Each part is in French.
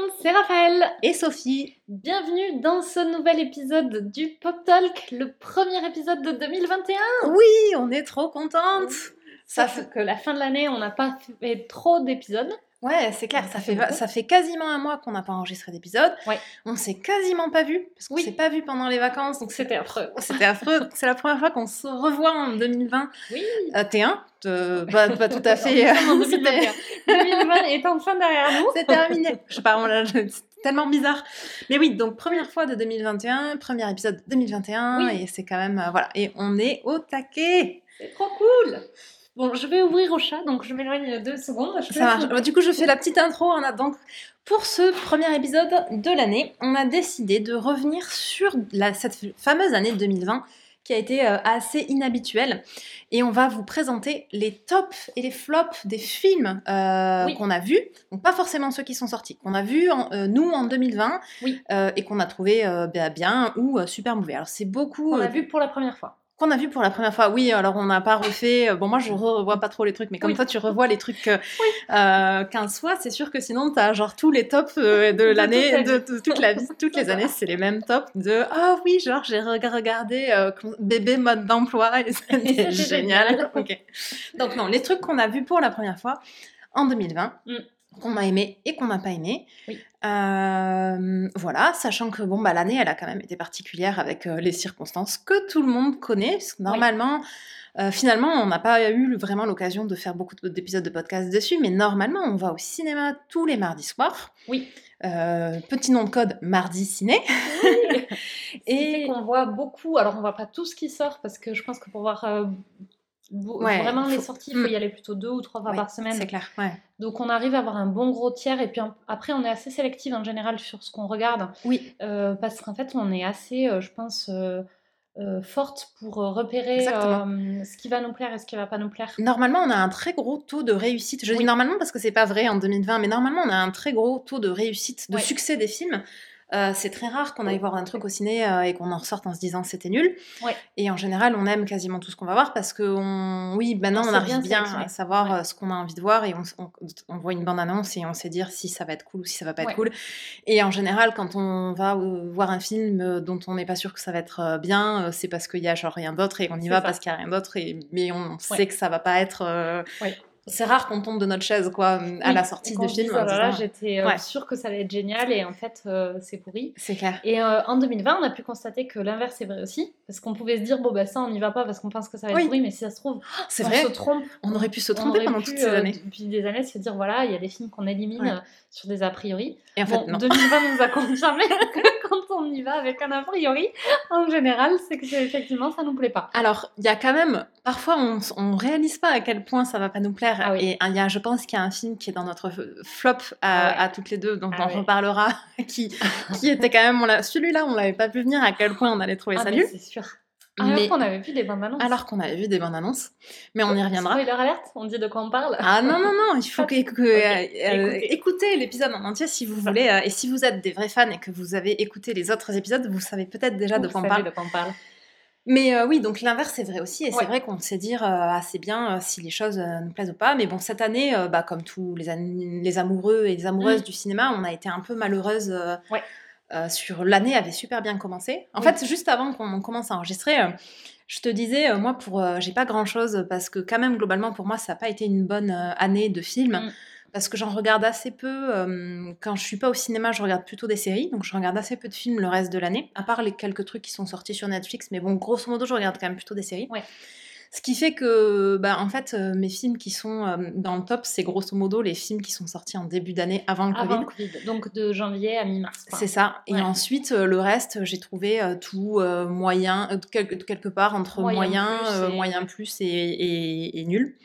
monde, c'est Raphaël et Sophie. Bienvenue dans ce nouvel épisode du Pop Talk, le premier épisode de 2021. Oui, on est trop contente. Ça fait que la fin de l'année, on n'a pas fait trop d'épisodes. Ouais, c'est clair, ça fait, ça fait quasiment un mois qu'on n'a pas enregistré d'épisode. Ouais. On s'est quasiment pas vu, parce qu'on s'est pas vu pendant les vacances. Donc c'était affreux. C'était affreux. c'est la première fois qu'on se revoit en 2020. Oui. Euh, T1, euh, pas, pas, tout à fait. en 2021. 2020 est enfin derrière nous. C'est terminé. Je sais pas, c'est tellement bizarre. Mais oui, donc première fois de 2021, premier épisode 2021, et c'est quand même, euh, voilà. Et on est au taquet. C'est trop cool. Bon, je vais ouvrir au chat, donc je m'éloigne deux secondes. Ça marche. Bah, du coup, je fais la petite intro. On a donc, pour ce premier épisode de l'année, on a décidé de revenir sur la, cette fameuse année 2020 qui a été euh, assez inhabituelle. Et on va vous présenter les tops et les flops des films euh, qu'on a vus. Donc pas forcément ceux qui sont sortis, qu'on a vus euh, nous en 2020 oui. et qu'on a trouvé bien ou super mauvais. Alors c'est beaucoup... On a vu pour la première fois qu'on a vu pour la première fois. Oui, alors on n'a pas refait. Euh, bon, moi je revois pas trop les trucs, mais comme toi tu revois les trucs euh, euh 15 fois, c'est sûr que sinon tu as genre tous les tops euh, de l'année, de, toute la vie, toutes les années, c'est les mêmes tops de ah oui, genre j'ai regardé bébé mode d'emploi et c'était génial. Donc non, les trucs qu'on a vus pour la première fois en 2020 qu'on a aimé et qu'on n'a pas aimé. Euh, voilà, sachant que bon, bah, l'année, elle a quand même été particulière avec euh, les circonstances que tout le monde connaît. Parce que normalement, euh, finalement, on n'a pas eu vraiment l'occasion de faire beaucoup d'épisodes de podcast dessus, mais normalement, on va au cinéma tous les mardis soirs. Oui. petit nom de code mardi ciné. et qu'on voit beaucoup. Alors, on voit pas tout ce qui sort parce que je pense que pour voir vraiment les sorties, il faut y mm. aller plutôt deux ou trois fois par semaine. C'est clair. Donc on arrive à avoir un bon gros tiers et puis après on est assez sélective en général sur ce qu'on regarde. Oui. Euh, parce qu'en fait on est assez, euh, je pense, euh, forte pour repérer ce qui va nous plaire et ce qui va pas nous plaire. Normalement on a un très gros taux de réussite. Je dis normalement parce que c'est pas vrai en 2020, mais normalement on a un très gros taux de réussite, de succès des films. Euh, c'est très rare qu'on aille voir un truc au ciné euh, et qu'on en ressorte en se disant c'était nul. Et en général, on aime quasiment tout ce qu'on va voir parce que, on... oui, maintenant, on, arrive bien, à savoir euh, ce qu'on a envie de voir et on, voit une bande-annonce et on sait dire si ça va être cool ou si ça va pas être cool. Et en général, quand on va voir un film dont on n'est pas sûr que ça va être bien, c'est parce qu'il y a genre rien d'autre et on y va parce qu'il y a rien d'autre, et... mais on sait que ça va pas être c'est rare qu'on tombe de notre chaise quoi à la sortie de film. Oh j'étais euh, sûre que ça allait être génial et en fait euh, c'est pourri. C'est clair. Et euh, en 2020, on a pu constater que l'inverse est vrai aussi parce qu'on pouvait se dire bon bah ça on n'y va pas parce qu'on pense que ça va être pourri mais si ça se trouve c'est vrai. se trompe. On aurait pu se tromper pendant toutes ces années. depuis des années se dire voilà il y a des films qu'on élimine sur des a priori. Et en fait non. 2020 nous a confirmé que quand on y va avec un a priori en général c'est que effectivement ça nous plaît pas. Alors il y a quand même parfois on, on réalise pas à quel point ça va pas nous plaire ah et il y a, je pense qu'il y a un film qui est dans notre flop à, ah toutes les deux, donc ah on reparlera, qui, qui était quand même, celui-là, on l'avait pas pu venir à quel point on allait trouver ça nul. C'est sûr. Alors qu'on avait vu des bandes annonces. Alors qu'on avait vu des bandes annonces, mais on y reviendra. Spoiler alerte, on dit de quoi on parle. Ah non non non, il faut que, euh, écoutez l'épisode en entier si vous voulez, euh, et si vous êtes des vrais fans et que vous avez écouté les autres épisodes, vous savez peut-être déjà de quoi on parle. De quoi on parle. Mais euh, oui, donc l'inverse c'est vrai aussi, et c'est vrai qu'on sait dire euh, assez bien euh, si les choses nous plaisent ou pas. Mais bon, cette année, bah, comme tous les, les, amoureux et les amoureuses mm. du cinéma, on a été un peu malheureuse. Sur l'année avait super bien commencé. En fait, juste avant qu'on commence à enregistrer, je te disais, moi, pour j'ai pas grand chose parce que quand même globalement pour moi, ça n'a pas été une bonne année de film. Mm parce que j'en regarde assez peu. quand je suis pas au cinéma, je regarde plutôt des séries, donc je regarde assez peu de films le reste de l'année, à part les quelques trucs qui sont sortis sur Netflix. Mais bon, grosso modo, je regarde quand même plutôt des séries. Ouais. Ce qui fait que, bah, en fait, mes films qui sont dans le top, c'est grosso modo les films qui sont sortis en début d'année avant le avant Covid. Donc de janvier à mi-mars. C'est ça. Et ensuite, le reste, j'ai trouvé tout moyen, quelque, part entre moyen, moyen plus, et, et nul.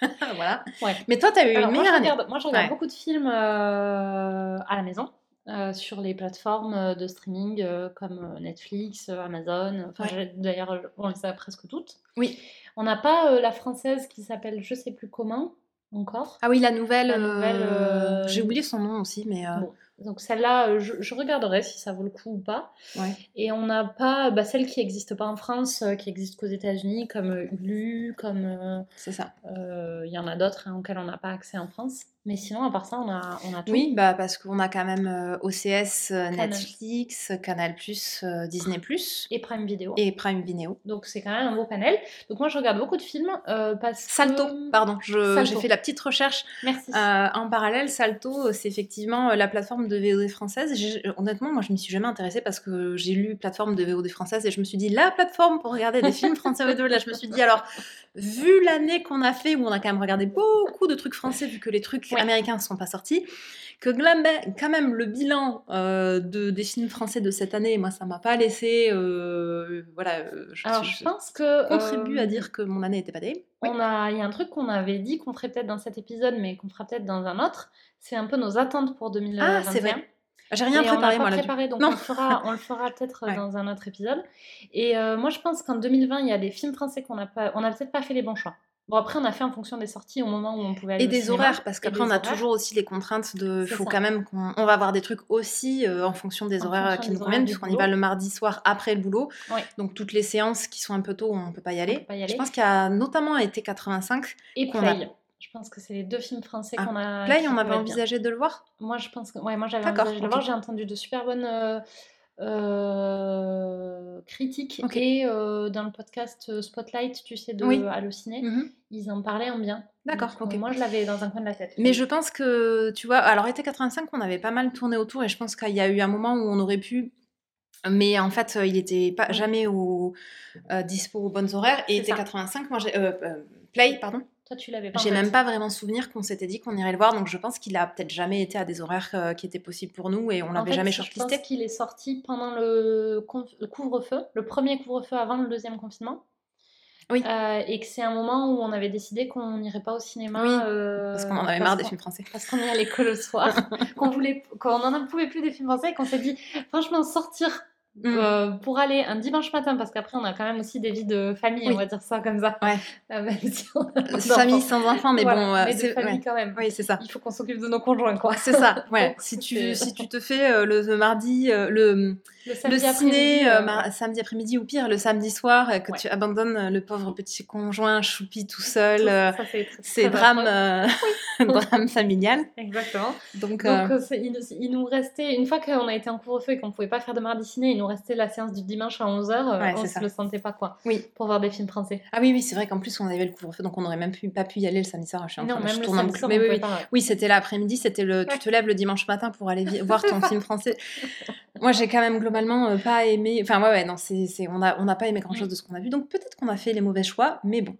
voilà. Mais toi, tu as eu une meilleure année. Moi, je regarde beaucoup de films euh, à la maison. Euh, sur les plateformes euh, de streaming comme Netflix, Amazon. D'ailleurs, on les a presque toutes. Oui. On n'a pas la française qui s'appelle Je sais plus comment encore. Ah oui, la nouvelle. J'ai oublié son nom aussi, mais. Donc celle-là, euh, je, regarderai si ça vaut le coup ou pas. Et on n'a pas bah, celle qui n'existe pas en France, euh, qui existe qu'aux États-Unis, comme euh, Hulu, comme. C'est ça. Il y en a d'autres hein, auxquelles on n'a pas accès en France. Mais sinon, à part ça, on a, on a tout. Oui, bah parce qu'on a quand même euh, OCS, euh, Netflix, Canal+, euh, Disney+. Et Prime Video. Et Prime Video. Donc c'est quand même un beau panel. Donc moi, je regarde beaucoup de films parce Salto, pardon, j'ai fait la petite recherche. Merci. en parallèle, Salto, c'est effectivement la plateforme de VOD française. Honnêtement, moi, je m'y suis jamais intéressée parce que j'ai lu plateforme de VOD française et je me suis dit, la plateforme pour regarder des films français VOD. Là, je me suis dit, alors, vu l'année qu'on a fait, où on a quand même regardé beaucoup de trucs français, vu que les trucs américains ne sont pas sortis, que quand même le bilan euh, de, des films français de cette année, moi ça m'a pas laissé, euh, voilà, euh, je, Alors, je, pense que contribue à dire que mon année était pas dé. On a, il y a un truc qu'on avait dit qu'on ferait peut-être dans cet épisode, mais qu'on fera peut-être dans un autre. C'est un peu nos attentes pour 2021. Ah, c'est vrai. J'ai rien préparé, on moi, préparé, donc on le fera, on le fera peut-être dans un autre épisode. Et moi, je pense qu'en 2020, il y a des films français qu'on n'a pas, on n'a peut-être pas fait les bons choix. Bon, après, on a fait en fonction des sorties au moment où on pouvait aller Et des horaires, parce qu'après, on a toujours aussi les contraintes de. Il faut quand même qu'on on va avoir des trucs aussi euh, en fonction des horaires qui nous conviennent, puisqu'on y va le mardi soir après le boulot. Donc, toutes les séances qui sont un peu tôt, on ne peut pas y aller. Je pense qu'il y a notamment été 85. Et Play. Je pense que c'est les deux films français ah, qu'on a. Play, on avait envisagé de le voir? Moi, je pense que. Ouais, moi, j'avais envisagé de le voir. J'ai entendu de super bonnes. Euh, euh, critique et euh, dans le podcast euh, Spotlight, tu sais, de oui. Allociné, mmh ils en parlaient en bien. D'accord, ok. Moi, je l'avais dans un coin de la tête. Mais je pense que, tu vois, alors été 85, on avait pas mal tourné autour et je pense qu'il y a eu un moment où on aurait pu mais en fait, il était pas jamais au dispo aux bonnes horaires. Et été 85, moi j'ai Play, pardon tu l'avais J'ai même pas vraiment souvenir qu'on s'était dit qu'on irait le voir, donc je pense qu'il a peut-être jamais été à des horaires euh, qui étaient possibles pour nous et on l'avait jamais shortlisté. Je pense qu'il est sorti pendant le, couvre-feu, le premier couvre-feu avant le deuxième confinement. Oui. Euh, et que c'est un moment où on avait décidé qu'on n'irait pas au cinéma. Oui, euh, parce qu'on en avait marre des films français. Parce qu'on est à l'école le soir, qu'on voulait, qu'on en pouvait plus des films français et qu'on s'est dit, franchement, sortir Mmh. Euh, pour aller un dimanche matin, parce qu'après on a quand même aussi des vies de famille, on va dire ça comme ça. Ouais. Euh, famille sans enfants, mais bon, euh, c'est famille quand même. Oui, c'est ça. Il faut qu'on s'occupe de nos conjoints, quoi. C'est ça. Ouais. si tu si tu te fais le, mardi le le, ciné samedi après-midi ou pire le samedi soir que tu abandonnes le pauvre petit conjoint choupi tout seul, c'est drame drame familial. Exactement. Donc, Donc il, il, nous restait une fois qu'on a été en couvre-feu et qu'on pouvait pas faire de mardi ciné nous restait la séance du dimanche à 11h, euh, on ne le sentait pas quoi. Oui. Pour voir des films français. Ah oui, oui, c'est vrai qu'en plus on avait le couvre-feu, donc on n'aurait même pas pu y aller le samedi soir. Je suis non, même le samedi soir, oui, oui, c'était l'après-midi, c'était le. Tu te lèves le dimanche matin pour aller voir ton film français. Moi, j'ai quand même globalement euh, pas aimé. Enfin, ouais, ouais, non, c'est, on n'a on a pas aimé grand-chose de ce qu'on a vu, donc peut-être qu'on a fait les mauvais choix, mais bon.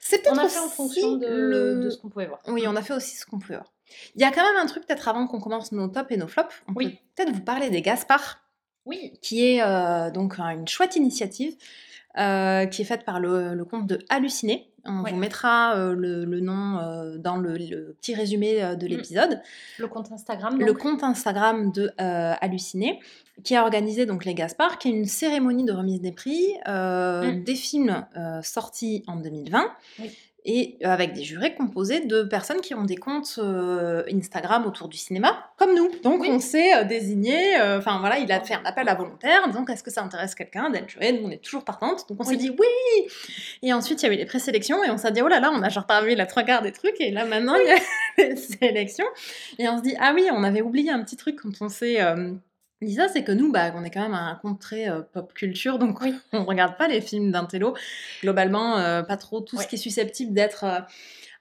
C'est peut-être on a fait en fonction de, le... de ce qu'on pouvait voir. Oui, on a fait aussi ce qu'on pouvait voir. Il y a quand même un truc, peut-être avant qu'on commence nos tops et nos flops, on oui. peut peut-être vous parler des Gaspard. Oui. Qui est euh, donc une chouette initiative euh, qui est faite par le, compte de Halluciné. On vous mettra euh, le, nom dans le, petit résumé de mm. l'épisode. Le compte Instagram. Le compte Instagram de Halluciné, qui a organisé donc les Gaspard, qui est une cérémonie de remise des prix mm. des films sortis en 2020. Oui et euh, avec des jurés composés de personnes qui ont des comptes euh, Instagram autour du cinéma, comme nous. Donc on s'est euh, désigné, enfin voilà, il a fait un appel à volontaires, donc est-ce que ça intéresse quelqu'un d'être juré? Nous on est toujours partante, donc on s'est dit oui Et ensuite il y a eu les présélections et on s'est dit oh là là, on a genre parmi la trois quarts des trucs et là maintenant il y a les sélections. Et on se dit ah oui, on avait oublié un petit truc quand on s'est ça, c'est que nous, bah, on est quand même un compte très euh, pop culture, donc oui. on regarde pas les films d'intello. Globalement, euh, pas trop tout ce qui est susceptible d'être euh,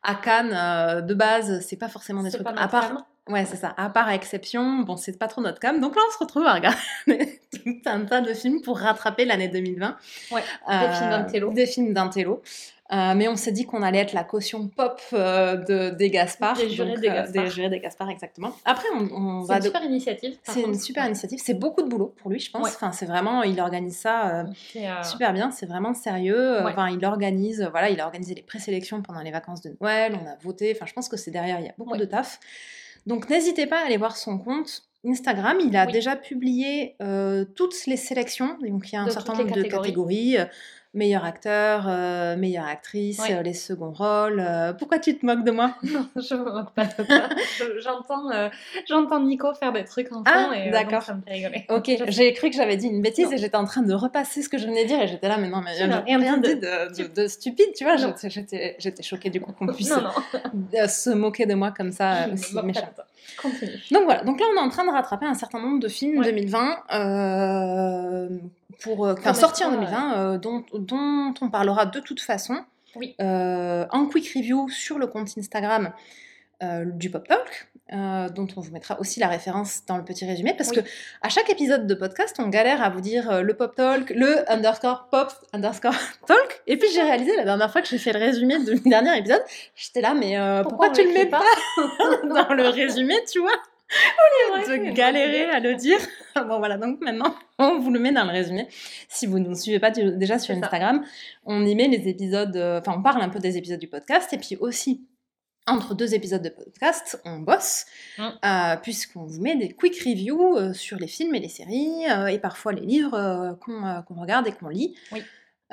à Cannes de base, c'est pas forcément des trucs. à part, ouais, c'est ça. À part exception, bon, c'est pas trop notre cam. Donc là, on se retrouve à regarder tout un tas de films pour rattraper l'année 2020. Ouais, des films d'intello. Des films d'intello. Euh, mais on s'est dit qu'on allait être la caution pop euh, de, des Gaspard. Des jurés des euh, Gaspard. des jurés des Gaspard, exactement. Après, on, va. C'est une super initiative. C'est une super initiative. C'est beaucoup de boulot pour lui, je pense. Enfin, c'est vraiment, il organise ça super bien. C'est vraiment sérieux. Enfin, il organise, voilà, il a organisé les présélections pendant les vacances de Noël. On a voté. Enfin, je pense que c'est derrière, il y a beaucoup de taf. Donc, n'hésitez pas à aller voir son compte. Instagram, il a déjà publié toutes les sélections, donc il y a un certain nombre de catégories meilleur acteur, euh, meilleure actrice, euh, les seconds rôles. euh, pourquoi tu te moques de moi? Non, je me moque pas de. Je- J'entends j'entends Nico faire des trucs en Ah, et d'accord. ça me fait rigoler. Ok, j'ai cru que j'avais dit une bêtise Non. et j'étais en train de repasser ce que je venais de dire et j'étais là, mais non, mais rien, rien dit dit de, de- de stupide, tu vois. J'étais- J'étais choquée du coup qu'on puisse Non, non, se moquer de moi comme ça, je aussi méchant. de toi. Continue. Donc voilà, donc là on est en train de rattraper un certain nombre de films Ouais. 2020 euh, pour euh, enfin, mettra, sortis en ouais. 2020 euh, dont, dont on parlera de toute façon Oui. euh, en quick review sur le compte Instagram euh, du Pop Talk. euh, dont on vous mettra aussi la référence dans le petit résumé parce Oui. que à chaque épisode de podcast on galère à vous dire euh, le pop talk le underscore pop underscore talk et puis j'ai réalisé la dernière fois que j'ai fait le résumé du dernier épisode j'étais là mais euh, pourquoi, Pourquoi tu le mets pas dans le résumé tu vois? De galérer à le dire. Bon voilà, donc maintenant on vous le met dans le résumé. Si vous ne nous suivez pas déjà sur. Instagram, on y met les épisodes, euh, enfin on parle un peu des épisodes du podcast et puis aussi entre deux épisodes de podcast, on bosse, Mm. euh, puisqu'on vous met des quick reviews euh, sur les films et les séries, euh, et parfois les livres qu'on qu'on regarde et qu'on lit. Oui.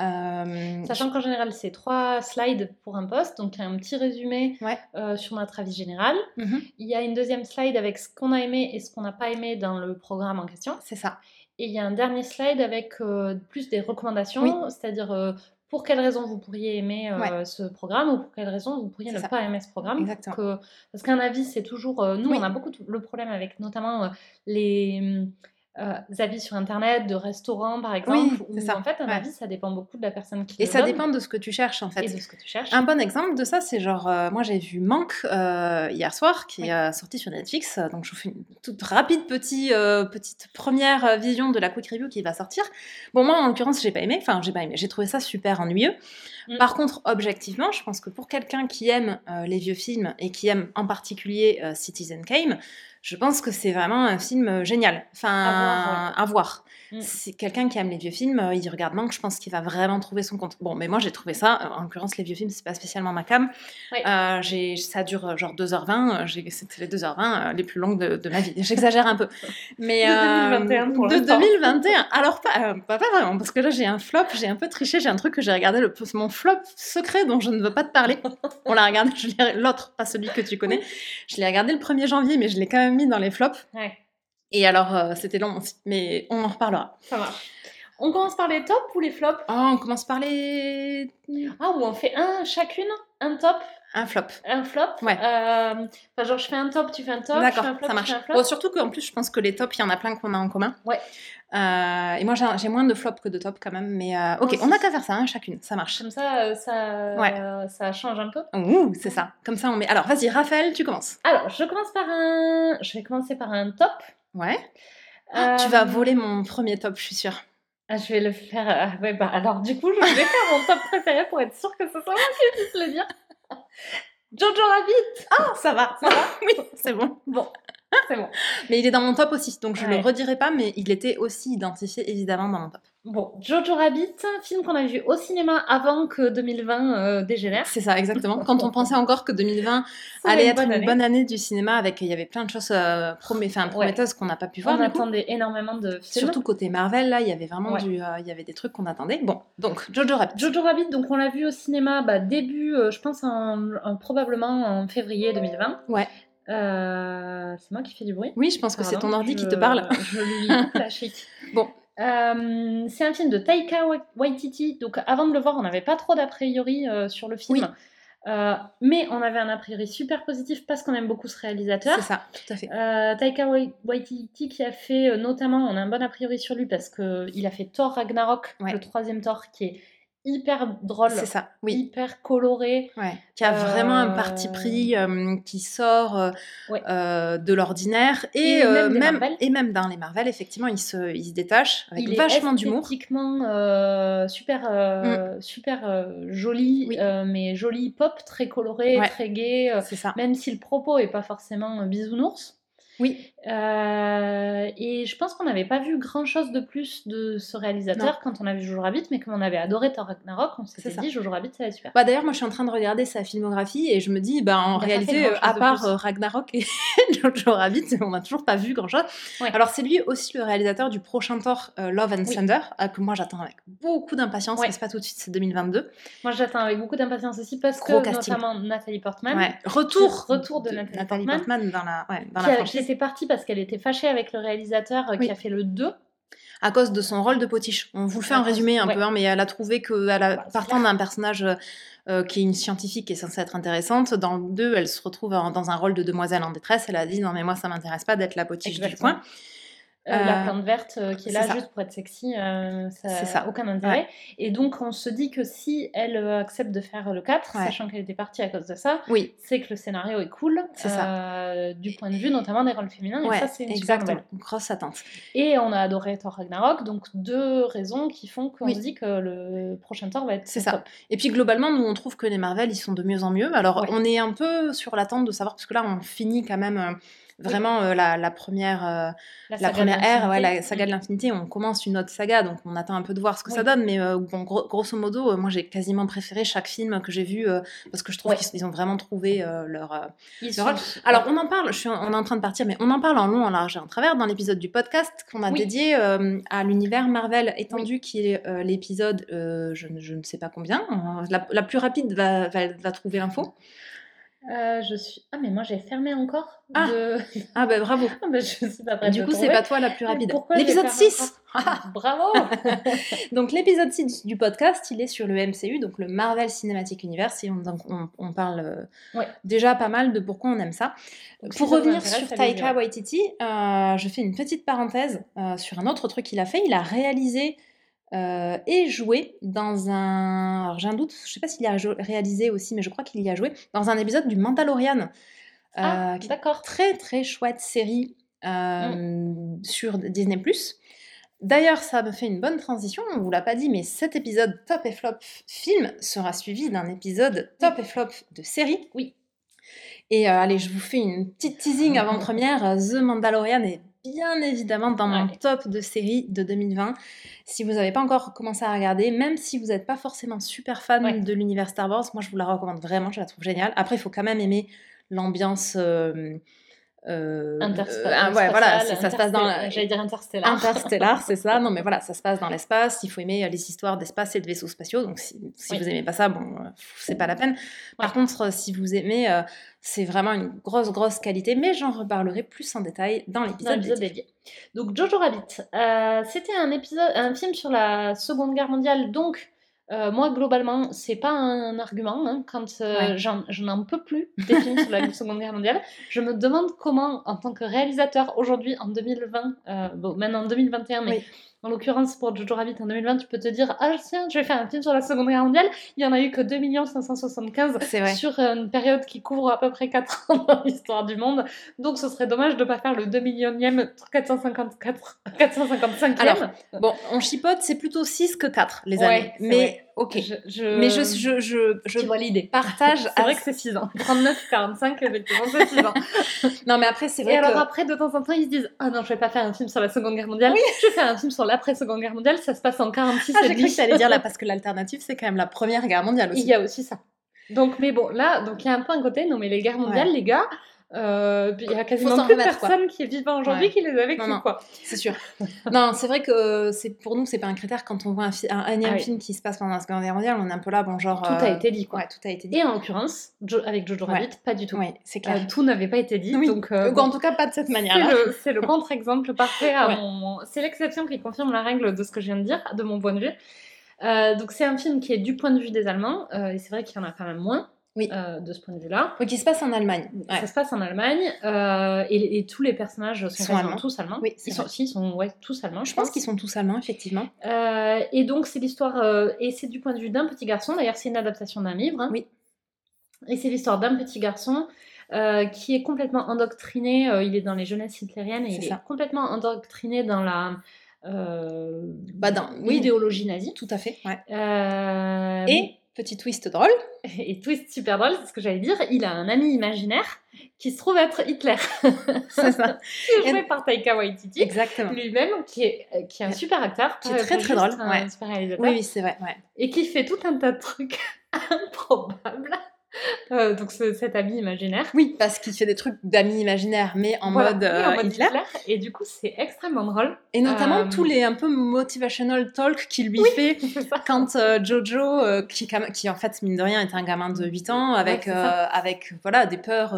Euh, Sachant qu'en général, c'est trois slides pour un post, donc il y a un petit résumé Ouais. euh, sur notre avis général. mhm, Il y a une deuxième slide avec ce qu'on a aimé et ce qu'on n'a pas aimé dans le programme en question. c'est ça. Et il y a un dernier slide avec euh, plus des recommandations, Oui. c'est-à-dire pour quelles raisons vous pourriez aimer ce programme ou pour quelles raisons vous pourriez ne ça. pas aimer ce programme. Exactement. Parce qu'un avis, c'est toujours... nous, Oui. on a beaucoup le problème avec notamment les euh, avis sur Internet, de restaurants par exemple, Oui, où c'est ça. en fait, un Ouais. avis, ça dépend beaucoup de la personne qui Et le ça donne dépend de ce que tu cherches en fait. et de ce que tu cherches. Un bon exemple de ça, c'est genre, euh, moi j'ai vu Manque euh, hier soir, qui est euh, sorti sur Netflix. Donc je vous fais une toute rapide petit, euh, petite première vision de la quick review qui va sortir. Bon, moi en l'occurrence, j'ai pas aimé. Enfin, j'ai pas aimé. J'ai trouvé ça super ennuyeux. Mm. Par contre, objectivement, je pense que pour quelqu'un qui aime euh, les vieux films et qui aime en particulier euh, Citizen Kane, je pense que c'est vraiment un film euh, génial. Enfin, À voir, à voir. Mm. C'est quelqu'un qui aime les vieux films, il regarde Manque, je pense qu'il va vraiment trouver son compte. Bon, mais moi j'ai trouvé ça, en l'occurrence les vieux films, c'est pas spécialement ma cam. Euh, ça dure genre 2h20, euh, j'ai- c'était les 2h20 euh, les plus longues de, de ma vie. J'exagère un peu. Mais, De euh, 2021 pour De l'instant. 2021. Alors pas, pas, pas vraiment, parce que là j'ai un flop, j'ai un peu triché, j'ai un truc que j'ai regardé, le, mon flop secret dont je ne veux pas te parler. On l'a regardé, je l'ai- l'autre, pas celui que tu connais. Je l'ai regardé le 1er janvier, mais je l'ai quand même mis dans les flops. Ouais, Et alors, euh, c'était long aussi, mais on en reparlera. ça marche. On commence par les tops ou les flops? Oh, on commence par les... Ah, ou on fait un chacune, un top, Un flop. un flop? Ouais. Euh, Enfin, genre, je fais un top, tu fais un top, je D'accord, fais un flop, ça tu marche. fais un flop. Bon, surtout qu'en plus, je pense que les tops, il y en a plein qu'on a en commun. Ouais. Euh, et moi, j'ai moins de flops que de tops quand même. Mais euh, ok, on a aussi. qu'à faire ça, hein, chacune. Ça marche. Comme ça, euh, ça, Ouais. ça change un peu. Ouh, c'est ça. Comme ça, on met. Alors, vas-y, Raphaël, tu commences. Alors, je commence par un... Je vais commencer par un top. Ouais. Tu Euh, vas voler mon premier top, je suis sûre. Ah, je vais le faire. euh, ouais, bah alors du coup, je vais faire mon top préféré pour être sûre que ce soit moi qui puisse le dire. Jojo Rabbit Ah, ça va. Ça va Oui, c'est bon. Bon, c'est bon. Mais il est dans mon top aussi, donc je Ouais. le redirai pas, mais il était aussi identifié évidemment dans mon top. Bon, Jojo Rabbit, film qu'on a vu au cinéma avant que 2020 euh, dégénère. C'est ça, exactement. Quand on pensait encore que 2020 Ça allait être une année. bonne année du cinéma, avec il y avait plein de choses euh, promé- prometteuses qu'on n'a pas pu voir. On coup. attendait énormément de films. Surtout côté Marvel, là, il y avait vraiment Ouais. du, euh, y avait des trucs qu'on attendait. Bon, donc Jojo Rabbit. Jojo Rabbit, donc on l'a vu au cinéma bah, début, euh, je pense en, en- probablement en février 2020. Ouais. Euh, c'est moi qui fais du bruit. Oui, je pense que c'est ton ordi qui te parle. Je lui la chic. Bon. Euh, c'est un film de Taika Wa- Waititi. Donc avant de le voir, on n'avait pas trop d'a priori euh, sur le film. Oui. Mais on avait un a priori super positif parce qu'on aime beaucoup ce réalisateur. C'est ça, tout à fait. Taika Wai- Waititi qui a fait notamment, on a un bon a priori sur lui parce qu'il a fait Thor Ragnarok, Ouais. le troisième Thor qui est hyper drôle, C'est ça, oui. hyper coloré. Ouais. Qui a vraiment un parti pris euh, qui sort euh, Ouais. euh, de l'ordinaire et, Et même des même, Marvel. et même dans les Marvel, effectivement, il se, il se détache avec il vachement est d'humour. esthétiquement euh, super, euh, super joli, Oui. mais joli pop, très coloré, Ouais. très euh, C'est ça. même si le propos est pas forcément bisounours. Oui. Euh, et je pense qu'on n'avait pas vu grand chose de plus de ce réalisateur quand on a vu Jojo Rabbit, mais comme on avait adoré Thor Ragnarok, on s'était dit Jojo Rabbit, ça va être super. Bah, D'ailleurs, moi je suis en train de regarder sa filmographie et je me dis, bah, en réalité, à part euh, Ragnarok et Jojo Rabbit, on n'a toujours pas vu grand chose. Alors, c'est lui aussi le réalisateur du prochain Thor euh, Love and Thunder, que moi j'attends avec beaucoup d'impatience, mais c'est pas tout de suite, c'est 2022. Moi j'attends avec beaucoup d'impatience aussi parce que notamment Nathalie Portman. Retour, retour de, Nathalie, Portman. dans la, ouais, dans la franchise. Partie parce qu'elle était fâchée avec le réalisateur euh, qui a fait le 2 à cause de son rôle de potiche. On vous le fait un résumé un peu, hein, mais elle a trouvé que, elle a, bah, partant d'un personnage euh, qui est une scientifique qui est censée être intéressante, dans le 2, elle se retrouve dans un rôle de demoiselle en détresse. Elle a dit non mais moi ça m'intéresse pas d'être la potiche du coin. Euh, la plante verte euh, qui est là juste pour être sexy, euh, ça n'a aucun intérêt. Et donc, on se dit que si elle accepte de faire le 4, sachant qu'elle était partie à cause de ça, oui. c'est que le scénario est cool, ça. du point de vue notamment des rôles féminins. et ça, c'est une exactement. grosse attente. Et on a adoré Thor Ragnarok, donc deux raisons qui font qu'on se dit que le prochain Thor va être C'est ça. Et puis, globalement, nous, on trouve que les Marvel, ils sont de mieux en mieux. Alors, on est un peu sur l'attente de savoir, parce que là, on finit quand même vraiment euh, la, première, euh, la, première ère, ouais, la saga de l'infinité. On commence une autre saga, donc on attend un peu de voir ce que ça donne. Mais euh, bon, grosso modo, moi j'ai quasiment préféré chaque film que j'ai vu parce que je trouve qu'ils ont vraiment trouvé leur, rôle. Alors on en parle, je suis on est en train de partir, mais on en parle en long, en large et en travers dans l'épisode du podcast qu'on a dédié à l'univers Marvel étendu, qui est l'épisode, je, je, ne sais pas combien. La, plus rapide va, va, va trouver l'info. Euh, je suis. Ah, mais moi j'ai fermé encore. Ah, ah bah bravo. Ah, bah, je suis pas prête du coup, c'est pas toi la plus rapide. L'épisode 6 Bravo Donc, l'épisode 6 du podcast, il est sur le MCU, donc le Marvel Cinematic Universe. Et on, parle euh, déjà pas mal de pourquoi on aime ça. Pour revenir sur Taika Waititi, euh, je fais une petite parenthèse sur un autre truc qu'il a fait. Il a réalisé euh, et joué dans un. Alors j'ai un doute, je sais pas s'il a réalisé aussi, mais je crois qu'il y a joué dans un épisode du Mandalorian. Euh, ah, d'accord. Très très chouette série euh, mm. sur Disney. D'ailleurs, ça me fait une bonne transition, on vous l'a pas dit, mais cet épisode top et flop film sera suivi d'un épisode top et flop de série. Oui. Et allez, je vous fais une petite teasing avant-première. The Mandalorian est bien évidemment dans mon top de série de 2020. Si vous n'avez pas encore commencé à regarder, même si vous n'êtes pas forcément super fan de l'univers Star Wars, moi je vous la recommande vraiment, je la trouve géniale. Après, il faut quand même aimer l'ambiance. Euh, euh, euh ouais, voilà, ça, se passe dans. J'allais dire interstellar. Interstellar, c'est ça. Non, mais voilà, ça se passe dans l'espace. Il faut aimer les histoires d'espace et de vaisseaux spatiaux. Donc, si, si vous aimez pas ça, bon, c'est pas la peine. Par contre, si vous aimez, euh, c'est vraiment une grosse, grosse qualité. Mais j'en reparlerai plus en détail dans l'épisode dédié. Donc, Jojo Rabbit, euh, c'était un épisode, un film sur la Seconde Guerre mondiale. Donc, euh, moi, globalement, c'est pas un argument. Hein, quand euh, je n'en peux plus des films sur la Seconde Guerre mondiale, je me demande comment, en tant que réalisateur, aujourd'hui, en 2020, euh, bon, maintenant en 2021, mais en l'occurrence, pour Jojo Rabbit en 2020, tu peux te dire Ah, tiens, je vais faire un film sur la Seconde Guerre mondiale. Il y en a eu que 2 575 sur une période qui couvre à peu près 4 ans dans l'histoire du monde. Donc, ce serait dommage de ne pas faire le 2 millionième 454, 455e. Alors, bon, on chipote, c'est plutôt 6 que 4 les années. Mais Ok. Je, Mais je, je, je, je vois l'idée. Partage. c'est vrai que c'est 6 ans. 39, 45, effectivement, c'est 6 ans. non, mais après, c'est vrai. Et alors, après, de temps en temps, ils se disent Ah non, je vais pas faire un film sur la Seconde Guerre mondiale. Oui. Je vais faire un film sur l'après-Seconde Guerre mondiale. Ça se passe en 46 ah, J'ai cru que tu allais dire là, parce que l'alternative, c'est quand même la Première Guerre mondiale aussi. Il y a aussi ça. Donc, mais bon, là, donc il y a un point à côté. Non, mais les guerres mondiales, les gars, euh, il y a quasiment plus personne qui est vivant aujourd'hui qui les a vécues, quoi. C'est sûr. non, c'est vrai que c'est pour nous, c'est pas un critère quand on voit un, un ah film qui se passe pendant la Seconde Guerre mondiale, on est un peu là, bon, genre. Tout a euh, été dit, quoi. Ouais, tout a été dit. Et en l'occurrence, avec Jojo Rabbit, pas du tout. Oui, c'est clair. Euh, tout n'avait pas été dit, donc. en tout cas, pas de cette manière-là. C'est le, contre-exemple parfait. C'est l'exception qui confirme la règle de ce que je viens de dire, de mon point de vue. donc c'est un film qui est du point de vue des Allemands, et c'est vrai qu'il y en a quand même moins. Oui. Euh, de ce point de vue-là. Oui, qui se passe en Allemagne. Ça se passe en Allemagne euh, et, tous les personnages sont, allemands. tous allemands. Oui, ils sont, si, ils sont ouais, tous allemands. Je, pense, qu'ils sont tous allemands, effectivement. Euh, et donc, c'est l'histoire, et c'est du point de vue d'un petit garçon. D'ailleurs, c'est une adaptation d'un livre. Oui. Et c'est l'histoire d'un petit garçon qui est complètement endoctriné. il est dans les jeunesses hitlériennes et il est complètement endoctriné dans la. bah dans, oui, idéologie nazie. Tout à fait. Ouais. et Petit twist drôle. Et twist super drôle, c'est ce que j'allais dire. Il a un ami imaginaire qui se trouve être Hitler. c'est ça. qui est joué par Taika Waititi. Exactement. Lui-même, qui est, qui est un super acteur. Qui est très très drôle. Un super réalisateur. Oui, oui c'est vrai. Ouais. Et qui fait tout un tas de trucs improbables. Euh, donc cet ami imaginaire. Oui, parce qu'il fait des trucs d'amis imaginaires, mais en mode, euh, Hitler. Et du coup, c'est extrêmement drôle. Et notamment euh, tous les un peu motivational talk qu'il lui fait quand Jojo, qui, qui, en fait, mine de rien, est un gamin de 8 ans, avec, avec voilà, des peurs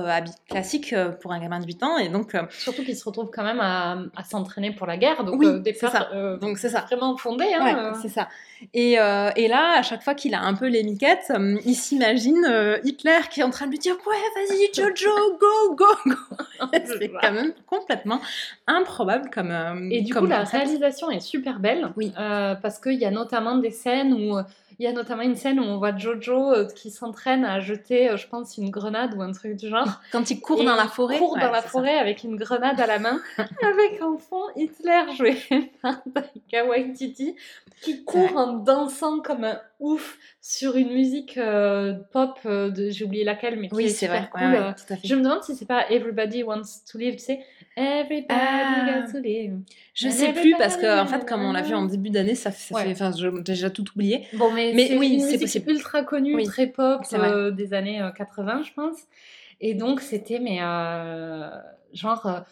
classiques pour un gamin de 8 ans. Et donc, Surtout qu'il se retrouve quand même à, s'entraîner pour la guerre, donc des peurs donc c'est ça. vraiment fondées. Hein, c'est ça. Et, et, là, à chaque fois qu'il a un peu les miquettes, il s'imagine Hitler qui est en train de lui dire ouais vas-y Jojo go go go. C'est quand même complètement improbable comme euh, et du coup la réalisation est super belle oui. euh, parce qu'il y a notamment des scènes où il y a notamment une scène où on voit Jojo euh, qui s'entraîne à jeter, je pense, une grenade ou un truc du genre. Quand il court dans la forêt. Il court dans la forêt avec une grenade à la main, avec en fond Hitler joué par Taika Waititi, qui court en dansant comme un ouf sur une musique euh, pop, euh, de, j'ai oublié laquelle, mais qui oui, est c'est super vrai. cool. Euh. je me demande si c'est pas Everybody Wants to Live, tu sais. Everybody ah. to live. Je sais plus parce que en fait, comme on l'a vu en début d'année, ça, ça fait, enfin, j'ai déjà tout oublié. Bon, mais, mais oui, c'est possible. ultra connu, très pop des années 80, je pense. Et donc, c'était mais genre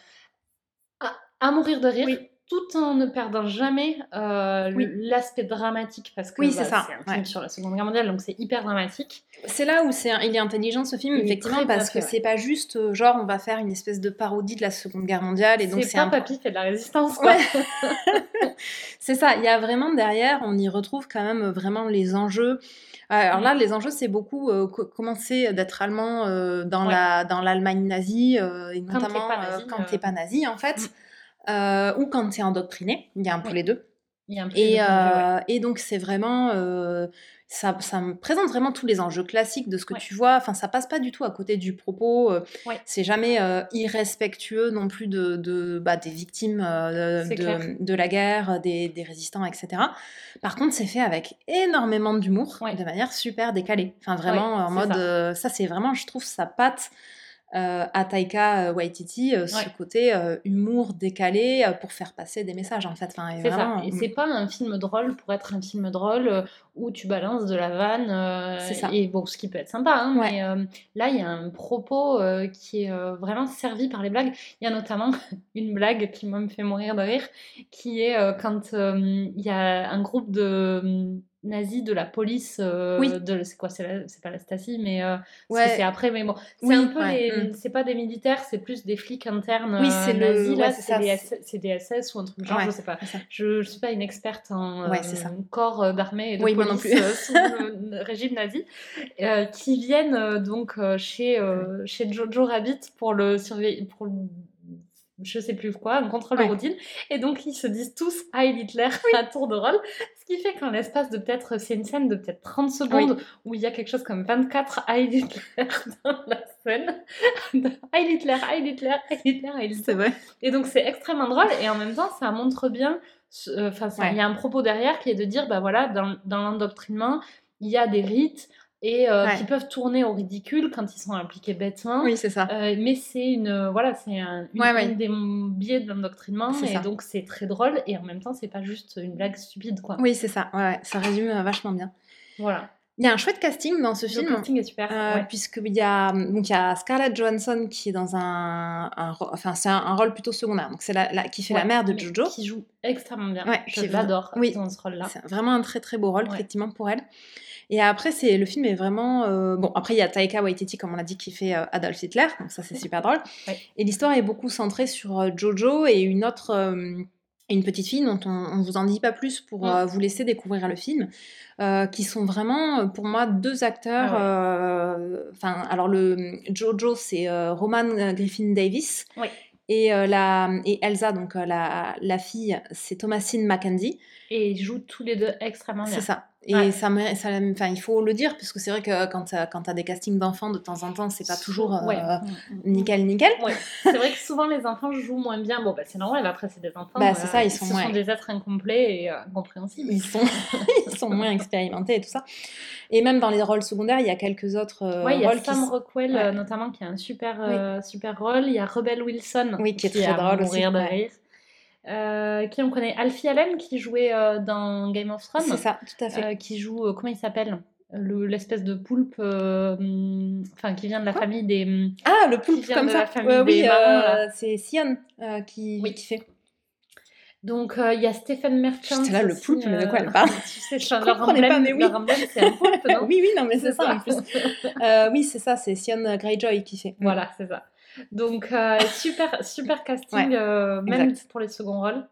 à, mourir de rire tout en ne perdant jamais euh, l'aspect dramatique parce que oui, c'est bah, un film sur la Seconde Guerre mondiale donc c'est hyper dramatique. C'est là où c'est il est intelligent ce film effectivement parce que c'est pas juste euh, genre on va faire une espèce de parodie de la Seconde Guerre mondiale et donc c'est un papy fait de la résistance quoi. c'est ça, il y a vraiment derrière on y retrouve quand même vraiment les enjeux. Alors là, les enjeux, c'est beaucoup euh, commencer d'être allemand dans la dans l'Allemagne nazie et notamment quand t'es pas, nazi en fait. Euh, ou quand tu es endoctriné. Il y a un peu les deux. et, euh, et, donc, c'est vraiment. Euh, ça, ça, me présente vraiment tous les enjeux classiques de ce que tu vois. Enfin, ça passe pas du tout à côté du propos. C'est jamais irrespectueux non plus de, de bah, des victimes de, de, la guerre, des, des, résistants, etc. Par contre, c'est fait avec énormément d'humour, de manière super décalée. Enfin, vraiment en mode. Ça, ça c'est vraiment, je trouve, sa patte. Euh, à Taika euh, Waititi euh, ce côté humour décalé pour faire passer des messages en fait. Enfin, c'est ça. Et mm. c'est pas un film drôle pour être un film drôle où tu balances de la vanne. c'est ça. Et bon, ce qui peut être sympa, hein, mais là il y a un propos qui est vraiment servi par les blagues. Il y a notamment une blague qui me fait mourir de rire, qui est quand il y a un groupe de nazis de la police euh, oui. de c'est quoi c'est pas la Stasi mais euh, c'est après mais bon c'est un peu les mm. c'est pas des militaires c'est plus des flics internes oui c'est euh, nazis le... là c'est des, des SS ou un truc genre je sais pas je, je suis pas une experte en corps d'armée et de police sous le régime nazi qui viennent donc chez chez Jojo Rabbit pour le surveiller pour je sais plus quoi, un contrôle de routine. Et donc, ils se disent tous Heil Hitler à tour de rôle. Ce qui fait qu'en l'espace de peut-être, c'est une scène de peut-être 30 secondes où il y a quelque chose comme 24 Heil Hitler dans la scène. Heil Hitler, Heil Hitler, Heil Hitler, Heil Hitler. C'est vrai. Et donc, c'est extrêmement drôle. Et en même temps, ça montre bien. Euh, enfin, il y a un propos derrière qui est de dire, bah voilà, dans, dans l'endoctrinement, il y a des rites et euh, qui peuvent tourner au ridicule quand ils sont impliqués bêtement. Oui, c'est ça. Euh, mais c'est une voilà, c'est un une, des biais de l'endoctrinement et donc c'est très drôle et en même temps c'est pas juste une blague stupide quoi. Oui, c'est ça. Ouais, ça résume vachement bien. Voilà. Il y a un chouette casting dans ce film. Le casting est super. Euh, Puisqu'il y, a, donc il y a Scarlett Johansson qui est dans un. un enfin, c'est un, rôle plutôt secondaire. Donc, c'est la, qui fait la mère de Jojo. Qui joue extrêmement bien. Ouais, Je l'adore oui. dans ce rôle-là. C'est vraiment un très très beau rôle, effectivement, pour elle. Et après, c'est le film est vraiment euh, bon. Après, il y a Taika Waititi, comme on l'a dit, qui fait euh, Adolf Hitler, donc ça c'est super drôle. Et l'histoire est beaucoup centrée sur euh, Jojo et une autre, une petite fille dont on, ne vous en dit pas plus pour mm. vous laisser découvrir le film, qui sont vraiment pour moi deux acteurs. Ah enfin, alors le Jojo, c'est Roman Griffin Davis. Et, la, et Elsa, donc la, la fille, c'est Thomasine McKenzie. Et ils jouent tous les deux extrêmement bien. C'est ça. Et ça, ça enfin, il faut le dire, puisque c'est vrai que quand tu as, des castings d'enfants, de temps en temps, c'est pas toujours euh, mm, mm, mm. nickel, nickel. c'est vrai que souvent les enfants jouent moins bien. Bon, bah, c'est normal, après, c'est des enfants. Bah, c'est ça, ils sont, ce sont des êtres incomplets et euh, incompréhensibles. Ils sont, ils sont moins expérimentés et tout ça. Et même dans les rôles secondaires, il y a quelques autres euh, ouais, il y a Sam Rockwell notamment qui a un super, super rôle. Il y a Rebel Wilson oui, qui, est très drôle aussi. de rire. Qui on connaît Alfie Allen qui jouait dans Game of Thrones. C'est ça, tout à fait. qui joue, comment il s'appelle? L'espèce de poulpe euh, enfin qui vient de la famille des ah le poulpe comme ça. oui euh, c'est Sion euh, qui, qui fait. Donc il y a Stephen Merchant c'est là le poulpe mais de quoi elle parle? tu sais je leur emblème, pas, mais oui. c'est un poulpe non? Oui oui non mais c'est ça en plus. Oui c'est ça c'est Sion Greyjoy qui fait. Voilà c'est ça donc super super casting même pour les seconds rôles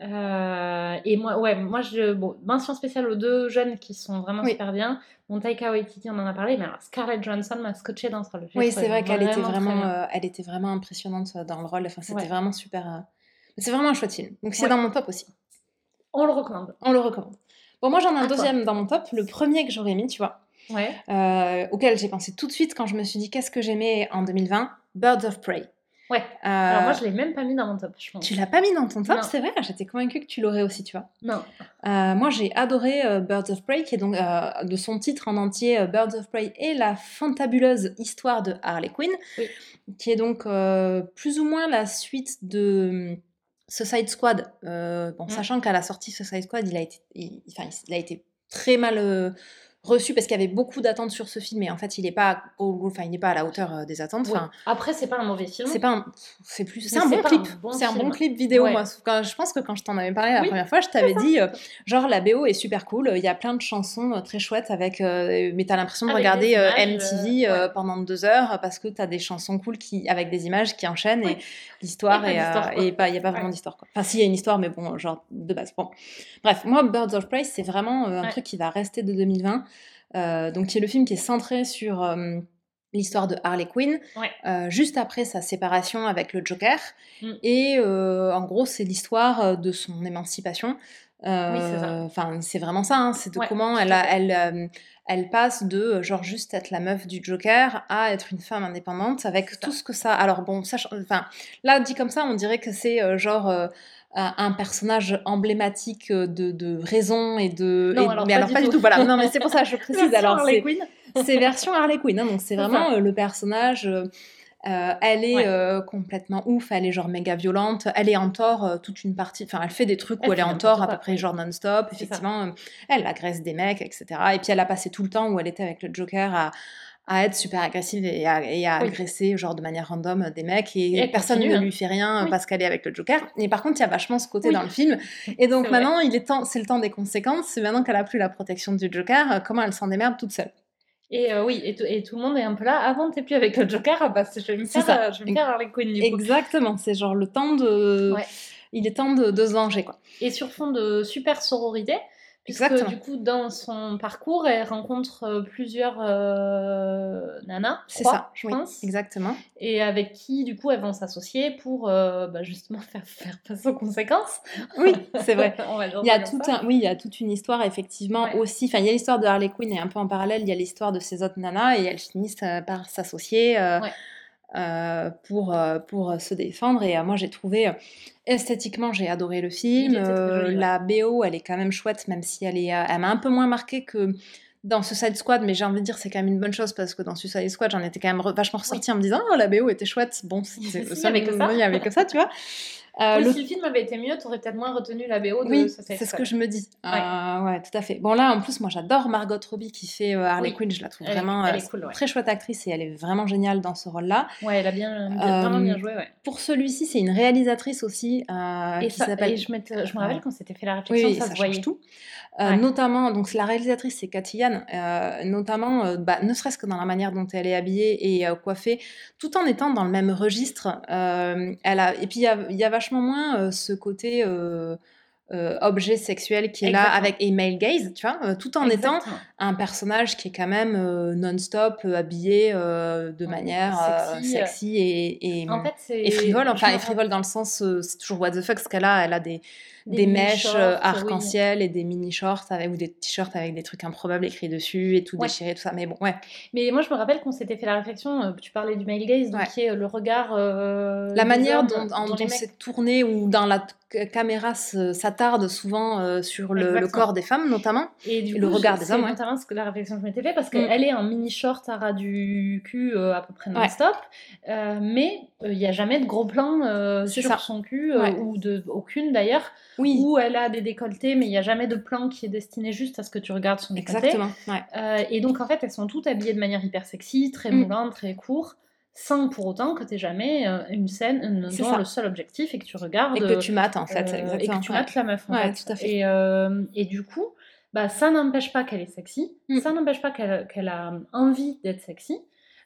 euh, et moi, ouais, moi, je, bon, mention spéciale aux deux jeunes qui sont vraiment super bien. Mon Taika Waititi, on en a parlé, mais alors Scarlett Johansson m'a scotché dans ce rôle. Oui, c'est vrai qu'elle était vraiment, euh, elle était vraiment impressionnante dans le rôle. Enfin, c'était vraiment super. Euh, c'est vraiment un chouette film. Donc c'est dans mon top aussi. On le recommande. On le recommande. Bon, moi j'en ai un deuxième dans mon top, le premier que j'aurais mis, tu vois. Ouais. auquel j'ai pensé tout de suite quand je me suis dit qu'est-ce que j'aimais en 2020 Birds of Prey. Ouais. Alors moi, je l'ai même pas mis dans mon top, je pense. Tu l'as pas mis dans ton top, c'est vrai J'étais convaincue que tu l'aurais aussi, tu vois. Non. Euh, moi, j'ai adoré euh, Birds of Prey, qui est donc euh, de son titre en entier Birds of Prey et la fantabuleuse histoire de Harley Quinn, qui est donc plus ou moins la suite de Suicide Squad. bon, mm. sachant qu'à la sortie Suicide Squad, il a été, enfin, il a été très mal reçu parce qu'il y avait beaucoup d'attentes sur ce film et en fait il n'est pas enfin il n'est pas à la hauteur euh, des attentes enfin. Après c'est pas un mauvais film. C'est pas c'est plus c'est un bon clip. c'est un bon clip vidéo moi. Je pense que quand je t'en avais parlé la première fois je t'avais dit euh, genre la BO est super cool. Il y a plein de chansons euh, très chouettes avec mais t'as l'impression de regarder MTV pendant deux heures parce que t'as des chansons cool qui avec des images qui enchaînent et l'histoire et pas il y a pas vraiment d'histoire quoi. Enfin s'il y a une histoire mais bon genre de base bon. Bref moi Birds of Prey c'est vraiment un truc qui va rester de 2020 euh, donc qui est le film qui est centré sur euh, l'histoire de Harley Quinn, euh, juste après sa séparation avec le Joker. Mm. Et en gros, c'est l'histoire de son émancipation. Enfin, c'est vraiment ça. Hein, c'est de comment elle, elle, elle passe de genre juste être la meuf du Joker à être une femme indépendante avec tout ce que ça. Alors bon, ça, enfin, là dit comme ça, on dirait que c'est genre un personnage emblématique euh, de, de raison et de. mais alors pas du tout. Voilà. Non, mais c'est pour ça que je précise. alors c'est version Harley Quinn. Hein, donc c'est vraiment euh, le personnage. Euh, elle est complètement ouf, elle est genre méga violente, elle est en tort toute une partie, enfin elle fait des trucs où elle est en tort à peu près genre non-stop, effectivement, elle agresse des mecs, etc. Et puis elle a passé tout le temps où elle était avec le Joker à, à être super agressive et à, et à agresser genre de manière random des mecs et, personne ne hein. lui fait rien parce qu'elle est avec le Joker. Et par contre, il y a vachement ce côté dans le film. Et donc maintenant, il est temps, c'est le temps des conséquences. C'est maintenant qu'elle a plus la protection du Joker, euh, comment elle s'en démerde toute seule. Et euh, oui, et, et, tout le monde est un peu là. Avant, t'es plus avec le Joker, bah, je vais me faire, ça. je vais me faire Harley Quinn. Exactement, c'est genre le temps de. Il est temps de, de se venger, quoi. Et sur fond de super sororité, Puisque du coup, dans son parcours, elle rencontre euh, plusieurs euh, nanas, c'est ça, je pense. Exactement. Et avec qui, du coup, elles vont s'associer pour euh, bah, justement faire, faire face aux conséquences. Oui, c'est vrai. il y a tout un, oui, il y a toute une histoire effectivement aussi. Enfin, il y a l'histoire de Harley Quinn et un peu en parallèle, il y a l'histoire de ces autres nanas et elles finissent par s'associer. Euh, pour, euh, pour se défendre. Et euh, moi, j'ai trouvé esthétiquement, j'ai adoré le film. la BO, elle est quand même chouette, même si elle, est, elle m'a un peu moins marqué que dans Suicide Squad, mais j'ai envie de dire c'est quand même une bonne chose parce que dans Suicide Squad, j'en étais quand même vachement ressortie en me disant oh, la BO était chouette. Bon, c'est il n'y avait que ça, tu vois. Euh, le... Si le film avait été mieux, tu aurais peut-être moins retenu la BO de Oui, c'est ce que je me dis. Ouais. Euh, ouais. tout à fait. Bon, là, en plus, moi, j'adore Margot Robbie qui fait euh, Harley Quinn. Je la trouve vraiment très chouette actrice et elle est vraiment géniale dans ce rôle-là. Ouais, elle a bien, vraiment bien joué. Ouais. Pour celui-ci, c'est une réalisatrice aussi et qui s'appelle. Je, je, me rappelle quand c'était fait la réflexion, oui, ça, se voyait. tout. Notamment, donc la réalisatrice, c'est Cathy Yann, notamment, bah, ne serait-ce que dans la manière dont elle est habillée et coiffée, tout en étant dans le même registre. elle a... Et puis, il y a, y a vachement moins ce côté objet sexuel qui est là avec et male gaze, tu vois, tout en étant un personnage qui est quand même non-stop habillé de manière sexy, et, et, et frivole, enfin, et frivole dans le sens, c'est toujours what the fuck, ce qu'elle a, elle a des, des, mèches arc-en-ciel et des mini-shorts avec, ou des t-shirts avec des trucs improbables écrits dessus et tout déchiré, tout ça, mais bon, ouais. Mais moi, je me rappelle qu'on s'était fait la réflexion, tu parlais du male gaze, donc qui est le regard... la manière dont, dont, c'est tourné ou dans la caméra s'attarde souvent sur le, corps des femmes, notamment, et, du le regard des hommes. C'est notamment ce que la réflexion que je m'étais fait, parce qu'elle mm. est en mini short à ras du cul à peu près non-stop, mais il n'y a jamais de gros plan sur son cul, ou de aucune d'ailleurs, oui. où elle a des décolletés, mais il n'y a jamais de plan qui est destiné juste à ce que tu regardes son décolleté. Exactement. et donc en fait, elles sont toutes habillées de manière hyper sexy, très mm. moulante, très court sans pour autant que tu jamais euh, une scène dont le seul objectif est que tu regardes. Et que tu mates en fait, exactement. Euh, et que tu mates la meuf en fait. Tout à fait. Et, euh, et, du coup, bah, ça n'empêche pas qu'elle est sexy, mm. ça n'empêche pas qu'elle a envie d'être sexy.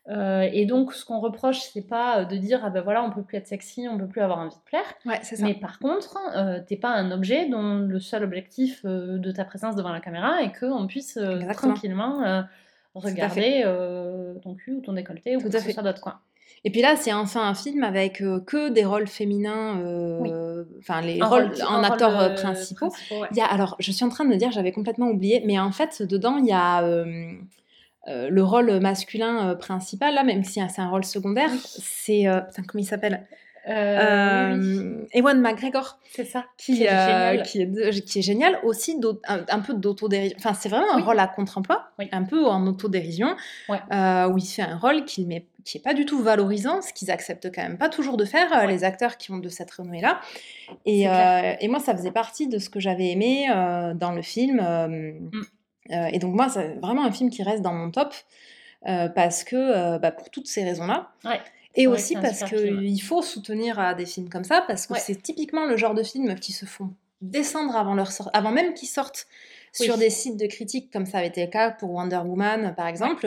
Et donc, ce qu'on reproche, c'est pas de dire ah ben voilà, on peut plus être sexy, on peut plus avoir envie de plaire. Ouais, ça. Mais par contre, t'es pas un objet dont le seul objectif de ta présence devant la caméra est qu'on puisse tranquillement regarder euh, ton cul ou ton décolleté ou tout à fait. d'autre quoi. Et puis là, c'est enfin un film avec euh, que des rôles féminins, euh, enfin les rôles en acteurs principaux. Il y a, alors, je suis en train de me dire, j'avais complètement oublié, mais en fait, dedans, il y a le rôle masculin principal, là, même si c'est un rôle secondaire. C'est, comment il s'appelle? Euh, Ewan McGregor, c'est ça, qui, est euh, qui, est, qui, est, génial. Aussi, un, peu d'autodérision. Enfin, c'est vraiment un rôle à contre-emploi, un peu en autodérision, euh, où il fait un rôle qui n'est qui pas du tout valorisant, ce qu'ils acceptent quand même pas toujours de faire, euh, les acteurs qui ont de cette renommée-là. Et, et, moi, ça faisait partie de ce que j'avais aimé dans le film. Mm. Et donc, moi, c'est vraiment un film qui reste dans mon top. parce que, bah, pour toutes ces raisons-là, ouais. Et aussi parce qu'il faut soutenir à des films comme ça, parce que c'est typiquement le genre de films qui se font descendre avant, leur avant même qu'ils sortent sur des sites de critiques, comme ça avait été le cas pour Wonder Woman, par exemple,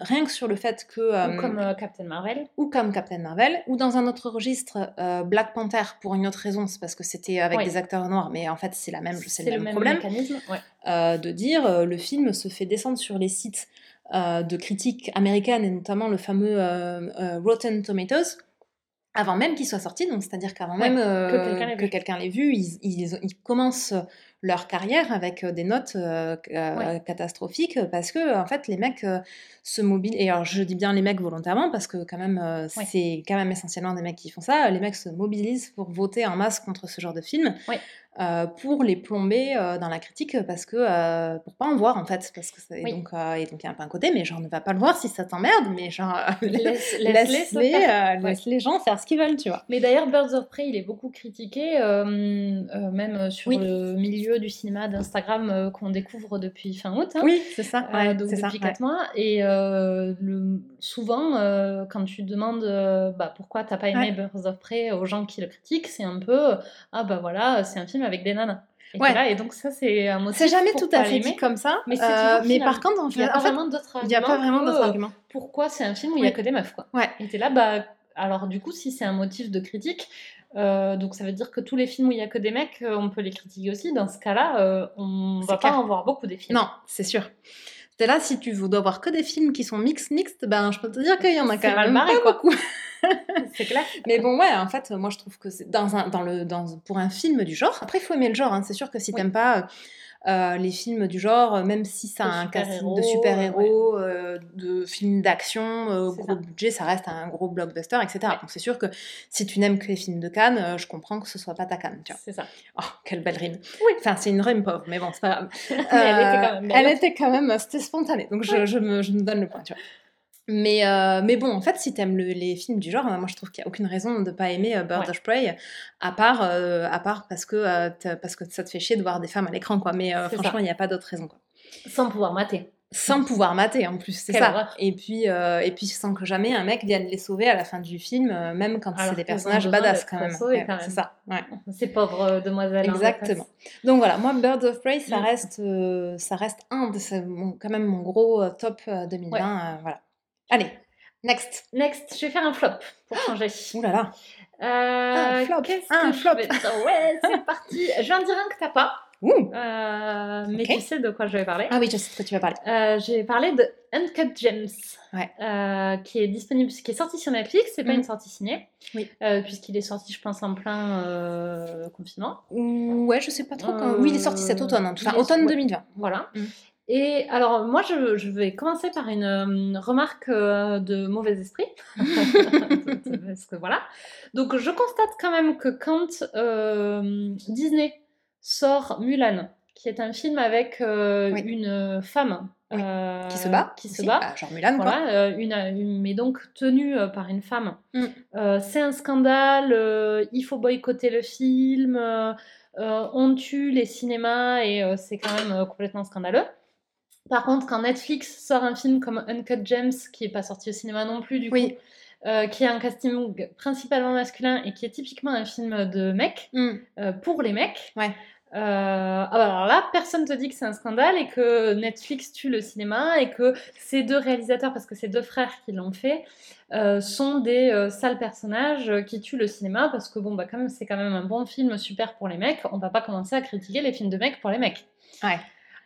rien que sur le fait que... ou euh, comme euh, Captain Marvel. Ou comme Captain Marvel, ou dans un autre registre, euh, Black Panther, pour une autre raison, c'est parce que c'était avec des acteurs noirs, mais en fait c'est la même, c'est le, le, même, problème. Mécanisme, de dire, le film se fait descendre sur les sites de critiques américaines et notamment le fameux Rotten Tomatoes avant même qu'il soit sorti, donc c'est-à-dire qu'avant même que quelqu'un l'ait vu, ils, ils, commencent leur carrière avec des notes catastrophiques parce que en fait les mecs se mobilisent et alors je dis bien les mecs volontairement parce que quand même c'est quand même essentiellement des mecs qui font ça. Les mecs se mobilisent pour voter en masse contre ce genre de film. Euh, pour les plomber euh, dans la critique parce que euh, pour pas en voir en fait parce que et donc et donc il y a un peu un côté mais genre ne va pas le voir si ça t'emmerde mais genre laisse, laisse, les, laisse les gens faire ce qu'ils veulent tu vois. Mais d'ailleurs Birds of Prey il est beaucoup critiqué même sur le milieu du cinéma d'Instagram qu'on découvre depuis fin août hein. oui c'est ça donc depuis 4 mois. Et le, souvent quand tu demandes bah, pourquoi t'as pas aimé Birds of Prey aux gens qui le critiquent c'est un peu ah bah voilà c'est un film avec des nanas. Et, ouais. et donc ça c'est un motif. C'est jamais tout à fait dit comme ça. Mais, euh, mais par contre, il n'y a, pas vraiment d'autres arguments. Il n'y a pas vraiment d'autres arguments. Pourquoi c'est un film où il n'y a que des meufs quoi. Ouais. Et t'es là bah alors du coup si c'est un motif de critique. Euh, donc ça veut dire que tous les films où il n'y a que des mecs, euh, on peut les critiquer aussi. Dans ce cas-là, on va pas en voir beaucoup des films. Non, c'est sûr. C'est là, si tu dois voir que des films qui sont mix mixtes, ben je peux te dire qu'il y en a quand même mal pas beaucoup. c'est clair. Mais bon, ouais, en fait, moi je trouve que c'est dans un, dans le, dans, pour un film du genre. Après, il faut aimer le genre. Hein. C'est sûr que si tu t'aimes pas euh, les films du genre, même si ça a un casting de super-héros, euh, de films d'action, euh, gros budget, ça reste un gros blockbuster, etc. Donc c'est sûr que si tu n'aimes que les films de Cannes, je comprends que ce soit pas ta Cannes. C'est ça. Oh, quelle belle rime. Oui. Enfin, c'est une rime pauvre, mais bon, c'est pas grave. elle était quand même Elle était quand même, c'était spontané, donc je, je, me, je me donne le point, tu vois. Mais, euh, mais bon, en fait, si t'aimes le, les films du genre, moi je trouve qu'il n'y a aucune raison de ne pas aimer euh, Bird of Prey, à part, euh, à part parce, que, parce que ça te fait chier de voir des femmes à l'écran, quoi. Mais franchement, il n'y a pas d'autre raison, quoi. Sans pouvoir mater. Sans pouvoir mater, en plus, c'est ça. Et puis, et puis, sans que jamais un mec vienne les sauver à la fin du film, même quand c'est des personnages badass, quand même. c'est ça, ouais. Ces pauvres demoiselles. Hein, Exactement. Donc voilà, moi, Bird of Prey, ça, mm. reste, ça reste un de, mon, quand même mon gros top 2020, voilà. Allez, next. Next, je vais faire un flop pour changer. Ouh là là. Euh, un flop. un flop. Ouais, c'est parti. Je viens de dire un que t'as pas. Euh, mais tu sais de quoi je vais parler. Ah oui, je sais de quoi tu vas parler. Euh, je vais parler de Uncut Gems, euh, qui est disponible, qui est sorti sur Netflix. C'est pas mm. une sortie ciné, oui. puisqu'il est sorti, je pense, en plein confinement. Ouais, je sais pas trop quand. Oui, il est sorti cet automne, en tout cas, automne 2020. Voilà. Mm. Et alors, moi, je, je vais commencer par une, euh, remarque euh, de mauvais esprit. Parce que voilà. Donc, je constate quand même que quand euh, Disney sort Mulan, qui est un film avec une femme qui se bat, qui se bat, bah, genre Mulan voilà, quoi. une, mais donc tenue par une femme. Mm. c'est un scandale. il faut boycotter le film. on tue les cinémas et c'est quand même complètement scandaleux. Par contre, quand Netflix sort un film comme Uncut Gems, qui n'est pas sorti au cinéma non plus, du coup, euh, qui a un casting principalement masculin et qui est typiquement un film de mecs, mm. euh, pour les mecs. Ouais. Euh, ah bah alors là, personne te dit que c'est un scandale et que Netflix tue le cinéma et que ces deux réalisateurs, parce que c'est deux frères qui l'ont fait, sont des sales personnages qui tuent le cinéma parce que bon bah quand même c'est quand même un bon film super pour les mecs. On va pas commencer à critiquer les films de mecs pour les mecs. Ouais.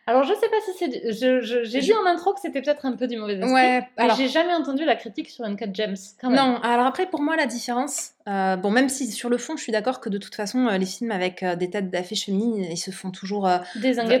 Alors, je sais pas si c'est. J'ai dit en intro que c'était peut-être un peu du mauvais esprit. Ouais, alors... j'ai jamais entendu la critique sur Uncut Gems. Quand même. Non, alors après, pour moi, la différence, euh, bon, même si sur le fond, je suis d'accord que de toute façon, euh, les films avec euh, des têtes d'affiches féminines, ils se font toujours désinguer,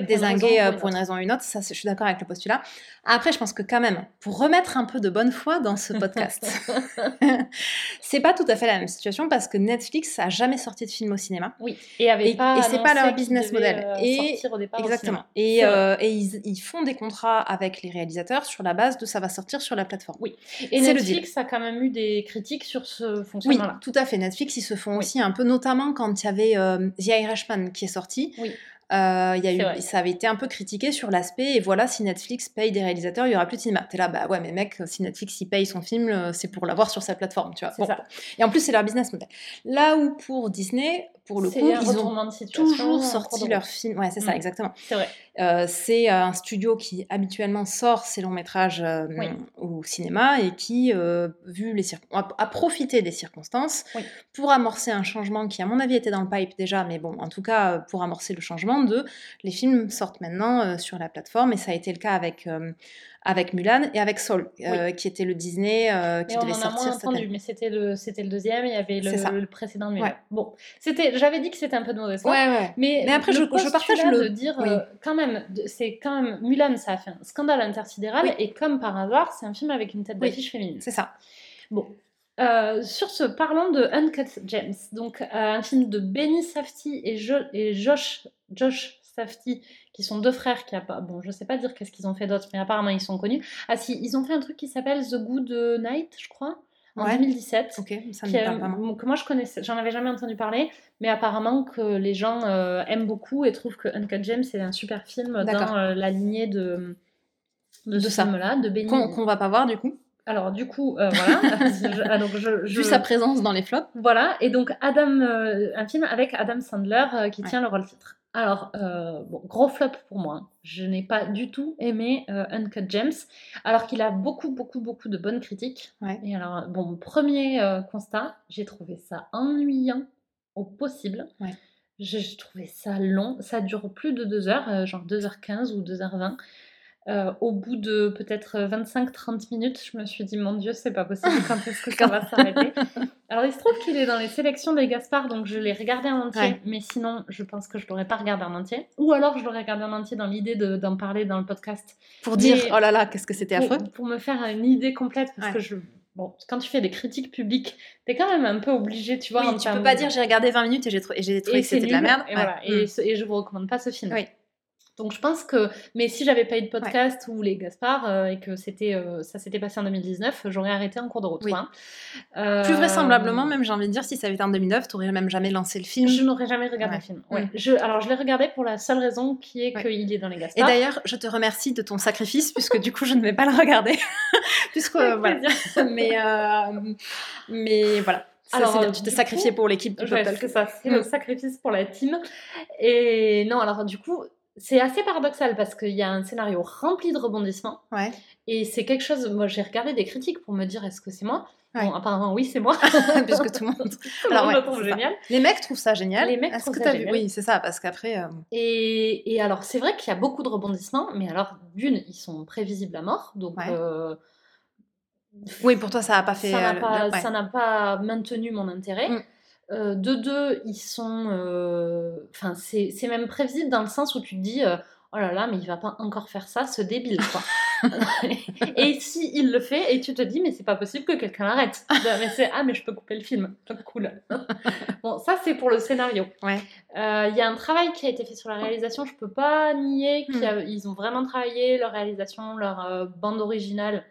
pour, pour, une raison ou une autre. Ça, je suis d'accord avec le postulat. Après, je pense que quand même, pour remettre un peu de bonne foi dans ce podcast, c'est pas tout à fait la même situation parce que Netflix a jamais sorti de film au cinéma. Oui. Et avait et, pas. c'est pas leur business model. et exactement. Et, et ils, ils, font des contrats avec les réalisateurs sur la base de ça va sortir sur la plateforme. Oui. Et Netflix a quand même eu des critiques sur ce fonctionnement-là. Oui, tout à fait. Netflix, ils se font aussi un peu, notamment quand il y avait euh, The Irishman qui est sorti. Oui. Euh, y a eu, ça avait été un peu critiqué sur l'aspect, et voilà, si Netflix paye des réalisateurs, il y aura plus de cinéma. T'es là, bah ouais, mais mec, si Netflix paye son film, euh, c'est pour l'avoir sur sa plateforme, tu vois. Bon. Ça. Et en plus, c'est leur business model. Là où pour Disney, pour le coup, ils ont toujours sorti leur film. Ouais, c'est ça, mm. exactement. C'est vrai. Euh, c'est un studio qui habituellement sort ses longs métrages euh, au cinéma et qui, euh, vu les a, a, profité des circonstances pour amorcer un changement qui, à mon avis, était dans le pipe déjà, mais bon, en tout cas, pour amorcer le changement de les films sortent maintenant sur la plateforme et ça a été le cas avec avec Mulan et avec Soul, euh, qui était le Disney euh, qui devait sortir. On en a moins entendu, mais c'était le, c'était le deuxième, il y avait le, le précédent Mulan. Bon, c'était, j'avais dit que c'était un peu de mauvaise foi. Ouais, ouais. Mais, mais après, je, je, partage le. de dire, euh, quand même, c'est quand même, Mulan, ça a fait un scandale intersidéral, et comme par hasard, c'est un film avec une tête d'affiche féminine. C'est ça. Bon. sur ce, parlons de Uncut Gems, donc un film de Benny Safdie et, et Josh, Josh Safdie, qui sont deux frères qui a pas. Bon, je sais pas dire qu'est-ce qu'ils ont fait d'autre, mais apparemment ils sont connus. Ah si, ils ont fait un truc qui s'appelle The Good Night, je crois, en 2017. Ok, ça me parle vraiment. Que moi je connaissais, j'en avais jamais entendu parler, mais apparemment que les gens euh, aiment beaucoup et trouvent que Uncut Gems c'est un super film dans euh, la lignée de de, ce film-là, de Benny. Qu'on va pas voir du coup. Alors du coup, euh, voilà. alors, je, Vu sa présence dans les flops. Voilà, et donc Adam, un film avec Adam Sandler qui tient le rôle titre. Alors, euh, bon, gros flop pour moi. Je n'ai pas du tout aimé euh, Uncut Gems, alors qu'il a beaucoup, beaucoup, beaucoup de bonnes critiques. Et alors, bon, premier euh, constat, j'ai trouvé ça ennuyant au possible. J'ai trouvé ça long. Ça dure plus de 2 heures, genre 2h15 ou 2h20. Euh, au bout de peut-être 25-30 minutes, je me suis dit, mon Dieu, c'est pas possible, quand est-ce que ça va s'arrêter? Alors, il se trouve qu'il est dans les sélections des Gaspard, donc je l'ai regardé en entier, mais sinon, je pense que je l'aurais pas regardé en entier. Ou alors, je l'aurais regardé en entier dans l'idée d'en parler dans le podcast. Pour dire, oh là là, qu'est-ce que c'était affreux Pour me faire une idée complète, parce que je bon, quand tu fais des critiques publiques, t'es quand même un peu obligé, tu vois. Oui, tu peux pas dire j'ai regardé 20 minutes et j'ai trouvé, trouvé que c'était de la merde. Et, voilà, et, mm. et, je vous recommande pas ce film. Oui. Donc je pense que, mais si j'avais pas eu de podcast ou les Gaspard euh, et que c'était, euh, ça s'était passé en 2019, j'aurais arrêté en cours de route. Euh, Plus vraisemblablement, même j'ai envie de dire, si ça avait été en 2009, t'aurais même jamais lancé le film. Je n'aurais jamais regardé le film. Ouais. Mm. Je, alors je l'ai regardé pour la seule raison qui est qu'il est dans les Gaspard. Et d'ailleurs, je te remercie de ton sacrifice puisque du coup je ne vais pas le regarder, puisque voilà. mais mais voilà. Alors, tu t'es sacrifié pour l'équipe du ouais, C'est ça, c'est le mm. sacrifice pour la team. Et non, alors du coup, c'est assez paradoxal parce qu'il y a un scénario rempli de rebondissements. Ouais. Et c'est quelque chose. Moi, j'ai regardé des critiques pour me dire est-ce que c'est moi? Bon, apparemment, oui, c'est moi. Puisque tout le monde. Le trouve génial. Les mecs trouvent ça génial. Les mecs trouvent ça génial. Oui, c'est ça, parce qu'après. Euh, et, et, alors, c'est vrai qu'il y a beaucoup de rebondissements, mais alors, d'une, ils sont prévisibles à mort. Donc. Euh, oui, pour toi, ça n'a pas fait. Ça n'a pas, maintenu mon intérêt. Mm. Euh, de deux, ils sont. Euh, enfin, c'est même prévisible dans le sens où tu te dis. Euh, oh là là, mais il va pas encore faire ça, ce débile, quoi. et si il le fait, et tu te dis, mais c'est pas possible que quelqu'un l'arrête. mais c'est, ah, mais je peux couper le film. Cool. bon, ça, c'est pour le scénario. Ouais. Euh, Il y a un travail qui a été fait sur la réalisation, je peux pas nier qu'ils ont vraiment travaillé leur réalisation, leur bande originale.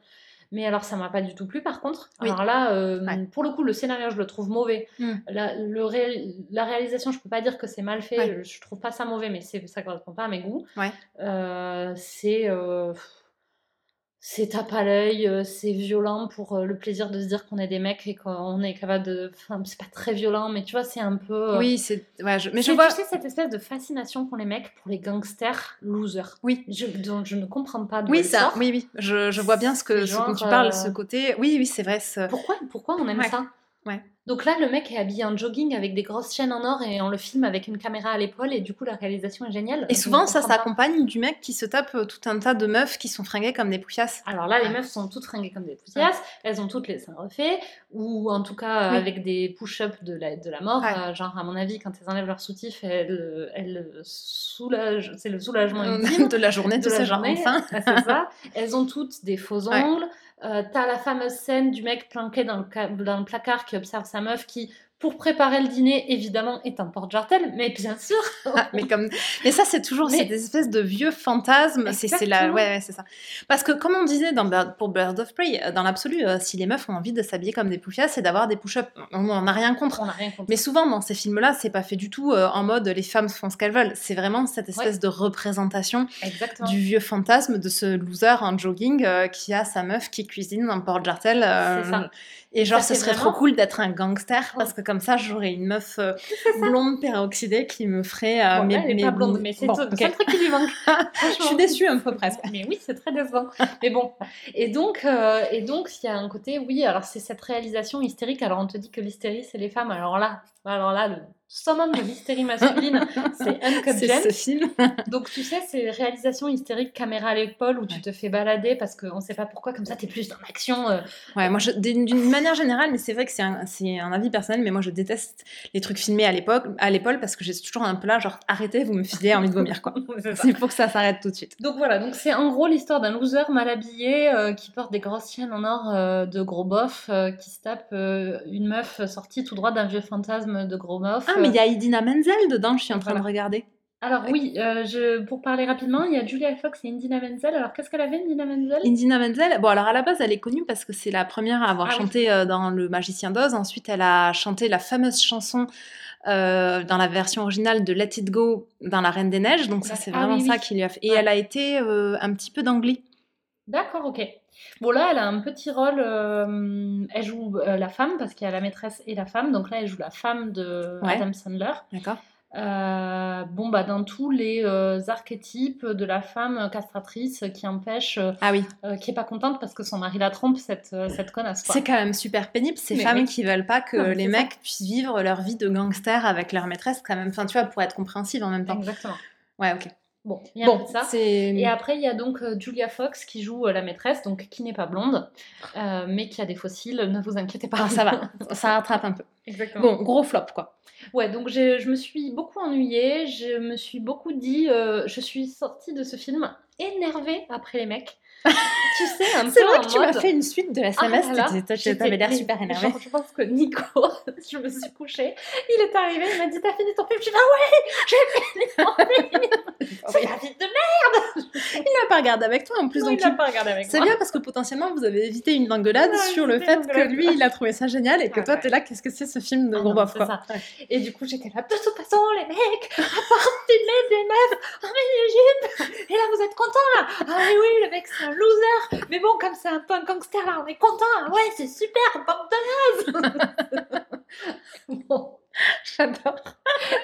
Mais alors, ça m'a pas du tout plu, par contre. Alors là, euh, pour le coup, le scénario, je le trouve mauvais. Hmm. La, le la réalisation, je peux pas dire que c'est mal fait. Je, trouve pas ça mauvais, mais ça correspond pas à mes goûts. Euh, c'est c'est tape à l'œil, euh, c'est violent pour euh, le plaisir de se dire qu'on est des mecs et qu'on est capable de. Enfin, c'est pas très violent, mais tu vois, c'est un peu. Euh, oui, c'est. Ouais, je... Mais je vois. Tu sais, cette espèce de fascination qu'ont les mecs pour les gangsters losers. Oui. Je, donc, je ne comprends pas Oui, ça. Oui, oui. Je, je vois bien ce que, ce dont tu parles, ce côté. Oui, oui, c'est vrai. Pourquoi, pourquoi on aime ça? Ouais. Donc là, le mec est habillé en jogging avec des grosses chaînes en or et on le filme avec une caméra à l'épaule et du coup la réalisation est géniale. Et souvent ça s'accompagne du mec qui se tape euh, tout un tas de meufs qui sont fringuées comme des poufiasses. Alors là, les meufs sont toutes fringuées comme des poufiasses, elles ont toutes les seins refaits ou en tout cas avec des push-ups de la, de la mort. Euh, genre à mon avis, quand elles enlèvent leur soutif, elles, elles soulagent, c'est le soulagement de la journée de, genre enfin. c'est ça. Elles ont toutes des faux ongles. Euh, t'as la fameuse scène du mec planqué dans le, dans le placard qui observe sa meuf qui pour préparer le dîner, évidemment, est un porte-jartel, mais bien sûr. Ah, mais comme, mais ça, c'est toujours cette espèce de vieux fantasme. C'est la, ouais, c'est ça. Parce que comme on disait dans pour Bird of Prey, euh, dans l'absolu, euh, si les meufs ont envie de s'habiller comme des poufias, c'est d'avoir des push-ups. On n'a rien contre. On rien contre. Mais souvent dans ces films-là, c'est pas fait du tout euh, en mode les femmes font ce qu'elles veulent. C'est vraiment cette espèce de représentation du vieux fantasme de ce loser en jogging qui a sa meuf qui cuisine un porte-jartel. Et genre, ce serait trop cool d'être un gangster parce que comme ça, j'aurais une meuf euh, blonde peroxydée qui me ferait. Euh, mais, elle pas blonde, mais c'est bon, le truc qui lui manque. je suis déçue un peu presque. Mais oui, c'est très décevant. mais bon. Et donc, euh, et donc, il y a un côté, oui, alors c'est cette réalisation hystérique. Alors, on te dit que l'hystérie, c'est les femmes. Alors là, alors là, le summum de l'hystérie masculine, c'est Uncut C'est ce film. Donc tu sais, c'est réalisation hystérique, caméra à l'épaule, où tu te fais balader parce qu'on ne sait pas pourquoi, comme ça tu es plus dans l'action. Euh. Ouais, moi d'une manière générale, mais c'est vrai que c'est un, un, avis personnel, mais moi je déteste les trucs filmés à l'époque, à l'épaule parce que j'ai toujours un peu là, genre arrêtez, vous me filez envie de vomir quoi. c'est pour que ça s'arrête tout de suite. Donc voilà, donc c'est en gros l'histoire d'un loser mal habillé euh, qui porte des grosses chaînes en or euh, de gros bof, qui se tape une meuf sortie tout droit d'un vieux fantasme de gros bof. Ah, mais il y a Idina Menzel dedans, je suis en train de regarder. Alors oui, euh, je, pour parler rapidement, il y a Julia Fox et Indina Menzel. Alors qu'est-ce qu'elle avait, Indina Menzel? Indina Menzel, bon alors à la base elle est connue parce que c'est la première à avoir ah chanté euh, dans Le Magicien d'Oz. Ensuite elle a chanté la fameuse chanson euh, dans la version originale de Let It Go dans La Reine des Neiges. Donc ça c'est ah vraiment ça qui lui a fait. Et elle a été un petit peu d'Angly. D'accord, ok. Bon, là, elle a un petit rôle. Euh, elle joue euh, la femme parce qu'il y a la maîtresse et la femme. Donc là, elle joue la femme de Adam Sandler. D'accord. Euh, bon, bah, dans tous les archétypes de la femme castratrice qui empêche, ah oui, qui est pas contente parce que son mari la trompe, cette, cette connasse. C'est quand même super pénible, ces femmes qui veulent pas que les mecs puissent vivre leur vie de gangster avec leur maîtresse, quand même. Enfin, tu vois, pour être compréhensive en même temps. Exactement. Ouais, ok. Bon, il y a ça. Et après, il y a donc euh, Julia Fox qui joue euh, la maîtresse, donc qui n'est pas blonde, euh, mais qui a des fossiles. Ne vous inquiétez pas. Ah, ça va, ça rattrape un peu. Exactement. Bon, gros flop, quoi. Ouais, donc je me suis beaucoup ennuyée. Je me suis beaucoup dit. je suis sortie de ce film énervée après les mecs tu sais, un peu. C'est vrai que tu m'as fait une suite de SMS. Ah, tu avais l'air super énervé. je pense que Nico, je me suis couchée, il est arrivé, il m'a dit T'as fini ton film? Je dit Ah ouais, j'ai fini mon film C'est la vie de merde Il n'a pas regardé avec toi en plus. Non, donc il n'a pas regardé avec. C'est bien parce que potentiellement vous avez évité une engueulade sur le fait que lui il a trouvé ça génial et que toi t'es là, qu'est-ce que c'est ce film de ah gros bof quoi? Et du coup j'étais là De toute façon, les mecs, à part filmer des meufs en mini et là vous êtes contents là Ah oui, oui, le mec c'est un loser. Mais bon, comme c'est un peu un gangster, là, on est content. Ouais, c'est super, bande de bon. J'adore.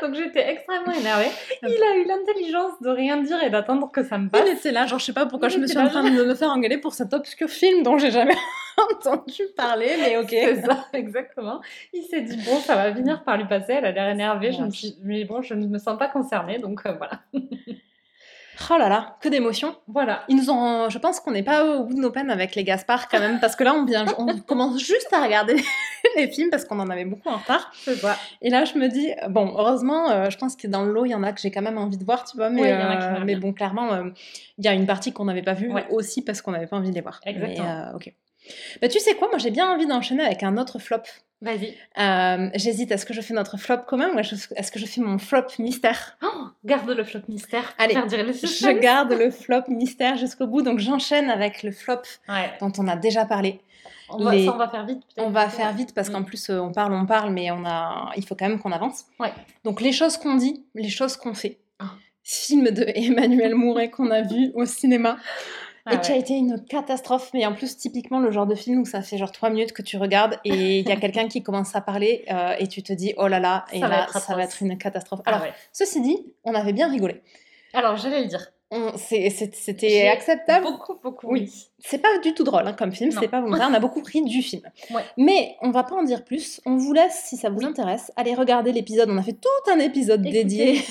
Donc j'étais extrêmement énervée. Il a eu l'intelligence de rien dire et d'attendre que ça me passe. Il était là, genre je sais pas pourquoi je me suis en train de me faire engueuler pour cet obscur film dont j'ai jamais entendu parler, mais ok. C'est ça, exactement. Il s'est dit bon, ça va venir par lui passer. Elle a l'air énervée. Je me suis... mais bon, je ne me sens pas concernée, donc euh, voilà. Oh là là, que d'émotions. Voilà. Ils nous ont, je pense qu'on n'est pas au bout de nos peines avec les Gaspard quand même, parce que là on vient, on commence juste à regarder les films parce qu'on en avait beaucoup en retard. Ça. Et là je me dis, bon, heureusement, euh, je pense que dans le lot il y en a que j'ai quand même envie de voir, tu vois, mais, Oui, euh, mais bon, clairement, euh, il y a une partie qu'on n'avait pas vue Ouais. aussi parce qu'on n'avait pas envie de les voir. Exactement. Mais, ok. Bah tu sais quoi, moi j'ai bien envie d'enchaîner avec un autre flop. Vas-y. Euh, J'hésite, est-ce que je fais notre flop commun ou est-ce que je fais mon flop mystère? Oh, garde le flop mystère. Allez, le Je garde le flop mystère jusqu'au bout, donc j'enchaîne avec le flop Ouais. dont on a déjà parlé. On va, Les- ça, on va faire vite. On va faire vite parce qu'en Mm. plus euh, on parle, on parle, mais on a, il faut quand même qu'on avance. Ouais. Donc les choses qu'on dit, les choses qu'on fait. Ah. Film de Emmanuel Mouret qu'on a vu au cinéma Ah et qui a ouais. été une catastrophe. Mais en plus typiquement le genre de film où ça fait genre trois minutes que tu regardes et il y a quelqu'un qui commence à parler euh, et tu te dis oh là là et Ça va là être ça va être une catastrophe. Ah Alors ouais. ceci dit, on avait bien rigolé. Alors, j'allais le dire. C'était acceptable. Beaucoup, beaucoup. Oui. C'est pas du tout drôle hein, comme film, c'est pas volontaire, on a beaucoup ri du film. Ouais. Mais on va pas en dire plus, on vous laisse, si ça vous intéresse, aller regarder l'épisode, on a fait tout un épisode Écoutez dédié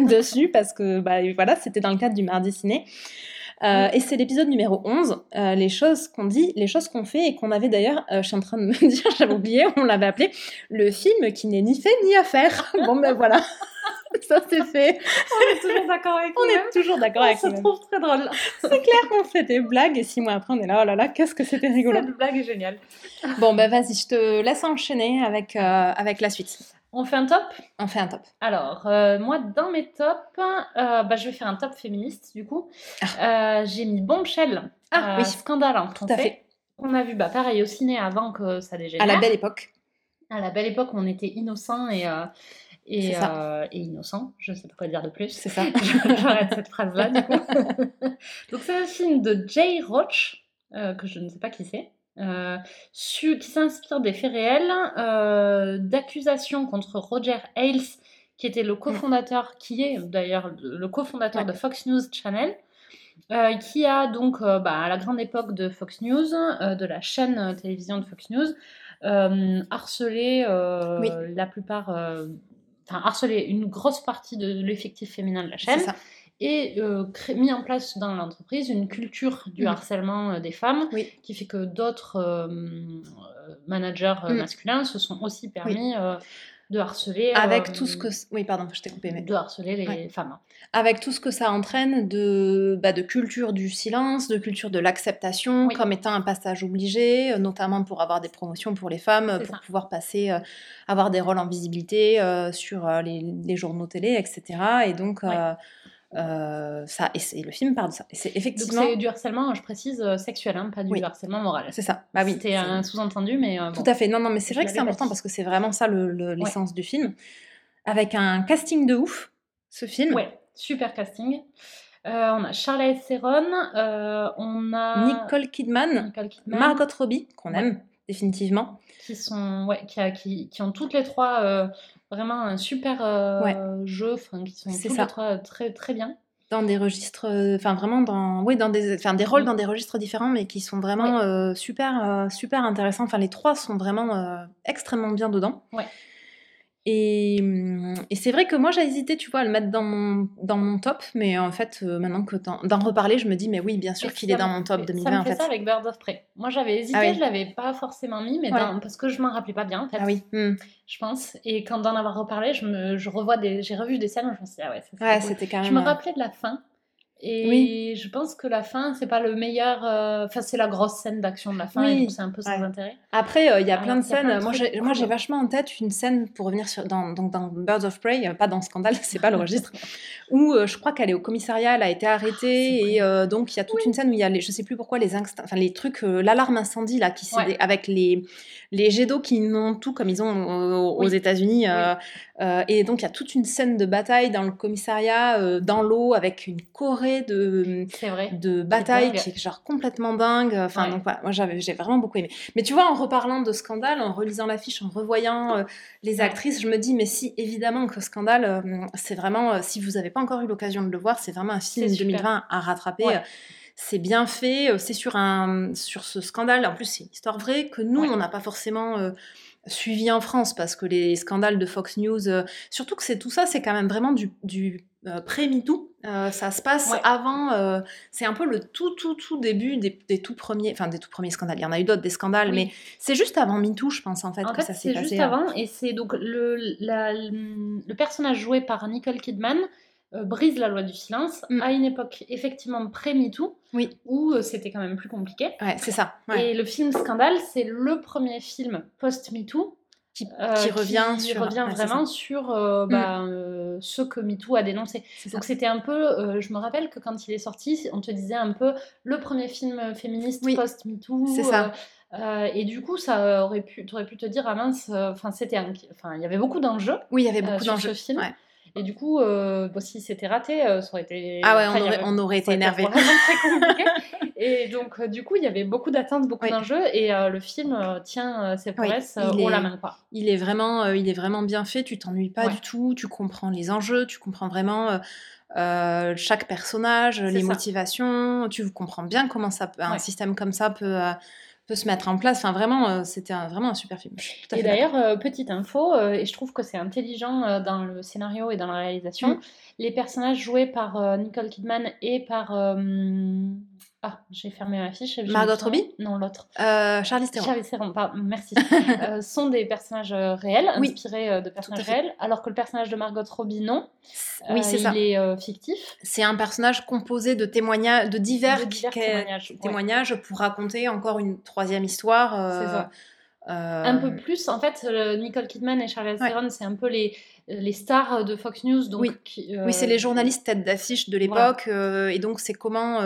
dessus, parce que bah, voilà, c'était dans le cadre du Mardi Ciné. Euh, Et c'est l'épisode numéro 11, euh, les choses qu'on dit, les choses qu'on fait, et qu'on avait d'ailleurs, euh, je suis en train de me dire, j'avais oublié, on l'avait appelé le film qui n'est ni fait ni à faire. bon ben voilà, ça c'est fait. On est toujours d'accord avec On est toujours d'accord On avec se nous-mêmes. trouve très drôle. C'est clair qu'on fait des blagues, et six mois après on est là, oh là là, qu'est-ce que c'était rigolo. Cette blague est géniale. Bon, bah vas-y, je te laisse enchaîner avec, avec la suite. On fait un top? On fait un top. Alors, euh, moi, dans mes tops, euh, bah, je vais faire un top féministe, du coup. Euh, J'ai mis Bombshell, Ah, oui. Scandale en Tout à fait. On a vu, bah, pareil, au ciné avant que ça dégénère. À la belle époque. À la belle époque, on était innocents et, et, euh, innocents. Je sais pas quoi dire de plus. C'est ça. J'arrête cette phrase-là, du coup. Donc, c'est un film de Jay Roach, euh, que je ne sais pas qui c'est, euh, su- qui s'inspire des faits réels, euh, d'accusations contre Roger Ailes, qui était le cofondateur, qui est d'ailleurs le cofondateur Ouais. de Fox News Channel. euh, qui a donc, bah, à la grande époque de Fox News, de la chaîne télévision de Fox News, harcelé Oui. la plupart, enfin harcelé une grosse partie de l'effectif féminin de la chaîne C'est ça. Et euh, cré- mis en place dans l'entreprise une culture du Mhm. harcèlement euh, des femmes Oui. qui fait que d'autres euh, managers Mhm. masculins se sont aussi permis de harceler Avec tout ce que. Oui, pardon, je t'ai coupé. Mais... de harceler les Ouais. femmes. Avec tout ce que ça entraîne de, bah, de culture du silence, de culture de l'acceptation, Oui. comme étant un passage obligé, notamment pour avoir des promotions pour les femmes, pour ça. pouvoir passer, avoir des rôles en visibilité sur les, les journaux télé, etc. Et donc, Ouais. Euh, ça, et c'est- le film parle de ça. Et c'est Donc effectivement. c'est du harcèlement, je précise, euh, sexuel, hein, pas du Oui. harcèlement moral. C'est ça. Bah oui. C'était c'est- un sous-entendu, mais euh, Tout bon. à fait. Non, non, mais c'est vrai que c'est important parce que c'est vraiment ça le- le- l'essence du film. Avec un casting de ouf, ce film. Ouais, super casting. Euh, on a Charlize Theron, on a Nicole Kidman, Nicole Kidman, Margot Robbie, qu'on Ouais. aime définitivement. qui sont ouais, qui, a- qui, qui ont toutes les trois euh, vraiment un super euh, Ouais. jeu, enfin qui sont toutes ça. les trois très très bien. Dans des registres, euh, enfin vraiment dans, oui, dans des, enfin des rôles Oui. dans des registres différents, mais qui sont vraiment euh, super, euh, super intéressants. Enfin, les trois sont vraiment euh, extrêmement bien dedans. Ouais. Et, et c'est vrai que moi j'ai hésité, tu vois, à le mettre dans mon, dans mon top, mais en fait, euh, maintenant que t'en- d'en reparler, je me dis, mais oui, bien sûr qu'il est dans mon top fait- 2020 Ça me en fait ça avec Birds of Prey. Moi j'avais hésité, Ah oui. je l'avais pas forcément mis, mais Ouais. dans- parce que je m'en rappelais pas bien en fait. Ah oui. hum. Je pense. Et quand d'en avoir reparlé, je me, je revois des, j'ai revu des scènes, je me suis dit ah ouais, ça, Ouais, cool. c'était quand même. Je me euh, rappelais de la fin. Et Oui. je pense que la fin, c'est pas le meilleur. euh, Enfin, c'est la grosse scène d'action de la fin, Oui. et donc c'est un peu sans Ouais. intérêt. Après, euh, il y a Alors, plein de plein scènes. de moi, j'ai, moi, j'ai cool. vachement en tête une scène pour revenir sur, dans, donc dans Birds of Prey, euh, pas dans Scandale, c'est pas le registre, où euh, je crois qu'elle est au commissariat, elle a été arrêtée, Ah, c'est et donc il y a toute une scène où il y a, les, je sais plus pourquoi, les instincts, enfin les trucs, l'alarme incendie là, qui Ouais. avec les, les jets d'eau qui inondent tout comme ils ont aux. États-Unis, euh, et donc il y a toute une scène de bataille dans le commissariat, euh, dans l'eau, avec une corée de de bataille qui est genre complètement dingue. Enfin, Ouais. donc voilà, moi j'ai vraiment beaucoup aimé. Mais tu vois, en reparlant de Scandale, en relisant l'affiche, en revoyant euh, les actrices, je me dis, mais si, évidemment que Scandale, c'est vraiment, si vous n'avez pas encore eu l'occasion de le voir, c'est vraiment un film C'est super. 2020 à rattraper. Ouais. C'est bien fait, c'est sur, un, sur ce scandale. En plus, c'est une histoire vraie que nous, Ouais. on n'a pas forcément. euh, suivi en France parce que les scandales de Fox News, euh, surtout que c'est tout ça, c'est quand même vraiment du, du euh, pré-MeToo. Euh, ça se passe avant, c'est un peu le tout, tout, tout début des, des, tout premiers, enfin des tout premiers scandales. Il y en a eu d'autres des scandales, mais c'est juste avant MeToo, je pense en fait. En fait, c'est juste hein. avant, et c'est donc le, le personnage joué par Nicole Kidman euh, brise la loi du silence mm. à une époque effectivement pré-MeToo, oui. où euh, c'était quand même plus compliqué. Ouais, c'est ça. Et le film Scandale, c'est le premier film post-MeToo qui, euh, qui, revient, sur... revient vraiment sur mm. bah, ce que MeToo a dénoncé. Donc c'était un peu, je me rappelle que quand il est sorti, on te disait un peu le premier film féministe post-MeToo. C'est ça. et du coup, ça aurait pu, aurais pu te dire, ah mince, enfin c'était, enfin il y avait beaucoup d'enjeux. Oui, il y avait beaucoup d'enjeux. Et du coup, euh, si c'était raté, euh, ça aurait été. Ah ouais, on, aurait, on aurait été énervé. très compliqué. et donc, euh, du coup, il y avait beaucoup d'attentes, beaucoup d'enjeux, et le film tient ses promesses haut la main. Quoi. Il, est vraiment, il est vraiment bien fait, tu t'ennuies pas du tout, tu comprends les enjeux, tu comprends vraiment. chaque personnage, les motivations, tu comprends bien comment ça un système comme ça peut, peut se mettre en place. Enfin, vraiment, euh, c'était vraiment un super film. Et d'ailleurs, euh, petite info, euh, et je trouve que c'est intelligent dans le scénario et dans la réalisation, mm. les personnages joués par Nicole Kidman et par ah, j'ai fermé ma fiche. Margot Robbie Non, l'autre. Euh, Charlie Theron. Charlie Theron, merci. euh, sont des personnages euh, réels, inspirés euh, de personnages réels, alors que le personnage de Margot Robbie, non. Oui, c'est ça. Il est fictif. C'est un personnage composé de témoignages, de divers, de divers témoignages, témoignages pour raconter encore une troisième histoire. C'est ça. Un peu plus, en fait, Nicole Kidman et Charlie Theron, c'est un peu les, les stars de Fox News. Donc, oui, oui c'est les journalistes tête d'affiche de l'époque, et donc c'est comment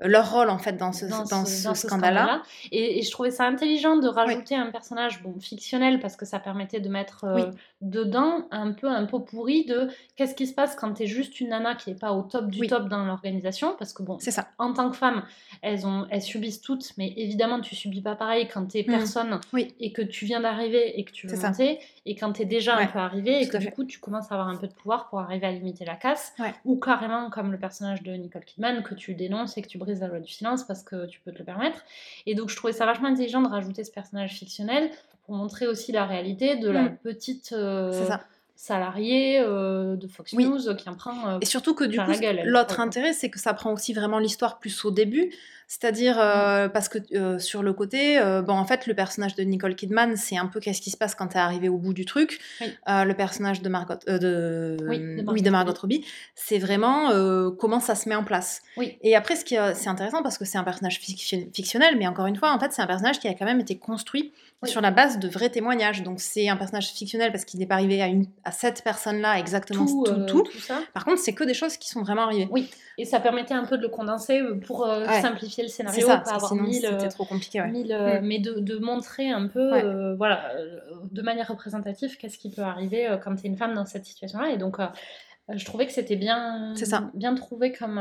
leur rôle en fait dans ce, dans ce, scandale-là. et, je trouvais ça intelligent de rajouter un personnage bon, fictionnel parce que ça permettait de mettre euh, dedans un peu un pot pourri de qu'est-ce qui se passe quand tu es juste une nana qui n'est pas au top du top dans l'organisation parce que bon, ça. En tant que femme, elles ont elles subissent toutes, mais évidemment tu subis pas pareil quand tu es mmh. personne et que tu viens d'arriver et que tu veux monter et quand tu es déjà un peu arrivé et que du coup tu commences à avoir un peu de pouvoir pour arriver à limiter la casse ou carrément comme le personnage de Nicole Kidman que tu dénonces et que tu brises la loi du silence parce que tu peux te le permettre. Et donc je trouvais ça vachement intelligent de rajouter ce personnage fictionnel pour montrer aussi la réalité de la mm. petite euh, salariée euh, de Fox News qui en prend. Euh, et surtout que du coup, l'autre intérêt, c'est que ça prend aussi vraiment l'histoire plus au début. C'est-à-dire, euh, parce que euh, sur le côté, euh, bon, en fait, le personnage de Nicole Kidman, c'est un peu qu'est-ce qui se passe quand tu es arrivé au bout du truc. le personnage de Margot, de, oui, de Margot, Robbie, c'est vraiment comment ça se met en place. Et après, ce qui c'est intéressant parce que c'est un personnage fictionnel, mais encore une fois, en fait, c'est un personnage qui a quand même été construit sur la base de vrais témoignages. Donc, c'est un personnage fictionnel parce qu'il n'est pas arrivé à, une, à cette personne-là exactement tout. tout, ça. Par contre, c'est que des choses qui sont vraiment arrivées. Oui, et ça permettait un peu de le condenser pour simplifier le scénario, ça, pas avoir sinon, c'était trop compliqué. Ouais. Euh, mm. Mais de, de, montrer un peu, euh, voilà, euh, de manière représentative, qu'est-ce qui peut arriver quand tu es une femme dans cette situation-là. Et donc, je trouvais que c'était bien, bien trouvé comme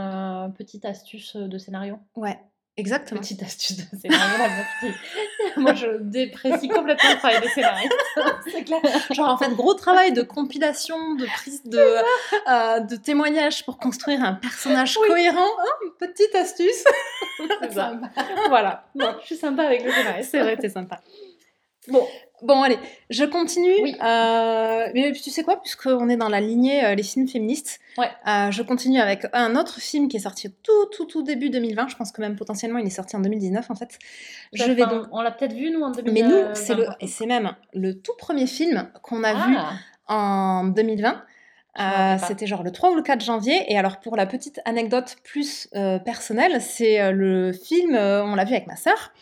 petite astuce de scénario. Ouais, Exactement. Petite astuce de scénario, Moi, je déprécie complètement le travail des scénaristes. c'est clair. Genre, en fait, gros travail de compilation, de prise de, euh, de témoignages pour construire un personnage cohérent. Oh, petite astuce. c'est ça. voilà. Bon, je suis sympa avec le scénariste. C'est vrai, t'es sympa. Bon, Bon, allez, je continue. Oui. Euh, mais tu sais quoi, puisqu'on est dans la lignée euh, les films féministes, ouais. Euh, je continue avec un autre film qui est sorti tout, tout, tout début 2020. Je pense que même potentiellement il est sorti en 2019 en fait. Je vais donc... On l'a peut-être vu nous en 2020. Mais nous, c'est le, et c'est même le tout premier film qu'on a vu ah. en 2020. c'était genre le 3 ou le 4 janvier. Et alors, pour la petite anecdote plus personnelle, c'est le film, on l'a vu avec ma sœur.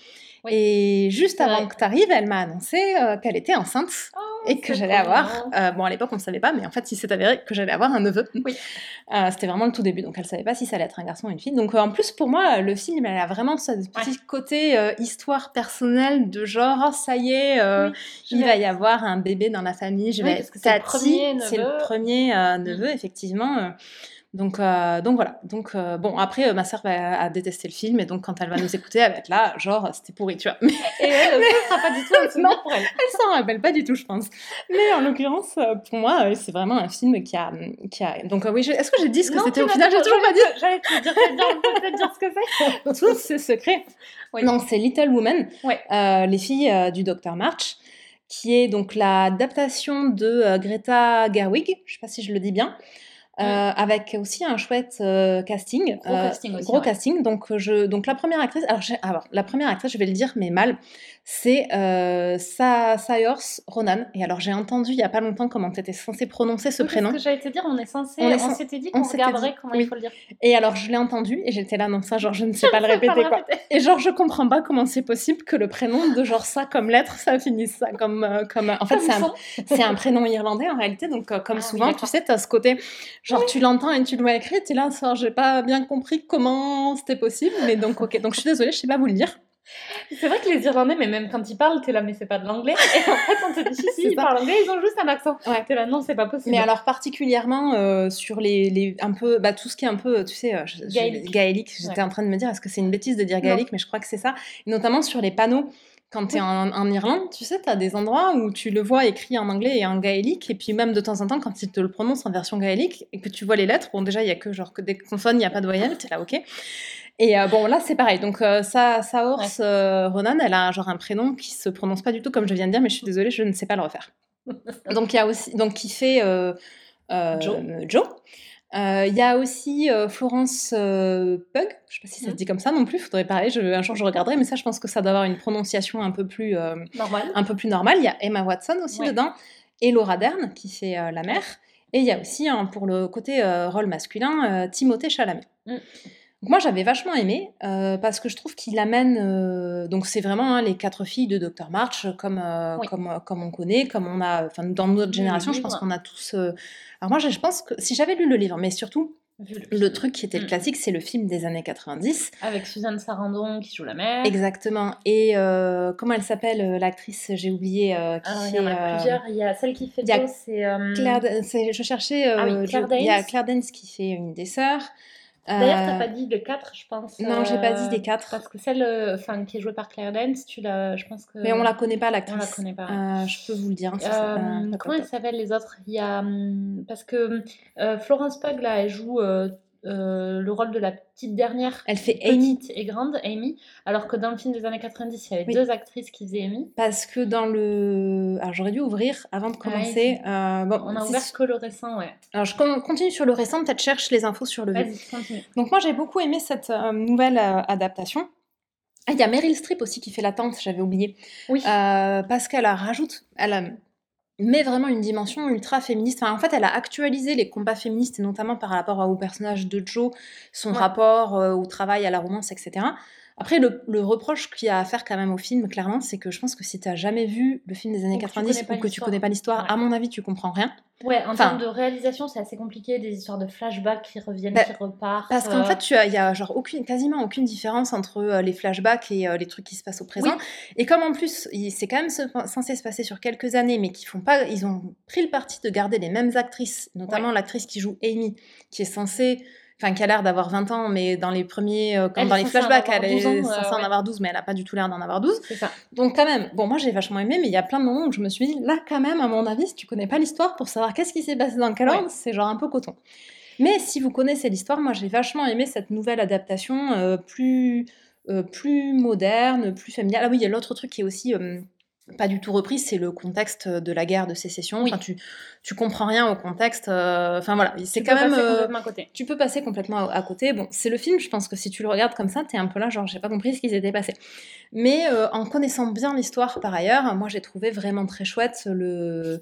Et juste avant que tu arrives, elle m'a annoncé euh, qu'elle était enceinte oh, et que j'allais avoir. Euh, bon, à l'époque, on ne savait pas, mais en fait, il s'est avéré que j'allais avoir un neveu. Oui. Euh, c'était vraiment le tout début, donc elle ne savait pas si ça allait être un garçon ou une fille. Donc, en plus, pour moi, le film, elle a vraiment ce petit côté histoire personnelle de genre, oh, ça y est, il va y avoir un bébé dans la famille, je vais être C'est le premier neveu, effectivement. Donc, euh, donc voilà. Donc euh, bon, après, euh, ma sœur va détester le film et donc quand elle va nous écouter, elle va être là, genre c'était pourri, tu vois. Et elle, ne sera pas du tout un non, pour elle. Elle s'en rappelle pas du tout, je pense. Mais en l'occurrence, pour moi, c'est vraiment un film qui a, qui a. Donc oui, est-ce que j'ai dit ce que c'était au final? J'ai toujours pas dit. J'allais te dire, peut-être dire ce que c'est. Tout c'est secret. Non, c'est Little Woman. Ouais. les filles du Docteur March qui est donc l'adaptation de Greta Gerwig, je ne sais pas si je le dis bien. Euh, avec aussi un chouette euh, casting. Gros euh, casting aussi. Gros casting. Donc, je, donc la première actrice, alors, alors, la première actrice, je vais le dire, mais mal, c'est euh, Sa Sayors Ronan. Et alors, j'ai entendu il n'y a pas longtemps comment tu étais censée prononcer ce oui, prénom. Ce que j'allais te dire, on est censé, on, on s'était dit qu'on regarderait comment oui. il faut le dire. Et alors, je l'ai entendu et j'étais là, non, ça, genre, je ne sais pas le répéter, quoi. Et genre, je comprends pas comment c'est possible que le prénom de genre ça comme lettre, ça finisse ça comme. Euh, comme en fait, c'est un, un, prénom irlandais en réalité. Donc, euh, comme ah, souvent, oui, tu sais, tu as ce côté, genre, tu l'entends et tu le vois écrit, tu es là, j'ai pas bien compris comment c'était possible. Mais donc, ok. Donc, je suis désolée, je sais pas vous le dire. C'est vrai que les Irlandais, mais même quand ils parlent, t'es là, mais c'est pas de l'anglais. Et en fait, on te dit, si, ils parlent anglais, ils ont juste un accent. Ouais. T'es là, non, c'est pas possible. Mais alors, particulièrement euh, sur les, les, un peu, bah, tout ce qui est un peu, tu sais, euh, gaélique. gaélique. J'étais ouais. en train de me dire, est-ce que c'est une bêtise de dire gaélique, mais je crois que c'est ça. Et notamment sur les panneaux. Quand tu es oui. en, en, Irlande, tu sais, tu as des endroits où tu le vois écrit en anglais et en gaélique, et puis même de temps en temps, quand ils te le prononcent en version gaélique, et que tu vois les lettres, bon, déjà, il y a que genre que des consonnes, il n'y a pas de voyelles, tu es là, ok. Et euh, bon, là, c'est pareil. Donc, euh, ça, Saors ouais. euh, Ronan, elle a genre un prénom qui se prononce pas du tout comme je viens de dire, mais je suis désolée, je ne sais pas le refaire. donc, il y a aussi, donc, qui fait euh, Joe. Joe. Il y a aussi Florence Pug, je sais pas si ça se dit comme ça non plus, faudrait pareil, je, un jour je regarderai, mais ça je pense que ça doit avoir une prononciation un peu plus, normale. un peu plus normale. Il y a Emma Watson aussi ouais. dedans, et Laura Dern qui fait la mère, et il y a aussi, hein, pour le côté rôle masculin, Timothée Chalamet. Mm. Donc moi j'avais vachement aimé euh, parce que je trouve qu'il amène euh, donc c'est vraiment hein, les quatre filles de Dr March comme euh, oui. comme comme on connaît comme on a enfin dans notre génération je pense qu'on a tous alors moi je pense que si j'avais lu le livre mais surtout le, le, truc qui était le classique, c'est le film des années 90. Avec Suzanne Sarandon qui joue la mère. Exactement. Et euh, comment elle s'appelle, l'actrice J'ai oublié. Euh, qui Alors, il y en a plusieurs. Il y a celle qui fait Joe, c'est. Claire, je cherchais. ah oui, Claire je, il y a Claire Danes qui fait une des sœurs. D'ailleurs, t'as pas dit les 4, je pense. Non, j'ai pas dit des 4. Parce que celle enfin, qui est jouée par Claire Dance, tu l'as, je pense que... Mais on la connaît pas, l'actrice. On la connaît pas. Euh, je peux vous le dire. Euh, comment elles s'appellent les autres? Il y a... hum, Parce que euh, Florence Pug, là, elle joue euh, le rôle de la petite dernière. Elle fait Amy. Petite et grande, Amy. Alors que dans le film des années 90, il y avait oui. deux actrices qui faisaient Amy. Parce que dans le. Alors j'aurais dû ouvrir avant de commencer. Ouais, euh, bon, on a ouvert que le récent, ouais. Alors je continue sur le récent, peut-être cherche les infos sur le continue. Donc moi j'ai beaucoup aimé cette euh, nouvelle adaptation. Ah, il y a Meryl Streep aussi qui fait la tante, j'avais oublié. Oui. Parce qu'elle rajoute. Elle mais vraiment une dimension ultra féministe. Enfin, en fait, elle a actualisé les combats féministes, et notamment par rapport au personnage de Joe, son ouais. rapport euh, au travail, à la romance, etc. Après, le, le reproche qu'il y a à faire quand même au film, clairement, c'est que je pense que si tu n'as jamais vu le film des années Donc, 90 ou que tu connais pas l'histoire, ouais. à mon avis, tu comprends rien. Ouais, en enfin, termes de réalisation, c'est assez compliqué, des histoires de flashbacks qui reviennent, bah, qui repartent. Parce qu'en euh... fait, il y a genre aucune, quasiment aucune différence entre euh, les flashbacks et euh, les trucs qui se passent au présent. Oui. Et comme en plus, c'est quand même censé se passer sur quelques années, mais qui font pas, ils ont pris le parti de garder les mêmes actrices, notamment ouais. l'actrice qui joue Amy, qui est censée enfin qui a l'air d'avoir 20 ans, mais dans les premiers, euh, comme elle dans les flashbacks, elle est ans, censée euh, en avoir 12, mais elle n'a pas du tout l'air d'en avoir 12. C'est ça. Donc quand même, bon, moi j'ai vachement aimé, mais il y a plein de moments où je me suis dit, là quand même, à mon avis, si tu connais pas l'histoire, pour savoir qu'est-ce qui s'est passé dans quel ordre, ouais. c'est genre un peu coton. Mais si vous connaissez l'histoire, moi j'ai vachement aimé cette nouvelle adaptation euh, plus, euh, plus moderne, plus familiale. Ah oui, il y a l'autre truc qui est aussi pas du tout repris, c'est le contexte de la guerre de sécession. Oui. Enfin, tu, tu comprends rien au contexte. Euh, enfin voilà, c'est quand même. Euh, tu peux passer complètement à, à, côté. Bon, c'est le film, je pense que si tu le regardes comme ça, t'es un peu là, genre, j'ai pas compris ce qui s'était passé. Mais euh, en connaissant bien l'histoire par ailleurs, moi j'ai trouvé vraiment très chouette le.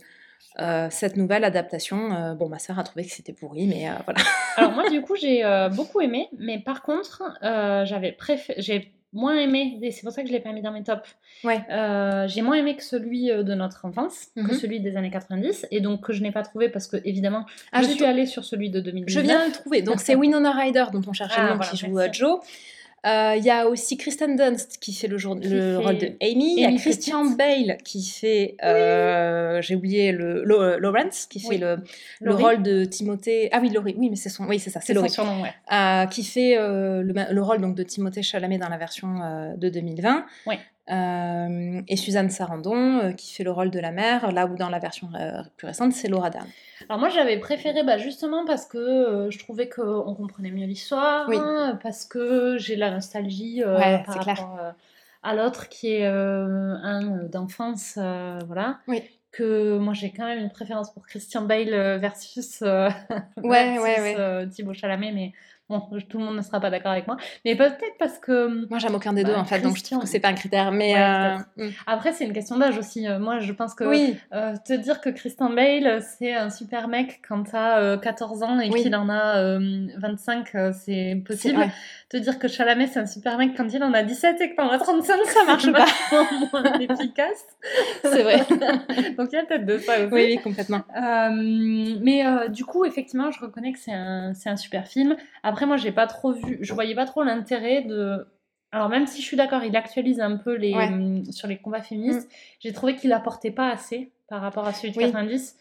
Euh, cette nouvelle adaptation, euh, bon, ma sœur a trouvé que c'était pourri, mais euh, voilà. Alors moi, du coup, j'ai beaucoup aimé, mais par contre, j'avais préféré, j'ai moins aimé, et c'est pour ça que je l'ai pas mis dans mes tops. Ouais. Euh, j'ai moins aimé que celui de notre enfance, mm -hmm. que celui des années 90, et donc que je n'ai pas trouvé parce que évidemment, ah, je suis allée sur celui de 2019. Je viens de le trouver. Donc c'est Winona Ryder dont on cherchait ah, le nom voilà, qui joue merci. Joe. Il euh, y a aussi Kristen Dunst qui fait le, jour, qui le fait... rôle de Amy. Il y a Christian Bale qui fait, euh, oui. j'ai oublié le, le, Lawrence qui fait oui. le, le rôle de Timothée. Ah oui, Laurie. Oui, mais c'est son. Oui, c'est ça, c'est Laurie. Son nom, ouais. euh, qui fait le, le, rôle donc de Timothée Chalamet dans la version de 2020. Oui. Euh, et Suzanne Sarandon euh, qui fait le rôle de la mère, là où dans la version euh, plus récente c'est Laura Dern. Alors moi j'avais préféré bah, justement parce que je trouvais qu'on comprenait mieux l'histoire, oui. parce que j'ai la nostalgie ouais, par rapport à l'autre qui est un d'enfance, voilà. Oui que moi j'ai quand même une préférence pour Christian Bale versus, ouais. Thibaut Chalamet, mais Bon, tout le monde ne sera pas d'accord avec moi. Mais peut-être parce que. Moi, j'aime aucun des deux, bah, en fait, donc je trouve que c'est pas un critère. Mais euh, hmm. Après, c'est une question d'âge aussi. Euh, moi, je pense que oui. Euh, te dire que Christian Bale, c'est un super mec quand t'as 14 ans et qu'il en a 25, c'est possible. Te dire que Chalamet, c'est un super mec quand il en a 17 et que t'en as 35, ça marche pas. moins efficace. C'est vrai. donc, il y a peut-être de ça aussi. Oui, oui complètement. mais du coup, effectivement, je reconnais que c'est un, un super film. Après, moi, j'ai pas trop vu, je voyais pas trop l'intérêt de. Alors, même si je suis d'accord, il actualise un peu les, sur les combats féministes, mm. j'ai trouvé qu'il apportait pas assez par rapport à celui de 90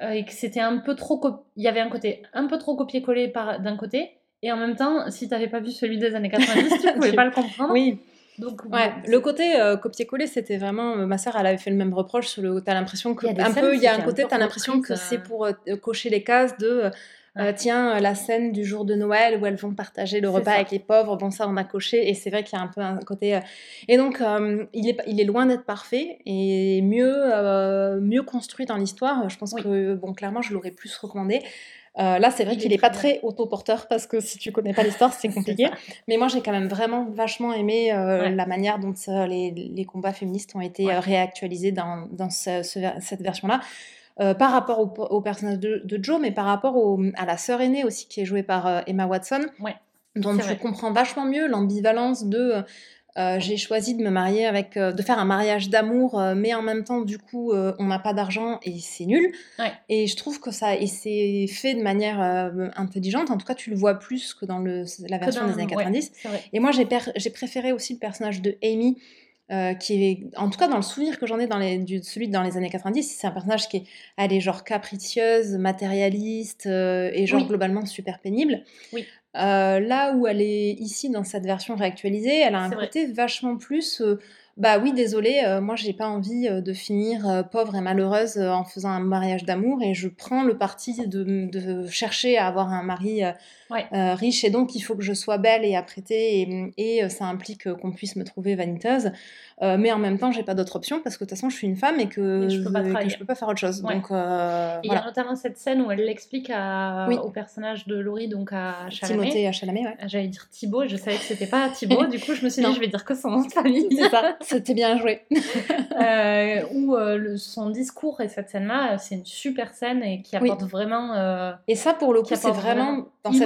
euh, et que c'était un peu trop. Il y avait un côté un peu trop copié-collé d'un côté, et en même temps, si tu n'avais pas vu celui des années 90, tu pouvais pas le comprendre. Oui. Donc, ouais, le côté euh, copier-coller, c'était vraiment. Euh, ma sœur, elle avait fait le même reproche sur le. T'as l'impression que. Un peu, il y a un côté, t'as l'impression que c'est pour cocher les cases de. Euh, tiens, euh, la scène du jour de Noël où elles vont partager le repas avec les pauvres, bon ça on a coché et c'est vrai qu'il y a un peu un côté... Euh, et donc il, est, il est loin d'être parfait et mieux, mieux construit dans l'histoire. Je pense que, bon clairement je l'aurais plus recommandé. Là, c'est vrai qu'il n'est pas très autoporteur parce que si tu connais pas l'histoire, c'est compliqué. Mais moi, j'ai quand même vraiment vachement aimé la manière dont les, les, combats féministes ont été réactualisés dans, dans cette version-là. Euh, par rapport au, personnage de, Joe, mais par rapport à la sœur aînée aussi, qui est jouée par euh, Emma Watson. Ouais, dont je comprends vachement mieux l'ambivalence de euh, j'ai choisi de me marier avec, de faire un mariage d'amour, mais en même temps, du coup, on n'a pas d'argent et c'est nul. Et je trouve que ça, et c'est fait de manière intelligente. En tout cas, tu le vois plus que dans le, la version des années 90. et moi, j'ai préféré aussi le personnage de Amy, euh, qui est, en tout cas dans le souvenir que j'en ai dans les, du, celui dans les années 90, c'est un personnage qui est, elle est genre capricieuse, matérialiste euh, et genre globalement super pénible. Oui. Euh, là où elle est ici dans cette version réactualisée, elle a un côté vachement plus bah oui, désolé, moi j'ai pas envie de finir pauvre et malheureuse en faisant un mariage d'amour et je prends le parti de, de chercher à avoir un mari riche et donc il faut que je sois belle et apprêtée et, et ça implique qu'on puisse me trouver vaniteuse. Euh, mais en même temps, j'ai pas d'autre option parce que de toute façon, je suis une femme et que, je, peux pas peux pas faire autre chose. Donc, euh, il y a notamment cette scène où elle l'explique au personnage de Laurie, donc à Chalamet. Timothée à Chalamet, ouais. J'allais dire Thibaut, je savais que c'était pas Thibaut, du coup, je me suis dit, je vais dire que son nom de famille. C'est ça, c'était bien joué. euh, où euh, son discours et cette scène-là, c'est une super scène et qui apporte vraiment. et ça, pour le coup, c'est vraiment. il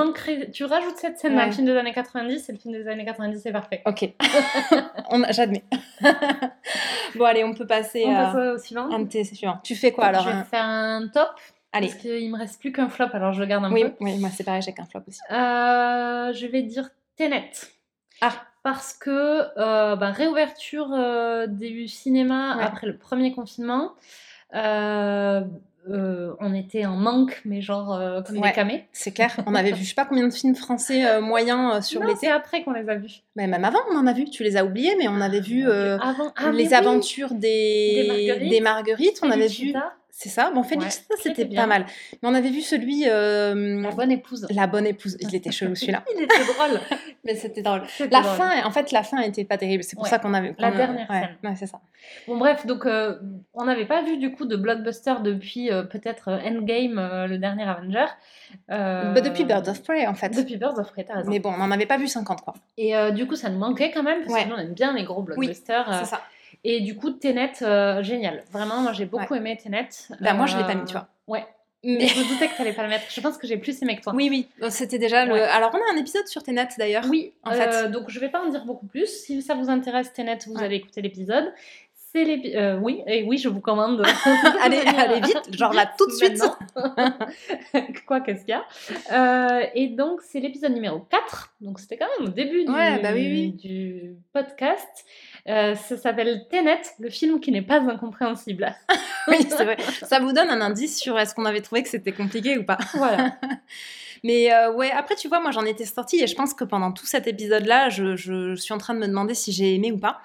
Tu rajoutes cette scène dans le film des années 90 et le film des années 90, c'est parfait. Ok, j'admets. bon, allez, on peut passer on au suivant. suivant. Tu fais quoi alors Je vais faire un top. Allez. Parce qu'il me reste plus qu'un flop, alors je le garde un oui, peu. Oui, moi c'est pareil, j'ai qu'un flop aussi. Euh, je vais dire Tenet. Ah. Parce que euh, bah, réouverture euh, du cinéma après le premier confinement. Euh, on était en manque, mais genre euh, comme des camés. C'est clair. On avait vu je sais pas combien de films français euh, moyens sur l'été. C'est après qu'on les a vus. Mais même avant, on en a vu. Tu les as oubliés, mais on avait vu avant... Ah, les aventures des... des marguerites. On avait vu. C'est ça. Bon, fait, ça, c'était pas mal. Mais on avait vu celui. Euh, la bonne épouse. La bonne épouse. Il était chelou celui-là. il était drôle. Mais c'était drôle. La fin, en fait, la fin était pas terrible. C'est pour ça qu'on avait. la dernière scène. Ouais, c'est ça. Bon, bref, donc euh, on n'avait pas vu du coup de blockbuster depuis euh, peut-être Endgame, le dernier Avenger. Bah, depuis Birds of Prey, en fait. Depuis Birds of Prey, t'as raison. Mais bon, on n'en avait pas vu 50, quoi. Et du coup, ça nous manquait quand même, parce que nous, on aime bien les gros blockbusters. Oui, c'est ça. Et du coup, Tenet, euh, génial. Vraiment, moi j'ai beaucoup aimé Tenet. Bah, moi je l'ai pas mis, tu vois. Euh, ouais. Mais je me doutais que tu n'allais pas le mettre. Je pense que j'ai plus aimé que toi. Oui, oui. C'était déjà le. Alors, on a un épisode sur Tenet d'ailleurs. Oui, en fait. Euh, donc, je vais pas en dire beaucoup plus. Si ça vous intéresse, Tenet, vous allez écouter l'épisode. C'est l'épisode. oui, et oui, je vous commande. allez, allez vite, genre là tout de suite. Quoi qu'est-ce qu'il y a? et donc, c'est l'épisode numéro 4. Donc, c'était quand même au début du, bah du podcast. Euh, ça s'appelle Tenet, le film qui n'est pas incompréhensible. oui, c'est vrai. Ça vous donne un indice sur est-ce qu'on avait trouvé que c'était compliqué ou pas. Voilà. Mais euh, ouais, après, tu vois, moi j'en étais sortie et je pense que pendant tout cet épisode-là, je, je, suis en train de me demander si j'ai aimé ou pas.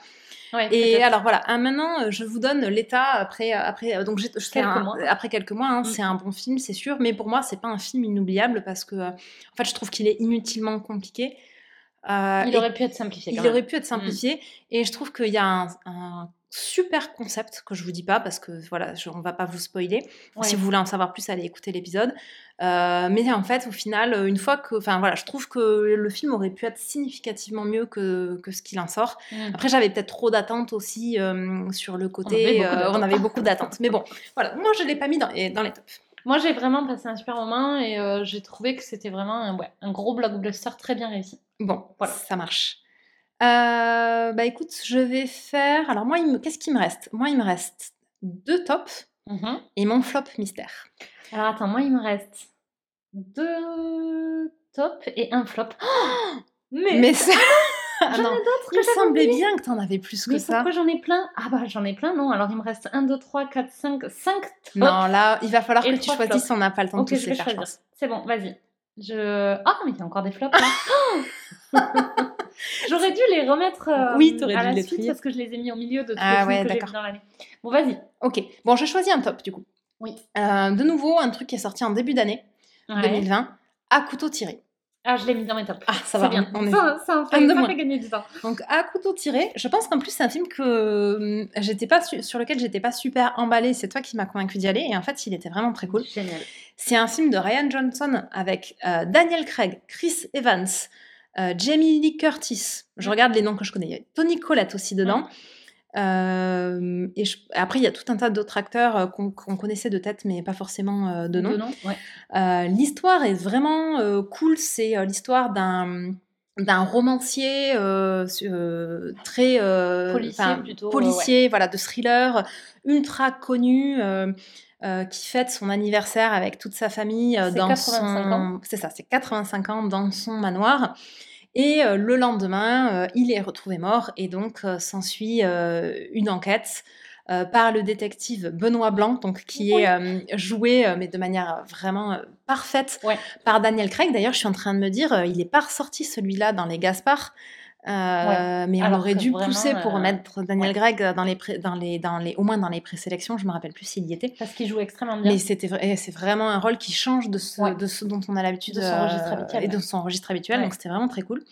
Ouais, et alors voilà, maintenant je vous donne l'état après après donc quelques mois. après quelques mois. Hein, mm. C'est un bon film, c'est sûr, mais pour moi c'est pas un film inoubliable parce que en fait je trouve qu'il est inutilement compliqué. il aurait pu être simplifié. il aurait pu être simplifié. Et je trouve qu'il y a un, super concept que je vous dis pas parce que voilà, je, on va pas vous spoiler. Si vous voulez en savoir plus, allez écouter l'épisode. Euh, mais en fait, au final, une fois que, enfin voilà, je trouve que le film aurait pu être significativement mieux que, que ce qu'il en sort. Mm. Après, j'avais peut-être trop d'attentes aussi euh, sur le côté. On avait beaucoup d'attentes. mais bon, voilà, moi je l'ai pas mis dans, dans les tops. Moi, j'ai vraiment passé un super moment et euh, j'ai trouvé que c'était vraiment un, ouais, un gros blockbuster très bien réussi. Bon, voilà. ça marche. Euh, bah écoute, je vais faire. Alors, moi, me... qu'est-ce qui me reste? Moi, il me reste deux tops mhm. et mon flop mystère. Alors, attends, moi, il me reste deux tops et un flop. mais mais ça... Ah j'en ai d'autres. Il me semblait bien que tu en avais plus que ça. Pourquoi j'en ai plein? Ah bah j'en ai plein, non? Alors il me reste 1, 2, 3, 4, 5, 5 Non, là, il va falloir que tu choisisses, on n'a pas le temps de tous les faire, C'est bon, vas-y. Je... Ah, mais il y a encore des flops là. J'aurais dû les remettre euh, oui, à dû la les suite parce que je les ai mis au milieu de tous ah, les ouais, que j'ai dans l'année. Bon, vas-y. Ok. Bon, je choisis un top du coup. Oui. Euh, de nouveau, un truc qui est sorti en début d'année 2020, à couteau tiré. Ah, je l'ai mis dans mes tops. Ah, ça va. bien. On est... ça, ça, fait, ça fait gagner du temps. Donc, à couteau tiré, je pense qu'en plus, c'est un film que hum, j'étais pas sur lequel j'étais pas super emballée. C'est toi qui m'as convaincu d'y aller. Et en fait, il était vraiment très cool. Génial. C'est un film de Ryan Johnson avec euh, Daniel Craig, Chris Evans, euh, Jamie Lee Curtis. Je regarde les noms que je connais. Il y a Tony Collette aussi dedans. Euh, et après, il y a tout un tas d'autres acteurs euh, qu'on connaissait de tête, mais pas forcément euh, de nom. l'histoire est vraiment cool. C'est l'histoire d'un d'un romancier très policier, plutôt, policier voilà, de thriller ultra connu. Qui fête son anniversaire avec toute sa famille dans son c'est ça c'est 85 ans dans son manoir et euh, le lendemain, euh, il est retrouvé mort et donc euh, s'ensuit une enquête par le détective Benoît Blanc, donc qui est joué, mais de manière vraiment parfaite, par Daniel Craig. D'ailleurs, je suis en train de me dire, il n'est pas ressorti celui-là dans Les Gaspards. Euh, mais on aurait dû pousser pour euh, mettre Daniel Gregg dans les, dans les, dans les, au moins dans les présélections. Je me rappelle plus s'il y était. Parce qu'il joue extrêmement bien. Mais c'était, c'est vraiment un rôle qui change de ce, de ce dont on a l'habitude de son registre habituel, et de son registre habituel. Donc c'était vraiment très cool.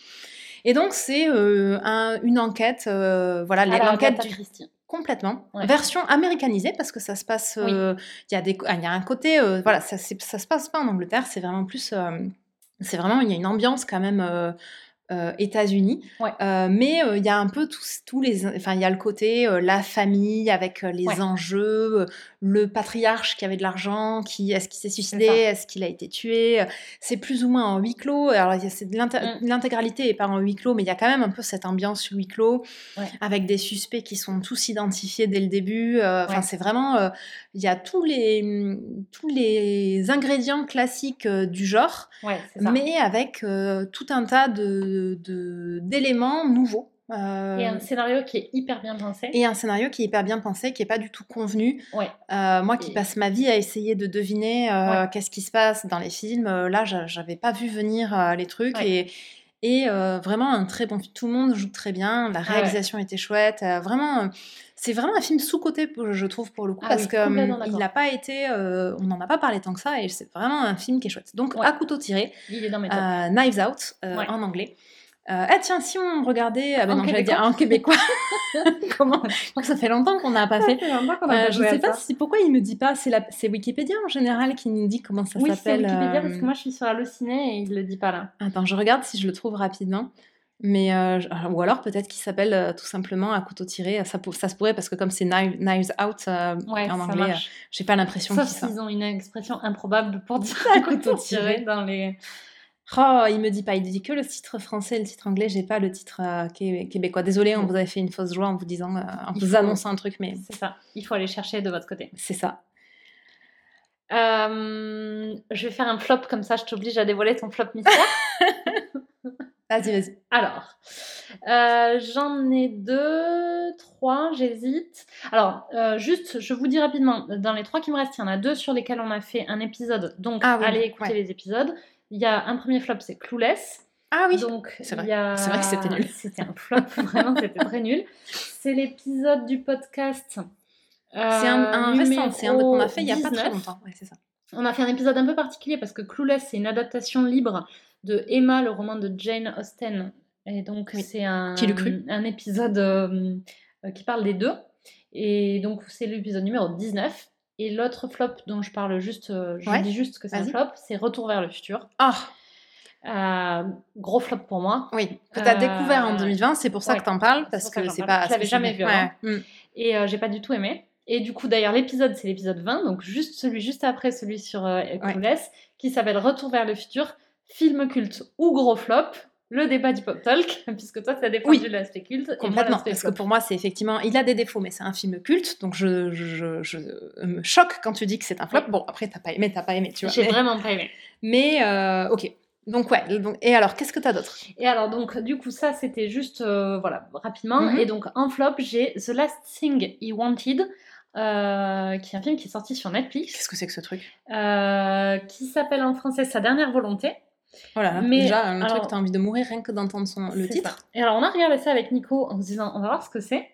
Et donc c'est euh, un, une enquête, voilà, l'enquête du Christie. Complètement. Version américanisée parce que ça se passe. Il y a des, il y a un côté, voilà, ça, ça se passe pas en Angleterre. C'est vraiment plus, c'est vraiment, il y a une ambiance quand même euh, États-Unis. Euh, mais euh, il y a un peu tous, tous les. Enfin, il y a le côté la famille avec les enjeux, le patriarche qui avait de l'argent, qui est-ce qu'il s'est suicidé, est-ce qu'il a été tué. C'est plus ou moins en huis clos. Alors, mm. l'intégralité n'est pas en huis clos, mais il y a quand même un peu cette ambiance huis clos avec des suspects qui sont tous identifiés dès le début. Enfin, c'est vraiment. Il y a tous les, tous les ingrédients classiques du genre, mais avec tout un tas de d'éléments nouveaux. Et un euh, scénario qui est hyper bien pensé. Et un scénario qui est hyper bien pensé, qui est pas du tout convenu. Euh, moi qui passe ma vie à essayer de deviner euh, qu'est-ce qui se passe dans les films, là j'avais pas vu venir les trucs et, et vraiment un très bon film. Tout le monde joue très bien, la réalisation était chouette, vraiment. c'est vraiment un film sous-côté, je trouve, pour le coup, ah parce qu'il n'a pas été. on n'en a pas parlé tant que ça, et c'est vraiment un film qui est chouette. Donc, à couteau tiré, Il est dans mes Knives Out, en anglais. Euh, ah tiens, si on regardait, ah ben non, j'allais dire en québécois. Comment? Je crois que ça fait longtemps qu'on n'a pas fait. fait euh, je ne sais pas si pourquoi il me dit pas. C'est la... c'est Wikipédia en général qui nous dit comment ça oui, s'appelle. Oui, c'est Wikipédia parce que euh, moi je suis sur Allociné et il le dit pas là. Attends, je regarde si je le trouve rapidement. Mais ou alors peut-être qu'il s'appelle tout simplement à couteau tiré. Ça, ça se pourrait parce que comme c'est knives out en anglais, j'ai pas l'impression qu'ils. Ont une expression improbable pour dire à couteau tiré dans les. Oh, il me dit pas, il dit que le titre français le titre anglais, j'ai pas le titre euh, québécois. Désolé, on vous avait fait une fausse joie en vous disant, euh, en vous annonçant un truc, mais. C'est ça, il faut aller chercher de votre côté. C'est ça. Euh, je vais faire un flop comme ça, je t'oblige à dévoiler ton flop mystère. vas-y, vas-y. Alors, j'en ai deux, trois, j'hésite. Alors, juste, je vous dis rapidement, dans les trois qui me restent, il y en a deux sur lesquels on a fait un épisode, donc ah allez écouter les épisodes. Il y a un premier flop, c'est Clueless. Ah oui, donc c'est vrai. vrai que c'était nul. C'était un flop, vraiment, c'était très nul. C'est l'épisode du podcast. Euh, c'est un, récent, c'est un qu'on a fait il n'y a pas très longtemps. Ouais, c'est ça. On a fait un épisode un peu particulier parce que Clueless, c'est une adaptation libre de Emma, le roman de Jane Austen, Et donc, c'est un, un épisode euh, euh, qui parle des deux. Et donc, c'est l'épisode numéro 19. Et l'autre flop dont je parle juste, euh, je Ouais, dis juste que c'est un flop, c'est Retour vers le futur. Ah, Euh, gros flop pour moi. oui, que tu as Euh, découvert en 2020, c'est pour ça ouais, que t'en parles, c'est parce que c'est pas. Je l'avais jamais vu Ouais. Mm. Et euh, j'ai pas du tout aimé. Et du coup, d'ailleurs, l'épisode, c'est l'épisode 20, donc juste celui juste après celui sur euh, Clueless, qui s'appelle Retour vers le futur, film culte ou gros flop, le débat du pop talk, puisque toi, tu as défendu Oui. l'aspect culte. Complètement, parce que pour moi, c'est effectivement, il a des défauts, mais c'est un film culte, donc je, je, je- me choque quand tu dis que c'est un flop. Bon, après, t'as pas aimé, t'as pas aimé, tu vois. J'ai Mais, vraiment pas aimé. mais, euh, ok. Donc, ouais. Donc, et alors, qu'est-ce que t'as d'autre? Et alors, donc, du coup, ça, c'était juste, euh, voilà, rapidement. Mhm. Et donc, en flop, j'ai The Last Thing He Wanted, euh, qui est un film qui est sorti sur Netflix, Qu'est-ce que c'est que ce truc? Qui s'appelle en français Sa dernière volonté. Oh là là, Mais, déjà, un alors- truc, t'as envie de mourir rien que d'entendre son... le titre. ça. Et alors, on a regardé ça avec Nico en se disant, on va voir ce que c'est.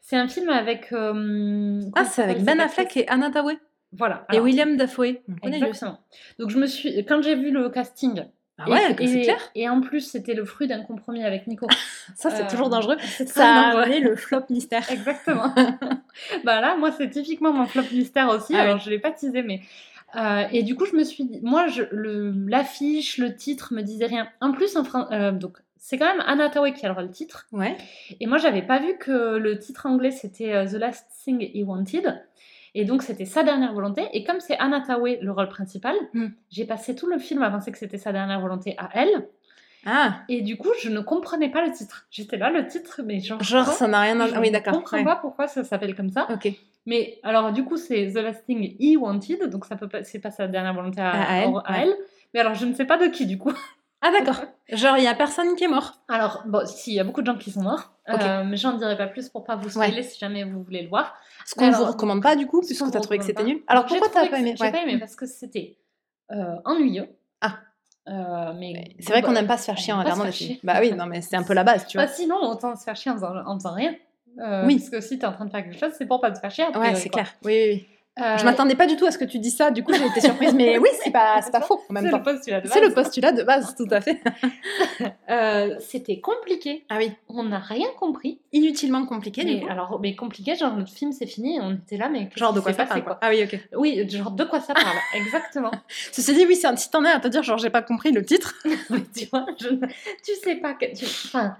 C'est un film avec. euh, Ah, c'est avec Ben Affleck et Anna Tawai. Voilà. Et William Dafoe. Exactement. Donc, je me suis. Quand j'ai vu le casting. Ah ouais, c'est clair. Et en plus, c'était le fruit d'un compromis avec Nico. Ça, c'est Euh, toujours dangereux. c'est très Ça dangereux. a le flop mystère. Exactement. bah là, moi, c'est typiquement mon flop mystère aussi. Ah alors, oui. je l'ai pas teasé, mais. Euh, et du coup, je me suis dit, moi, je, le, l'affiche, le titre me disait rien. En plus, en fran- euh, donc, c'est quand même Anna Tawai qui a le titre. Ouais. Et moi, j'avais pas vu que le titre anglais c'était euh, The Last Thing He Wanted. Et donc, c'était sa dernière volonté. Et comme c'est Anna Tawai le rôle principal, Hmm. j'ai passé tout le film à penser que c'était sa dernière volonté à elle. Ah, Et du coup, je ne comprenais pas le titre. J'étais là, le titre, mais genre. genre, ça n'a rien à... Je Ah oui, ne d'accord. comprends ouais. pas pourquoi ça s'appelle comme ça. Ok. Mais alors, du coup, c'est The Last Thing He Wanted. Donc, ça peut pas, c'est pas sa dernière volonté à, À elle, à ouais. elle. Mais alors, je ne sais pas de qui, du coup. Ah d'accord. Genre, il y a personne qui est mort. Alors, bon, si, il y a beaucoup de gens qui sont morts. Ok. Euh, mais j'en dirai pas plus pour pas vous spoiler si jamais vous voulez le voir. Ce qu'on alors, vous recommande pas du coup, puisque t'as trouvé que c'était nul. Alors pourquoi t'as pas aimé J'ai Ouais. pas aimé parce que c'était euh, ennuyeux. Ah. Euh, mais C'est vrai qu'on bah, n'aime pas se faire chier en regardant des films. Bah oui, non mais c'est un peu la base, tu Bah, vois. sinon, autant se faire chier en faisant, en faisant rien. Euh, Oui. Parce que si t'es en train de faire quelque chose, c'est pour pas te faire chier. a Ouais, priori, c'est clair. Oui, oui, oui. Euh, Je m'attendais pas du tout à ce que tu dis ça, du coup j'ai été surprise. Mais oui, c'est pas, pas faux en même C'est temps. le postulat de C'est le base. postulat de base, tout à fait. Euh, C'était compliqué. Ah oui, On n'a rien compris. inutilement compliqué du Mais, coup. alors, mais compliqué, genre notre film c'est fini, on était là, mais Genre de quoi ça parle quoi. Ah oui, ok. Oui, genre de quoi ça parle, exactement. Ceci dit, oui, c'est un t'en es à te dire genre j'ai pas compris le titre. Mais tu vois, je ne- tu sais pas que tu... Enfin,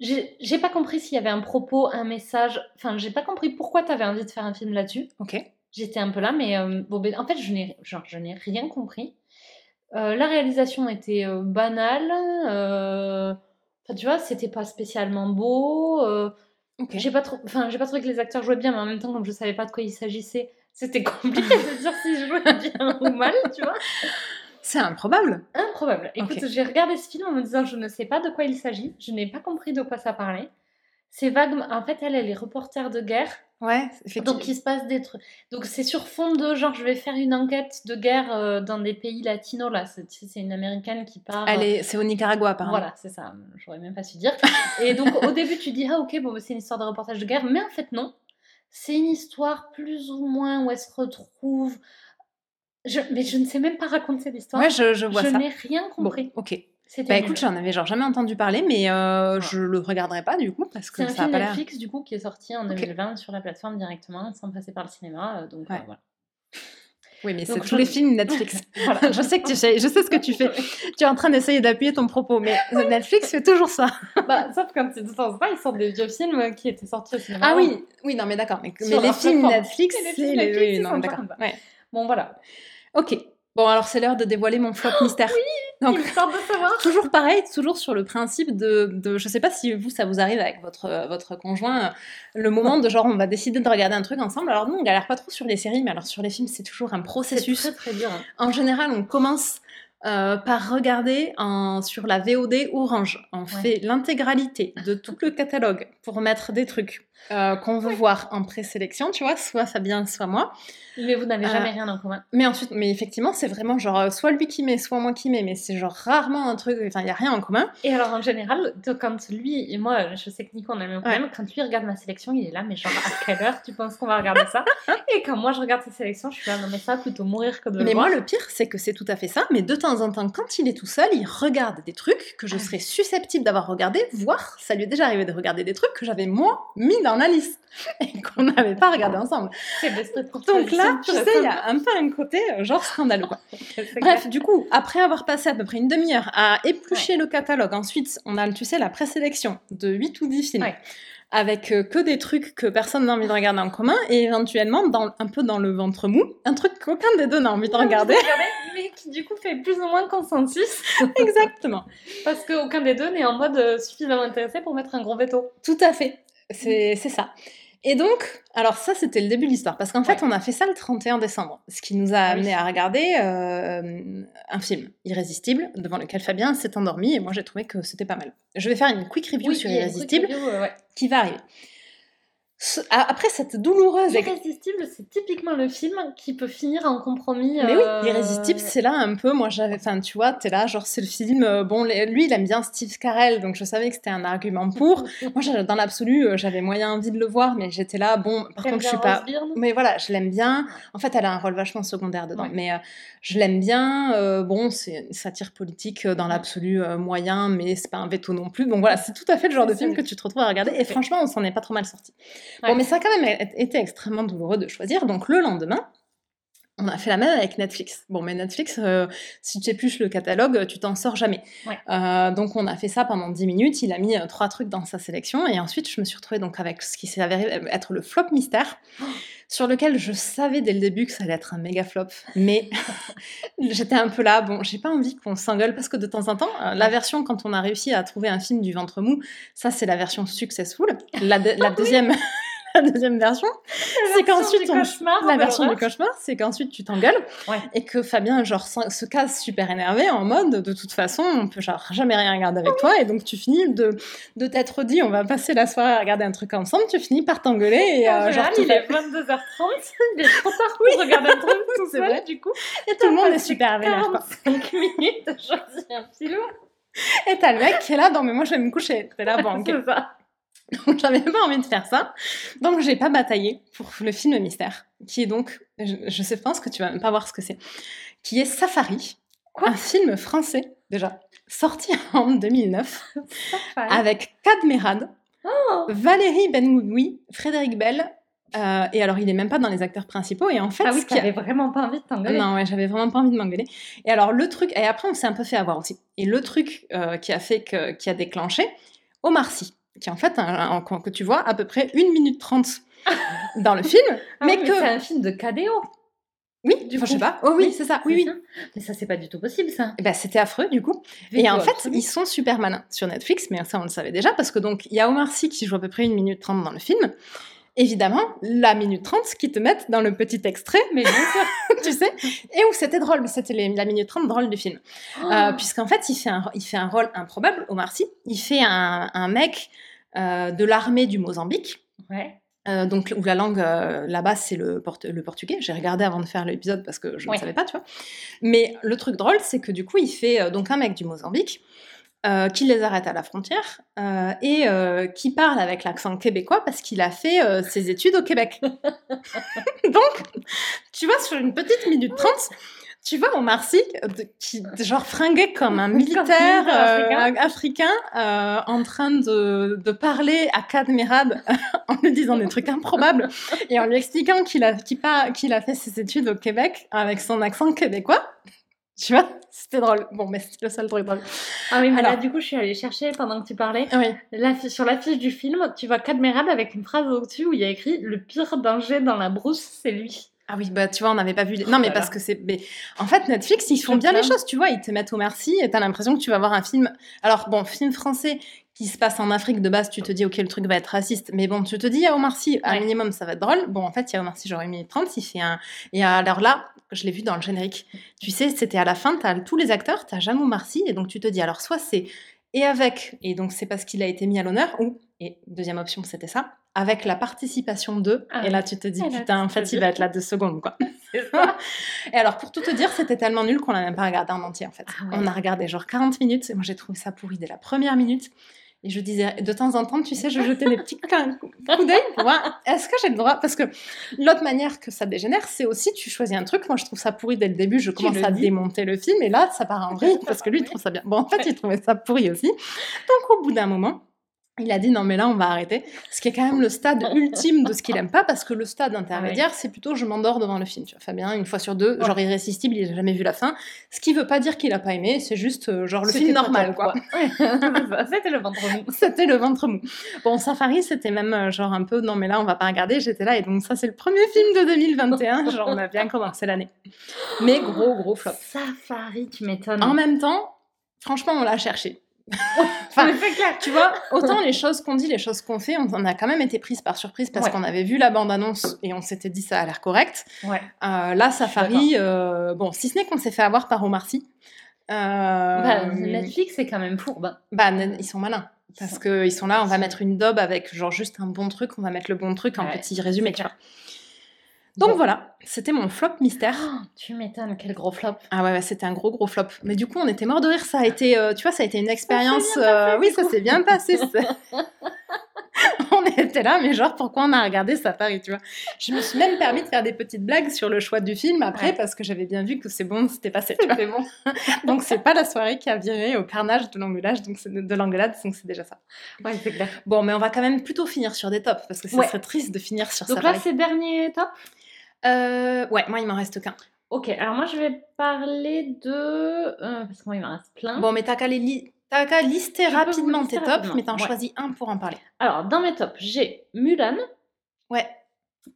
j'ai pas compris s'il y avait un propos, un message. Enfin, j'ai pas compris pourquoi tu avais envie de faire un film là-dessus. Ok. J'étais un peu là, mais euh, bon, ben, en fait, je n'ai genre, je n'ai rien compris. Euh, la réalisation était euh, banale. Enfin, tu vois, c'était pas spécialement beau. euh, Ok. J'ai pas trop, enfin, j'ai pas trouvé que les acteurs jouaient bien, mais en même temps, comme je savais pas de quoi il s'agissait, c'était compliqué de dire si je jouais bien ou mal, tu vois. C'est improbable. Improbable. Écoute, j'ai regardé ce film en me disant je ne sais pas de quoi il s'agit, je n'ai pas compris de quoi ça parlait. C'est vague. En fait, elle, elle est reporter de guerre, Ouais, effectivement. donc il se passe des trucs. Donc c'est sur fond de genre je vais faire une enquête de guerre euh, dans des pays latinos là. C'est une américaine qui part. Elle euh, est, c'est au Nicaragua apparemment. Voilà, c'est ça. J'aurais même pas su dire. Et donc au début tu dis ah ok bon bah, c'est une histoire de reportage de guerre, mais en fait non. C'est une histoire plus ou moins où elle se retrouve. Je... Mais je ne sais même pas raconter l'histoire. Ouais, je, je vois je ça. n'ai rien Bon, compris. ok. C'était Bah écoute, j'en avais genre jamais entendu parler, mais euh, je le regarderai pas du coup parce que c'est un ça a film pas l'air. Netflix du coup qui est sorti en Ok. 2020 sur la plateforme directement sans passer par le cinéma. euh, Donc Ouais. euh, voilà. Oui, mais c'est tous je- les films Netflix. Voilà. je sais que tu sais, je sais ce que tu fais. Tu es en train d'essayer d'appuyer ton propos, mais Netflix fait toujours ça. bah, sauf quand c'est de temps en temps, ils sortent des vieux films qui étaient sortis au cinéma. Ah oui, oui, non, mais d'accord. Mais, les films. Netflix, Mais les c'est films. Netflix, oui, non, sont d'accord. Ouais. Bon voilà. Ok. Bon, alors c'est l'heure de dévoiler mon flop mystère. Donc, me semble de savoir. toujours pareil, toujours sur le principe de, de je sais pas si vous ça vous arrive avec votre euh, votre conjoint, euh, le moment de genre on va décider de regarder un truc ensemble. Alors nous on galère pas trop sur les séries, mais alors sur les films c'est toujours un processus. très très dur. hein. En général, on commence euh, par regarder en, sur la VOD Orange. On fait l'intégralité de tout le catalogue pour mettre des trucs euh, qu'on veut voir en présélection, tu vois, soit Fabien, soit moi. Mais vous n'avez Euh, jamais rien en commun. Mais ensuite, mais effectivement, c'est vraiment genre euh, soit lui qui met, soit moi qui met, mais c'est genre rarement un truc, enfin, il n'y a rien en commun. Et alors en général, quand lui et moi, je sais que Nico on a le même problème, quand lui regarde ma sélection, il est là, mais genre à quelle heure tu penses qu'on va regarder ça? Et quand moi je regarde sa sélection, je suis là, non mais ça plutôt mourir que de le Mais voir. moi, le pire, c'est que c'est tout à fait ça, mais de temps temps en temps, quand il est tout seul, il regarde des trucs que je serais susceptible d'avoir regardé, voire ça lui est déjà arrivé de regarder des trucs que j'avais moi mis dans la liste et qu'on n'avait pas regardé ensemble. Donc là, tu sais, il y a un peu un côté euh, genre scandaleux. Quoi. Bref, du coup, après avoir passé à peu près une demi-heure à éplucher le catalogue, ensuite on a, tu sais, la présélection de 8 ou 10 films avec euh, que des trucs que personne n'a envie de regarder en commun et éventuellement dans, un peu dans le ventre mou, un truc qu'aucun des deux n'a envie de regarder. mais qui du coup fait plus ou moins consensus. Exactement. Parce qu'aucun des deux n'est en mode euh, suffisamment intéressé pour mettre un gros veto. Tout à fait. C'est ça. Et donc, alors ça, c'était le début de l'histoire. Parce qu'en fait, on a fait ça le 31 décembre. Ce qui nous a amené à regarder euh, un film, Irrésistible, devant lequel Fabien s'est endormi. Et moi, j'ai trouvé que c'était pas mal. Je vais faire une quick review sur Irrésistible qui va arriver après cette douloureuse. L'irrésistible, c'est typiquement le film qui peut finir en compromis. Mais oui, euh, c'est là un peu. Moi, j'avais. Enfin, tu vois, t'es là, genre, c'est le film. Euh, bon, lui, il aime bien Steve Carell, donc je savais que c'était un argument pour. Moi, dans l'absolu, euh, j'avais moyen envie de le voir, mais j'étais là, bon, par contre, je suis pas. Mais voilà, je l'aime bien. En fait, elle a un rôle vachement secondaire dedans, mais je l'aime bien. bon, c'est une satire politique dans l'absolu moyen, mais c'est pas un veto non plus. Donc voilà, c'est tout à fait le genre de film que tu te retrouves à regarder. Et franchement, on s'en est pas trop mal sorti. Bon, mais ça a quand même été extrêmement douloureux de choisir. Donc le lendemain, on a fait la même avec Netflix. Bon, mais Netflix, euh, si tu épluches le catalogue, tu t'en sors jamais. Euh, donc, on a fait ça pendant 10 minutes. Il a mis euh, trois trucs dans sa sélection. Et ensuite, je me suis retrouvée donc avec ce qui s'est avéré être le flop mystère, sur lequel je savais dès le début que ça allait être un méga flop. Mais j'étais un peu là. Bon, j'ai pas envie qu'on s'engueule parce que de temps en temps, la version quand on a réussi à trouver un film du ventre mou, ça, c'est la version successful. La, la deuxième la deuxième version, c'est qu'ensuite la version du cauchemar, c'est qu'ensuite tu t'engueules et que Fabien genre se casse super énervé en mode de toute façon on peut genre jamais rien regarder avec toi et donc tu finis de, de t'être dit on va passer la soirée à regarder un truc ensemble, tu finis par t'engueuler et euh, genre il est 22h30, il est trop tard pour regarder un truc tout seul vrai. du coup. Et tout le monde est super vénère 45 minutes à choisir un film. Et t'as le mec qui est là non mais moi je vais me coucher, c'est là bon. Donc j'avais pas envie de faire ça. Donc j'ai pas bataillé pour le film mystère, qui est donc, je, sais pas ce que tu vas même pas voir ce que c'est, qui est Safari, un film français déjà, sorti en 2009, avec Kad oh Valérie Bengougui, Frédéric Bell. Euh, et alors, il est même pas dans les acteurs principaux. Et en fait, ah oui, tu vraiment pas envie de t'engueuler. Non, ouais, j'avais vraiment pas envie de m'engueuler. Et alors, le truc, et après, on s'est un peu fait avoir aussi. Et le truc euh, qui a fait que, qui a déclenché, Omar Sy qui est en fait, un, que tu vois à peu près 1 minute 30 dans le film. Ah mais, que... c'est un film de KDO. Oui, du coup. je sais pas. Oh oui, c'est ça. Oui, oui. Mais ça, c'est pas du tout possible, ça. Et eh ben, c'était affreux, du coup. et en fait, ils sont super malins sur Netflix, mais ça, on le savait déjà, parce que donc, il y a Omar Sy qui joue à peu près 1 minute 30 dans le film. Évidemment, la minute 30 qui te mettent dans le petit extrait, mais bien sûr, tu sais, et où c'était drôle, c'était la minute 30 drôle du film. Oh. Euh, puisqu'en fait, il fait, un, il fait un rôle improbable, Omar Sy. Il fait un, un mec euh, de l'armée du Mozambique. Euh, donc où la langue euh, là-bas c'est le, le, portugais. J'ai regardé avant de faire l'épisode parce que je ne savais pas, tu vois. Mais le truc drôle, c'est que du coup, il fait donc un mec du Mozambique qui les arrête à la frontière et qui parle avec l'accent québécois parce qu'il a fait ses études au Québec. donc, tu vois, sur une petite minute trente, tu vois, Omar Sy, qui genre fringué comme un militaire euh, africain, euh, en train de, de parler à Kadmirad en lui disant des trucs improbables et en lui expliquant qu'il a, qu'il a fait ses études au Québec avec son accent québécois. Tu vois, c'était drôle. Bon, mais c'est le seul truc drôle. Ah oui, mais là, du coup, je suis allée chercher pendant que tu parlais. Oui. sur l'affiche du film, tu vois Kadmirad avec une phrase au-dessus où il y a écrit Le pire danger dans la brousse, c'est lui. Ah oui, bah tu vois, on n'avait pas vu. Les... Non, mais parce que c'est. Mais... En fait, Netflix, ils font bien les choses, tu vois. Ils te mettent au merci et t'as l'impression que tu vas voir un film. Alors, bon, film français qui se passe en Afrique de base, tu te dis, ok, le truc va être raciste. Mais bon, tu te dis, à Omar Sy, un minimum, ça va être drôle. Bon, en fait, il y a Omar Sy, genre 1 minute 30, il fait un. Et alors là, je l'ai vu dans le générique. Tu sais, c'était à la fin, t'as tous les acteurs, t'as jamais Omar Sy, et donc tu te dis, alors soit c'est. Et avec, et donc c'est parce qu'il a été mis à l'honneur, ou, et deuxième option, c'était ça, avec la participation d'eux. Ah et là, tu te dis, putain, en fait, il va être là deux secondes, quoi. et alors, pour tout te dire, c'était tellement nul qu'on l'a même pas regardé en entier, en fait. Ah on a regardé genre 40 minutes, et moi, j'ai trouvé ça pourri dès la première minute. Et je disais, de temps en temps, tu sais, je jetais des petits coups d'œil pour voir, est-ce que j'ai le droit? Parce que l'autre manière que ça dégénère, c'est aussi, tu choisis un truc, moi je trouve ça pourri dès le début, je commence à démonter le film, et là, ça part en vrille, parce que lui, il trouve ça bien. Bon, en fait, il trouvait ça pourri aussi. Donc, au bout d'un moment, il a dit non mais là on va arrêter, ce qui est quand même le stade ultime de ce qu'il aime pas parce que le stade intermédiaire c'est plutôt je m'endors devant le film. Tu vois, Fabien une fois sur deux, genre irrésistible, il a jamais vu la fin, ce qui veut pas dire qu'il a pas aimé, c'est juste euh, genre le film normal quoi. c'était le ventre mou. C'était le ventre mou. Bon Safari c'était même euh, genre un peu non mais là on va pas regarder, j'étais là et donc ça c'est le premier film de 2021, genre on a bien commencé l'année. Mais gros gros flop. Safari tu m'étonnes. En même temps, franchement on l'a cherché. enfin, tu vois, autant les choses qu'on dit, les choses qu'on fait, on en a quand même été prise par surprise parce qu'on avait vu la bande-annonce et on s'était dit ça a l'air correct. Ouais. Euh, là, Safari, euh, bon, si ce n'est qu'on s'est fait avoir par Omar Sy. Euh, bah, Netflix, c'est quand même fourbe. Hein. Bah, ils sont malins. Parce qu'ils sont là, on va mettre une daube avec genre juste un bon truc, on va mettre le bon truc, en petit résumé, tu vois. Donc voilà, c'était mon flop mystère. Oh, tu m'étonnes, quel gros flop. Ah ouais, c'était un gros gros flop. Mais du coup, on était mort de rire. Ça a été, euh, tu vois, ça a été une expérience. Euh, oui, ça s'est bien passé. on était là, mais genre, pourquoi on a regardé Safari, tu vois Je me suis même permis de faire des petites blagues sur le choix du film après, parce que j'avais bien vu que c'est bon, c'était passé. C'était bon. donc c'est pas la soirée qui a viré au carnage de l'engueulage, donc de l'engueulade, donc c'est déjà ça. Ouais, c'est clair. Bon, mais on va quand même plutôt finir sur des tops, parce que ça serait triste de finir sur donc Safari. Donc là, c'est dernier top euh, ouais, moi il m'en reste qu'un. Ok, alors moi je vais parler de. Euh, parce que moi il m'en reste plein. Bon, mais t'as qu'à, lister rapidement tes tops, mais t'en choisis un pour en parler. Alors, dans mes tops, j'ai Mulan. Ouais.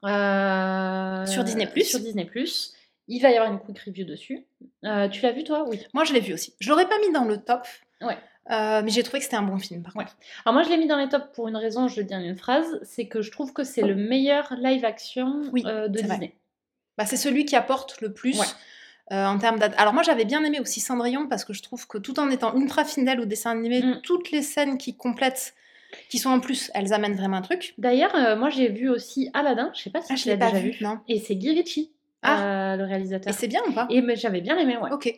Euh, sur Disney. Sur Disney. Il va y avoir une quick review dessus. tu l'as vu toi? Oui. Moi je l'ai vu aussi. Je l'aurais pas mis dans le top. Ouais. mais j'ai trouvé que c'était un bon film, par contre. Alors moi, je l'ai mis dans les tops pour une raison, je le dis en une phrase, c'est que je trouve que c'est le meilleur live action de Disney. Bah, c'est celui qui apporte le plus. Euh, en termes Alors moi j'avais bien aimé aussi Cendrillon parce que je trouve que tout en étant ultra fidèle au dessin animé, mm. toutes les scènes qui complètent, qui sont en plus, elles amènent vraiment un truc. D'ailleurs, euh, moi j'ai vu aussi Aladdin, je sais pas si ah, je l'ai déjà vu. Non. Et c'est Guy Ritchie, ah. Euh, le réalisateur. Et c'est bien ou pas? Et j'avais bien aimé, ouais. Ok.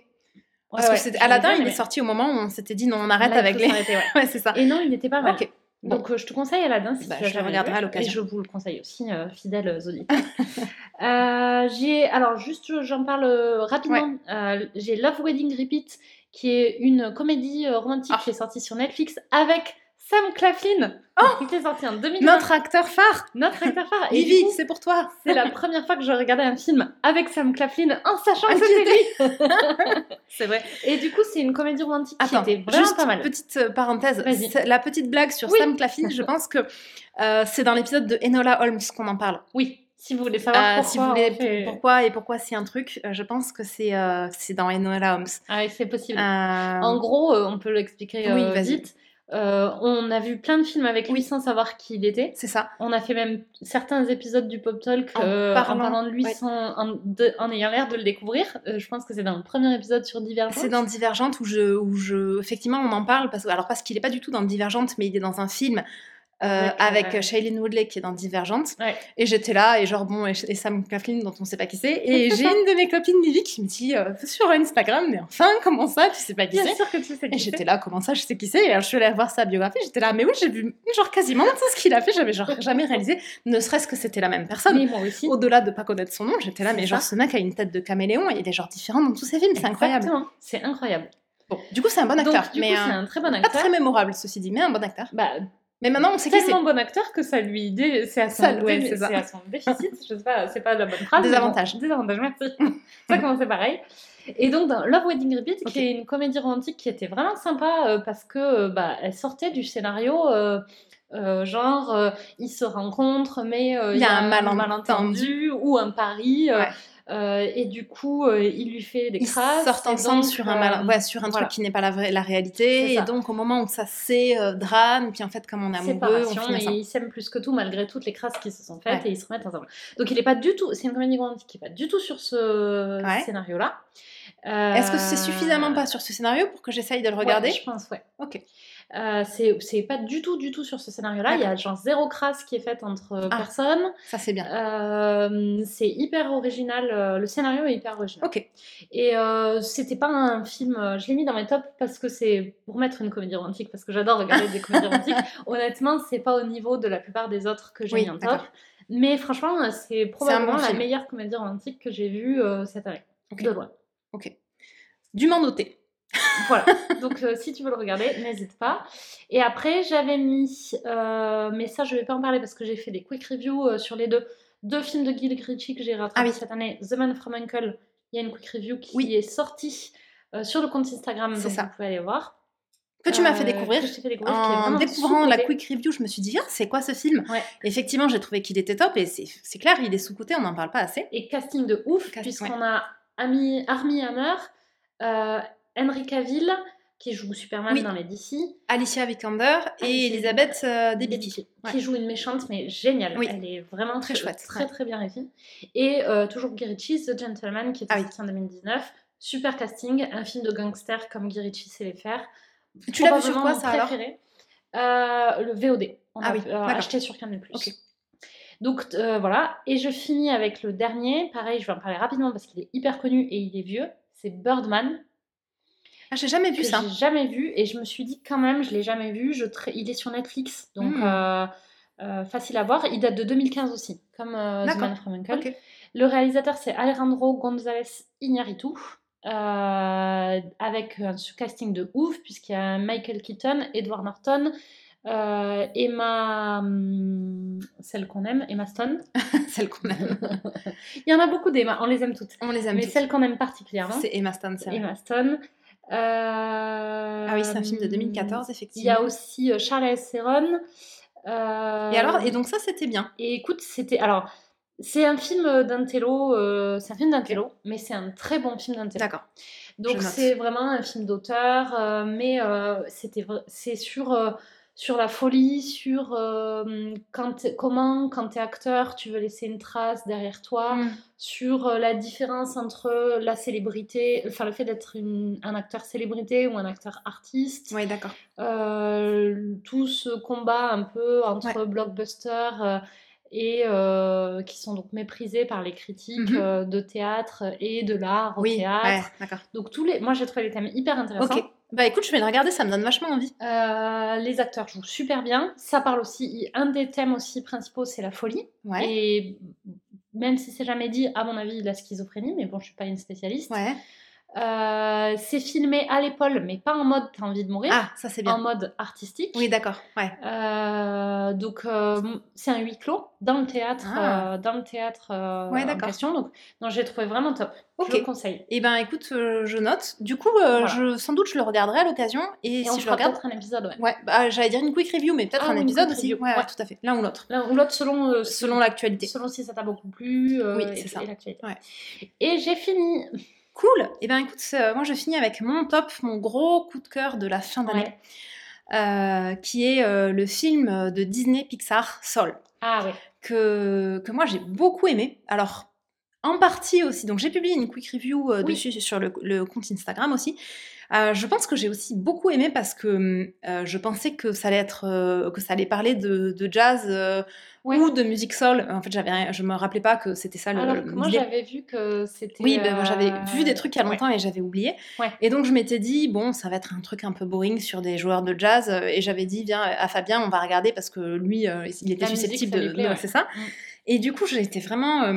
Parce que Aladdin, il est sorti au moment où on s'était dit non, on arrête avec les. ouais, c'est ça. Et non, il n'était pas mal. Donc, je te conseille Aladdin si bah, tu je regarderai à l'occasion. Et je vous le conseille aussi, euh, fidèles auditeurs. euh, j'ai, alors, juste, j'en parle euh, rapidement. Euh, j'ai Love Wedding Repeat, qui est une comédie romantique ah. qui est sortie sur Netflix avec Sam Claflin, oh qui est sorti en 2020. Notre acteur phare Notre acteur phare Ivy, c'est pour toi C'est la première fois que je regardais un film avec Sam Claflin en sachant que c'était lui C'est vrai. Et du coup, c'est une comédie romantique qui était vraiment juste pas mal. petite euh, parenthèse, la petite blague sur Sam Claflin, je pense que euh, c'est dans l'épisode de Enola Holmes qu'on en parle. Oui. Si vous voulez savoir pourquoi, euh, si vous voulez, pourquoi et pourquoi c'est un truc, je pense que c'est c'est dans Enola Holmes. Ah, c'est possible. En gros, on peut l'expliquer oui, vite. Euh, on a vu plein de films avec lui sans savoir qui il était. C'est ça. On a fait même certains épisodes du Pop Talk en, euh, parlant, de lui sans, en, ayant l'air de le découvrir. Euh, je pense que c'est dans le premier épisode sur Divergente. C'est dans Divergente où je, où je, effectivement, on en parle parce alors parce qu'il est pas du tout dans Divergente, mais il est dans un film euh, avec euh, Shailene Woodley qui est dans Divergente. Et j'étais là, et genre, bon, et, Sam Claflin dont on sait pas qui c'est. Et j'ai une de mes copines, Lily, qui me dit euh, sur Instagram, mais enfin, comment ça, tu sais pas qui c'est? Bien sûr que tu sais qui Et j'étais là, comment ça, je sais qui c'est? Et alors, je suis allée voir sa biographie, j'étais là, mais oui, j'ai vu genre quasiment tout ce qu'il a fait, j'avais genre jamais réalisé, ne serait-ce que c'était la même personne. Mais moi aussi. Au-delà de pas connaître son nom, j'étais là, mais genre, ce mec a une tête de caméléon, et il est genre différent dans tous ses films, c'est incroyable. C'est incroyable. Bon, du coup, c'est un bon acteur. Donc, du mais coup, c'est un très bon acteur. Pas très mémorable, ceci dit, mais un bon acteur. Bah, mais maintenant, on sait qui c'est. tellement bon acteur que ça lui c'est à, son... à son déficit. je sais pas, c'est pas la bonne phrase. Des avantages. Des avantages, merci. ça commence pareil. Et donc dans Love Wedding Repeat, qui est une comédie romantique qui était vraiment sympa euh, parce que euh, bah, elle sortait du scénario. Euh, genre, ils se rencontrent, mais il y, a un, malentendu, ou un pari. Euh, et du coup, euh, il lui fait des crasses. Ils sortent ensemble sur un, euh, ouais, sur un truc qui n'est pas la, vraie, la réalité. Et donc, au moment où ça c'est drame, puis en fait, comme on est amoureux, on et ils s'aiment plus que tout malgré toutes les crasses qui se sont faites et ils se remettent ensemble. Donc, il n'est pas du tout. C'est une comédie romantique qui n'est pas du tout sur ce scénario-là. Est-ce que c'est suffisamment pas sur ce scénario pour que j'essaye de le regarder? Je pense, ouais. Ok. Euh, c'est pas du tout, du tout sur ce scénario-là. Il y a genre zéro crasse qui est faite entre ah, personnes. Ça, c'est bien. Euh, c'est hyper original. Le scénario est hyper original. Ok. Et c'était pas un film. Je l'ai mis dans mes tops parce que c'est pour mettre une comédie romantique, parce que j'adore regarder des comédies romantiques. Honnêtement, c'est pas au niveau de la plupart des autres que j'ai mis en top. Mais franchement, c'est probablement la meilleure comédie romantique que j'ai vue cette année. De loin. Ok. Dûment noté. Voilà. Donc, euh, si tu veux le regarder, n'hésite pas. Et après, j'avais mis, euh, mais ça, je vais pas en parler parce que j'ai fait des quick reviews euh, sur les deux, deux films de Gil Ritchie que j'ai rattrapés ah cette année. The Man from Uncle, il y a une quick review qui est sortie sur le compte Instagram, donc ça. vous pouvez aller voir. Que tu m'as fait découvrir. en découvrant la quick review, je me suis dit, ah, c'est quoi ce film? Effectivement, j'ai trouvé qu'il était top et c'est clair, il est sous-côté, on n'en parle pas assez. Et casting de ouf, puisqu'on a Army Hammer, euh, Henry Cavill, qui joue Superman dans les DC. Alicia Vikander et Elisabeth euh, Debicki. Qui joue une méchante, mais géniale. Elle est vraiment très, chouette. Très, très bien réussie. Et euh, toujours Guy The Gentleman, qui est ah sorti en 2019. Super casting, un film de gangster comme Guy Ritchie sait les faire. Tu l'as vu sur quoi, ça alors euh, Le VOD. On ah a acheté sur Canal+. Okay. Donc voilà, et je finis avec le dernier. Pareil, je vais en parler rapidement parce qu'il est hyper connu et il est vieux. C'est Birdman. Ah, j'ai jamais vu ça. J'ai jamais vu et je me suis dit quand même, je l'ai jamais vu. Je Il est sur Netflix, donc hmm. euh, euh, facile à voir. Il date de 2015 aussi, comme euh, The Man from Uncle. Le réalisateur, c'est Alejandro González Iñárritu. avec un casting de ouf, puisqu'il y a Michael Keaton, Edward Norton, Emma, hum, celle qu'on aime, Emma Stone. celle qu'on aime. Il y en a beaucoup d'Emma, on les aime toutes. On les aime Mais celle qu'on aime particulièrement. C'est Emma Stone, c'est Emma Stone. Euh, ah oui, c'est un film de 2014, effectivement. Il y a aussi euh, Charles Theron. Euh, et alors, et donc ça, c'était bien. Et écoute, c'était alors. C'est un film d'intello, c'est un film d'intello, mais c'est un très bon film d'intello. D'accord. Donc c'est vraiment un film d'auteur, mais c'était c'est sur sur la folie, sur euh, quand comment, quand tu es acteur, tu veux laisser une trace derrière toi, mm. sur euh, la différence entre la célébrité, enfin le fait d'être un acteur célébrité ou un acteur artiste. Oui, d'accord. Euh, tout ce combat un peu entre blockbusters et qui sont donc méprisés par les critiques mm-hmm. de théâtre et de l'art au théâtre. donc tous les, moi j'ai trouvé les thèmes hyper intéressants. Bah écoute, je vais le regarder, ça me donne vachement envie. Euh, les acteurs jouent super bien. Ça parle aussi, un des thèmes aussi principaux, c'est la folie. Et même si c'est jamais dit, à mon avis, la schizophrénie, mais bon, je suis pas une spécialiste. Ouais. Euh, c'est filmé à l'épaule, mais pas en mode t'as envie de mourir. Ah, ça c'est bien. En mode artistique. Oui, d'accord. Ouais. Euh, donc c'est un huis clos dans le théâtre, ah. dans le théâtre ouais, en question. Donc, j'ai trouvé vraiment top. Je le conseille. Et eh ben écoute, je note. Du coup, je, sans doute je le regarderai à l'occasion. Et, si on je le regarde, un épisode. Ouais. ouais bah, j'allais dire une quick review, mais peut-être ah, un épisode aussi. Ouais, tout à fait. L'un ou l'autre. L'un ou l'autre selon selon l'actualité. Selon si ça t'a beaucoup plu. oui, c'est ça. Et j'ai fini. Cool. Et eh bien écoute, euh, moi je finis avec mon top, mon gros coup de cœur de la fin d'année, euh, qui est euh, le film de Disney Pixar Soul. Ah oui. Que, que moi j'ai beaucoup aimé. Alors en partie aussi, donc j'ai publié une quick review dessus sur le, le, compte Instagram aussi. Je pense que j'ai aussi beaucoup aimé parce que je pensais que ça allait être que ça allait parler de, de jazz ou de musique soul. En fait, j'avais, je me rappelais pas que c'était ça le. Alors que moi, j'avais vu que c'était. Oui, ben, moi j'avais vu des trucs il y a longtemps et j'avais oublié. Et donc je m'étais dit bon, ça va être un truc un peu boring sur des joueurs de jazz. Et j'avais dit viens à Fabien, on va regarder parce que lui, euh, il était susceptible de. c'est ça. Mm. Et du coup, j'étais vraiment.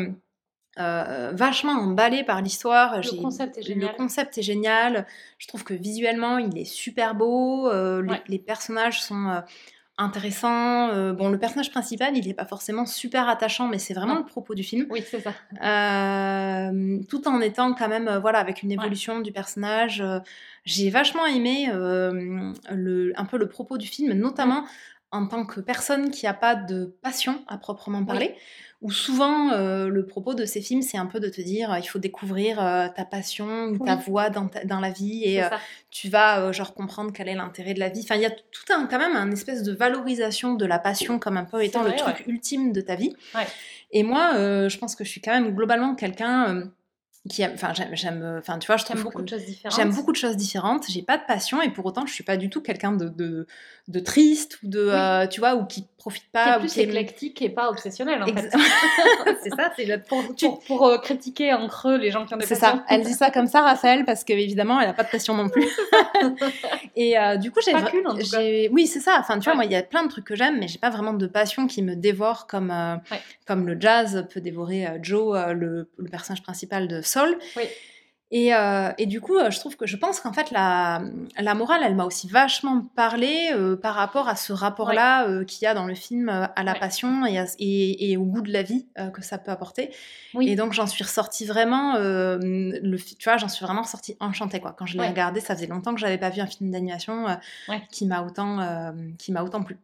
Euh, euh, vachement emballée par l'histoire. Le concept est génial. Le concept est génial. Je trouve que visuellement, il est super beau. les, les, personnages sont. Euh, bon, le personnage principal, il n'est pas forcément super attachant, mais c'est vraiment le propos du film. Oui, c'est ça. Euh, tout en étant quand même, euh, voilà, avec une évolution du personnage. J'ai vachement aimé le, un peu le propos du film, notamment en tant que personne qui n'a pas de passion à proprement parler où souvent euh, le propos de ces films, c'est un peu de te dire euh, il faut découvrir euh, ta passion ou ta voix dans, dans, la vie et tu vas genre comprendre quel est l'intérêt de la vie. Enfin, il y a tout un quand même un espèce de valorisation de la passion comme un peu étant le truc ultime de ta vie. Et moi, je pense que je suis quand même globalement quelqu'un qui enfin j'aime, enfin tu vois, je trouve beaucoup de choses différentes. J'aime beaucoup de choses différentes. J'ai pas de passion et pour autant je suis pas du tout quelqu'un de, de, de, triste ou de, euh, tu vois, ou qui profite pas. Qui est plus éclectique et pas obsessionnel en fait. c'est ça, c'est le pour, pour, pour euh, critiquer en creux les gens qui ont des passions. C'est ça. Elle dit ça comme ça, Raphaël, parce qu'évidemment elle a pas de passion non plus. et euh, du coup j'ai. Pas qu'une en tout cas. Oui c'est ça. Enfin tu vois moi il y a plein de trucs que j'aime mais j'ai pas vraiment de passion qui me dévore comme comme le jazz peut dévorer Joe le, le personnage principal de Soul. Oui. Et, euh, et, du coup, je trouve que je pense qu'en fait, la, la, morale, elle m'a aussi vachement parlé euh, par rapport à ce rapport-là euh, qu'il y a dans le film à la passion et, et, et, au goût de la vie que ça peut apporter. Oui. Et donc, j'en suis ressortie vraiment, le, tu vois, j'en suis vraiment ressortie enchantée. Quoi. Quand je l'ai regardé, ça faisait longtemps que j'avais pas vu un film d'animation qui m'a autant, qui m'a autant plu.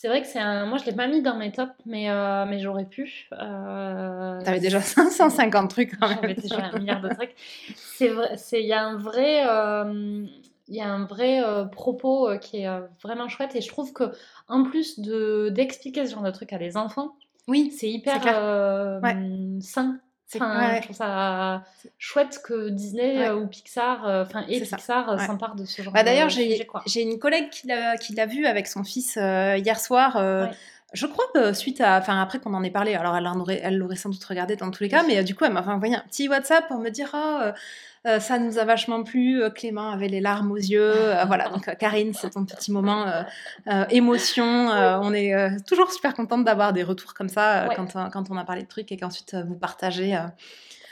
C'est vrai que c'est un. Moi, je l'ai pas mis dans mes tops, mais, euh, mais j'aurais pu. Euh... T'avais déjà 550 trucs quand même. J'avais déjà un milliard de trucs. C'est vrai. Il y a un vrai. Euh, il y a un vrai euh, propos qui est vraiment chouette et je trouve que en plus de d'expliquer ce genre de trucs à des enfants, oui, c'est hyper sain Enfin, Je trouve ça chouette que Disney euh, ou Pixar, euh, enfin et Pixar euh, s'emparent de ce genre bah, D'ailleurs, j'ai une collègue qui l'a vu avec son fils hier soir. Je crois que suite à, enfin après qu'on en ait parlé, alors elle l'aurait, elle l'aurait sans doute regardé dans tous les cas, mais du coup elle m'a envoyé un petit WhatsApp pour me dire ah euh, ça nous a vachement plu. Euh, Clément avait les larmes aux yeux. Euh, voilà, donc Karine, c'est ton petit moment émotion. on est toujours super contente d'avoir des retours comme ça quand, quand, on a parlé de trucs et qu'ensuite vous partagez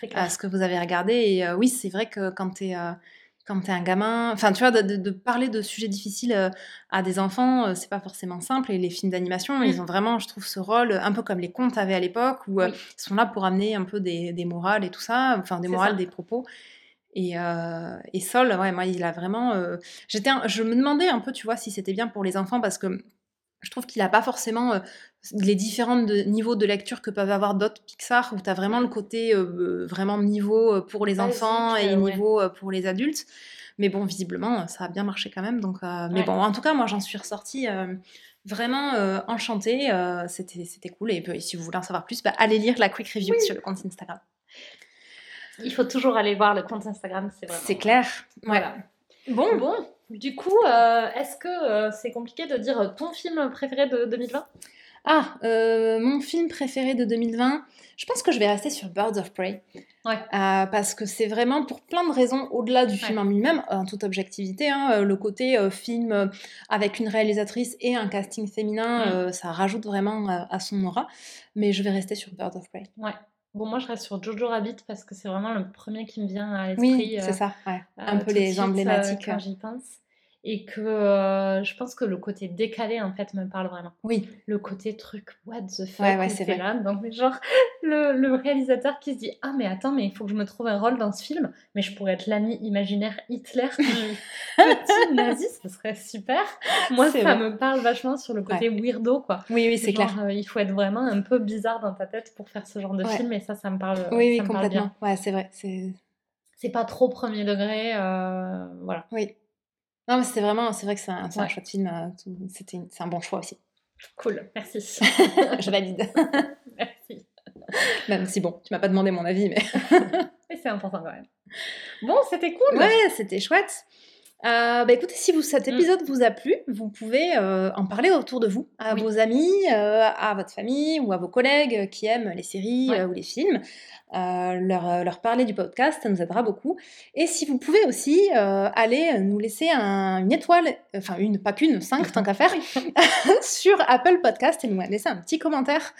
ce que vous avez regardé. Et oui, c'est vrai que quand tu es quand tu es un gamin, enfin tu vois, de, parler de sujets difficiles à des enfants, c'est pas forcément simple. Et les films d'animation, ils mm. ont vraiment, je trouve, ce rôle, un peu comme les contes avaient à l'époque, où ils sont là pour amener un peu des, des morales et tout ça, enfin des morales, des propos. Et, euh, et, Sol, ouais, moi, il a vraiment. Euh, j'étais, je me demandais un peu, tu vois, si c'était bien pour les enfants parce que je trouve qu'il n'a pas forcément euh, les différents niveaux de lecture que peuvent avoir d'autres Pixar où tu as vraiment le côté vraiment niveau pour les enfants et niveau pour les adultes. Mais bon, visiblement, ça a bien marché quand même. Donc, Mais bon, en tout cas, moi, j'en suis ressortie vraiment enchantée. c'était, c'était cool. Et, si vous voulez en savoir plus, bah, allez lire la quick review sur le compte Instagram. Il faut toujours aller voir le compte Instagram, c'est vraiment. C'est clair. Voilà. Bon. Bon. Du coup, euh, est-ce que euh, c'est compliqué de dire ton film préféré de 2020 Ah, euh, mon film préféré de 2020, je pense que je vais rester sur Birds of Prey. Ouais. parce que c'est vraiment pour plein de raisons, au-delà du film en lui-même, en toute objectivité, hein, le côté film avec une réalisatrice et un casting féminin, mm. ça rajoute vraiment à son aura. Mais je vais rester sur Birds of Prey. Ouais. Bon, moi, je reste sur Jojo Rabbit parce que c'est vraiment le premier qui me vient à l'esprit. Oui, c'est ça, ouais. Un peu les emblématiques. quand j'y pense et que euh, je pense que le côté décalé en fait me parle vraiment. Oui. Le côté truc what the fuck ouais, ouais, c'est là donc genre le, le, réalisateur qui se dit ah mais attends mais il faut que je me trouve un rôle dans ce film mais je pourrais être l'ami imaginaire Hitler petit nazi ce serait super. Moi ça me parle vachement sur le côté weirdo quoi. Oui oui c'est clair. Euh, il faut être vraiment un peu bizarre dans ta tête pour faire ce genre de film et ça ça me parle. Oui oui complètement. Ouais c'est vrai c'est. C'est pas trop premier degré euh, voilà. Oui. Non, mais c'est vraiment, c'est vrai que c'est un, un chouette film. Euh, c'était, c'est un bon choix aussi. Cool, merci. je valide. merci. Même si bon, tu m'as pas demandé mon avis, mais. mais c'est important quand même. Bon, c'était cool. Ouais, c'était chouette. Euh, bah écoutez, si vous, cet mm. épisode vous a plu, vous pouvez euh, en parler autour de vous, à vos amis, euh, à votre famille ou à vos collègues qui aiment les séries ou les films. Leur, leur, parler du podcast, ça nous aidera beaucoup. Et si vous pouvez aussi aller nous laisser un, une étoile, enfin une, pas qu'une, cinq tant qu'à faire, sur Apple Podcast et nous laisser un petit commentaire.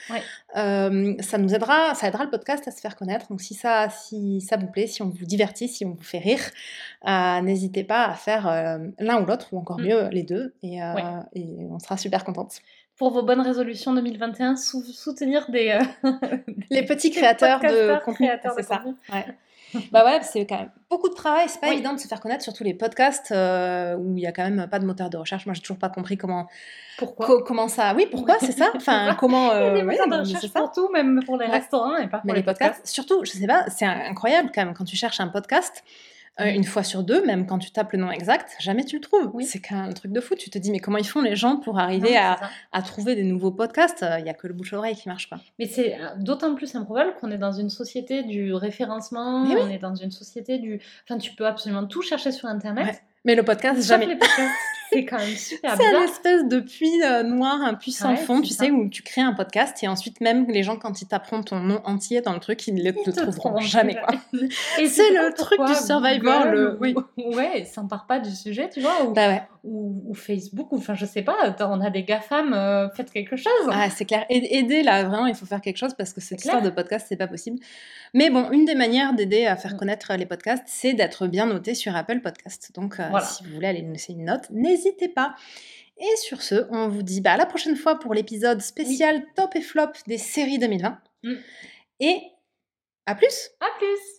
ça nous aidera, ça aidera le podcast à se faire connaître. Donc si ça, si ça vous plaît, si on vous divertit, si on vous fait rire, n'hésitez pas à faire euh, l'un ou l'autre, ou encore mm. mieux les deux, et, euh, et, on sera super contente. Pour vos bonnes résolutions 2021, soutenir des, euh, les petits créateurs de contenu. C'est ça. bah ouais, c'est quand même beaucoup de travail. C'est pas évident de se faire connaître, surtout les podcasts où il y a quand même pas de moteur de recherche. Moi, j'ai toujours pas compris comment. Pourquoi Comment ça Oui, pourquoi C'est ça? Enfin, comment Il y a des moteurs de recherche pour tout, même pour les restaurants et pas pour Mais les, podcasts. Surtout, je sais pas, c'est incroyable quand même quand tu cherches un podcast. Euh, une fois sur deux, même quand tu tapes le nom exact, jamais tu le trouves. C'est quand même un truc de fou. Tu te dis, mais comment ils font les gens pour arriver à, trouver des nouveaux podcasts? Il n'y a que le bouche-oreille qui marche pas. Mais c'est euh, d'autant plus improbable qu'on est dans une société du référencement, on est dans une société du. Enfin, tu peux absolument tout chercher sur Internet. Mais le podcast, jamais. C'est quand même super C'est un espèce de puits euh, noir, un puits sans fond, tu sais, où tu crées un podcast et ensuite même les gens, quand ils taperont ton nom entier dans le truc, ils ne le trouveront jamais. Quoi. Et c'est le truc du Survivor. Le... Oui. Ouais, ça part pas du sujet, tu vois. Ou, bah ouais. Ou, Facebook, ou enfin je sais pas, on a des GAFAM, euh, faites quelque chose. Ah, c'est clair. Aider là, vraiment, il faut faire quelque chose parce que cette histoire de podcast, c'est pas possible. Mais bon, une des manières d'aider à faire mm. connaître les podcasts, c'est d'être bien noté sur Apple Podcast. Donc, euh, si vous voulez aller nous laisser une note, n'hésitez pas. Et sur ce, on vous dit bah, à la prochaine fois pour l'épisode spécial top et flop des séries 2020. Mm. Et à plus À plus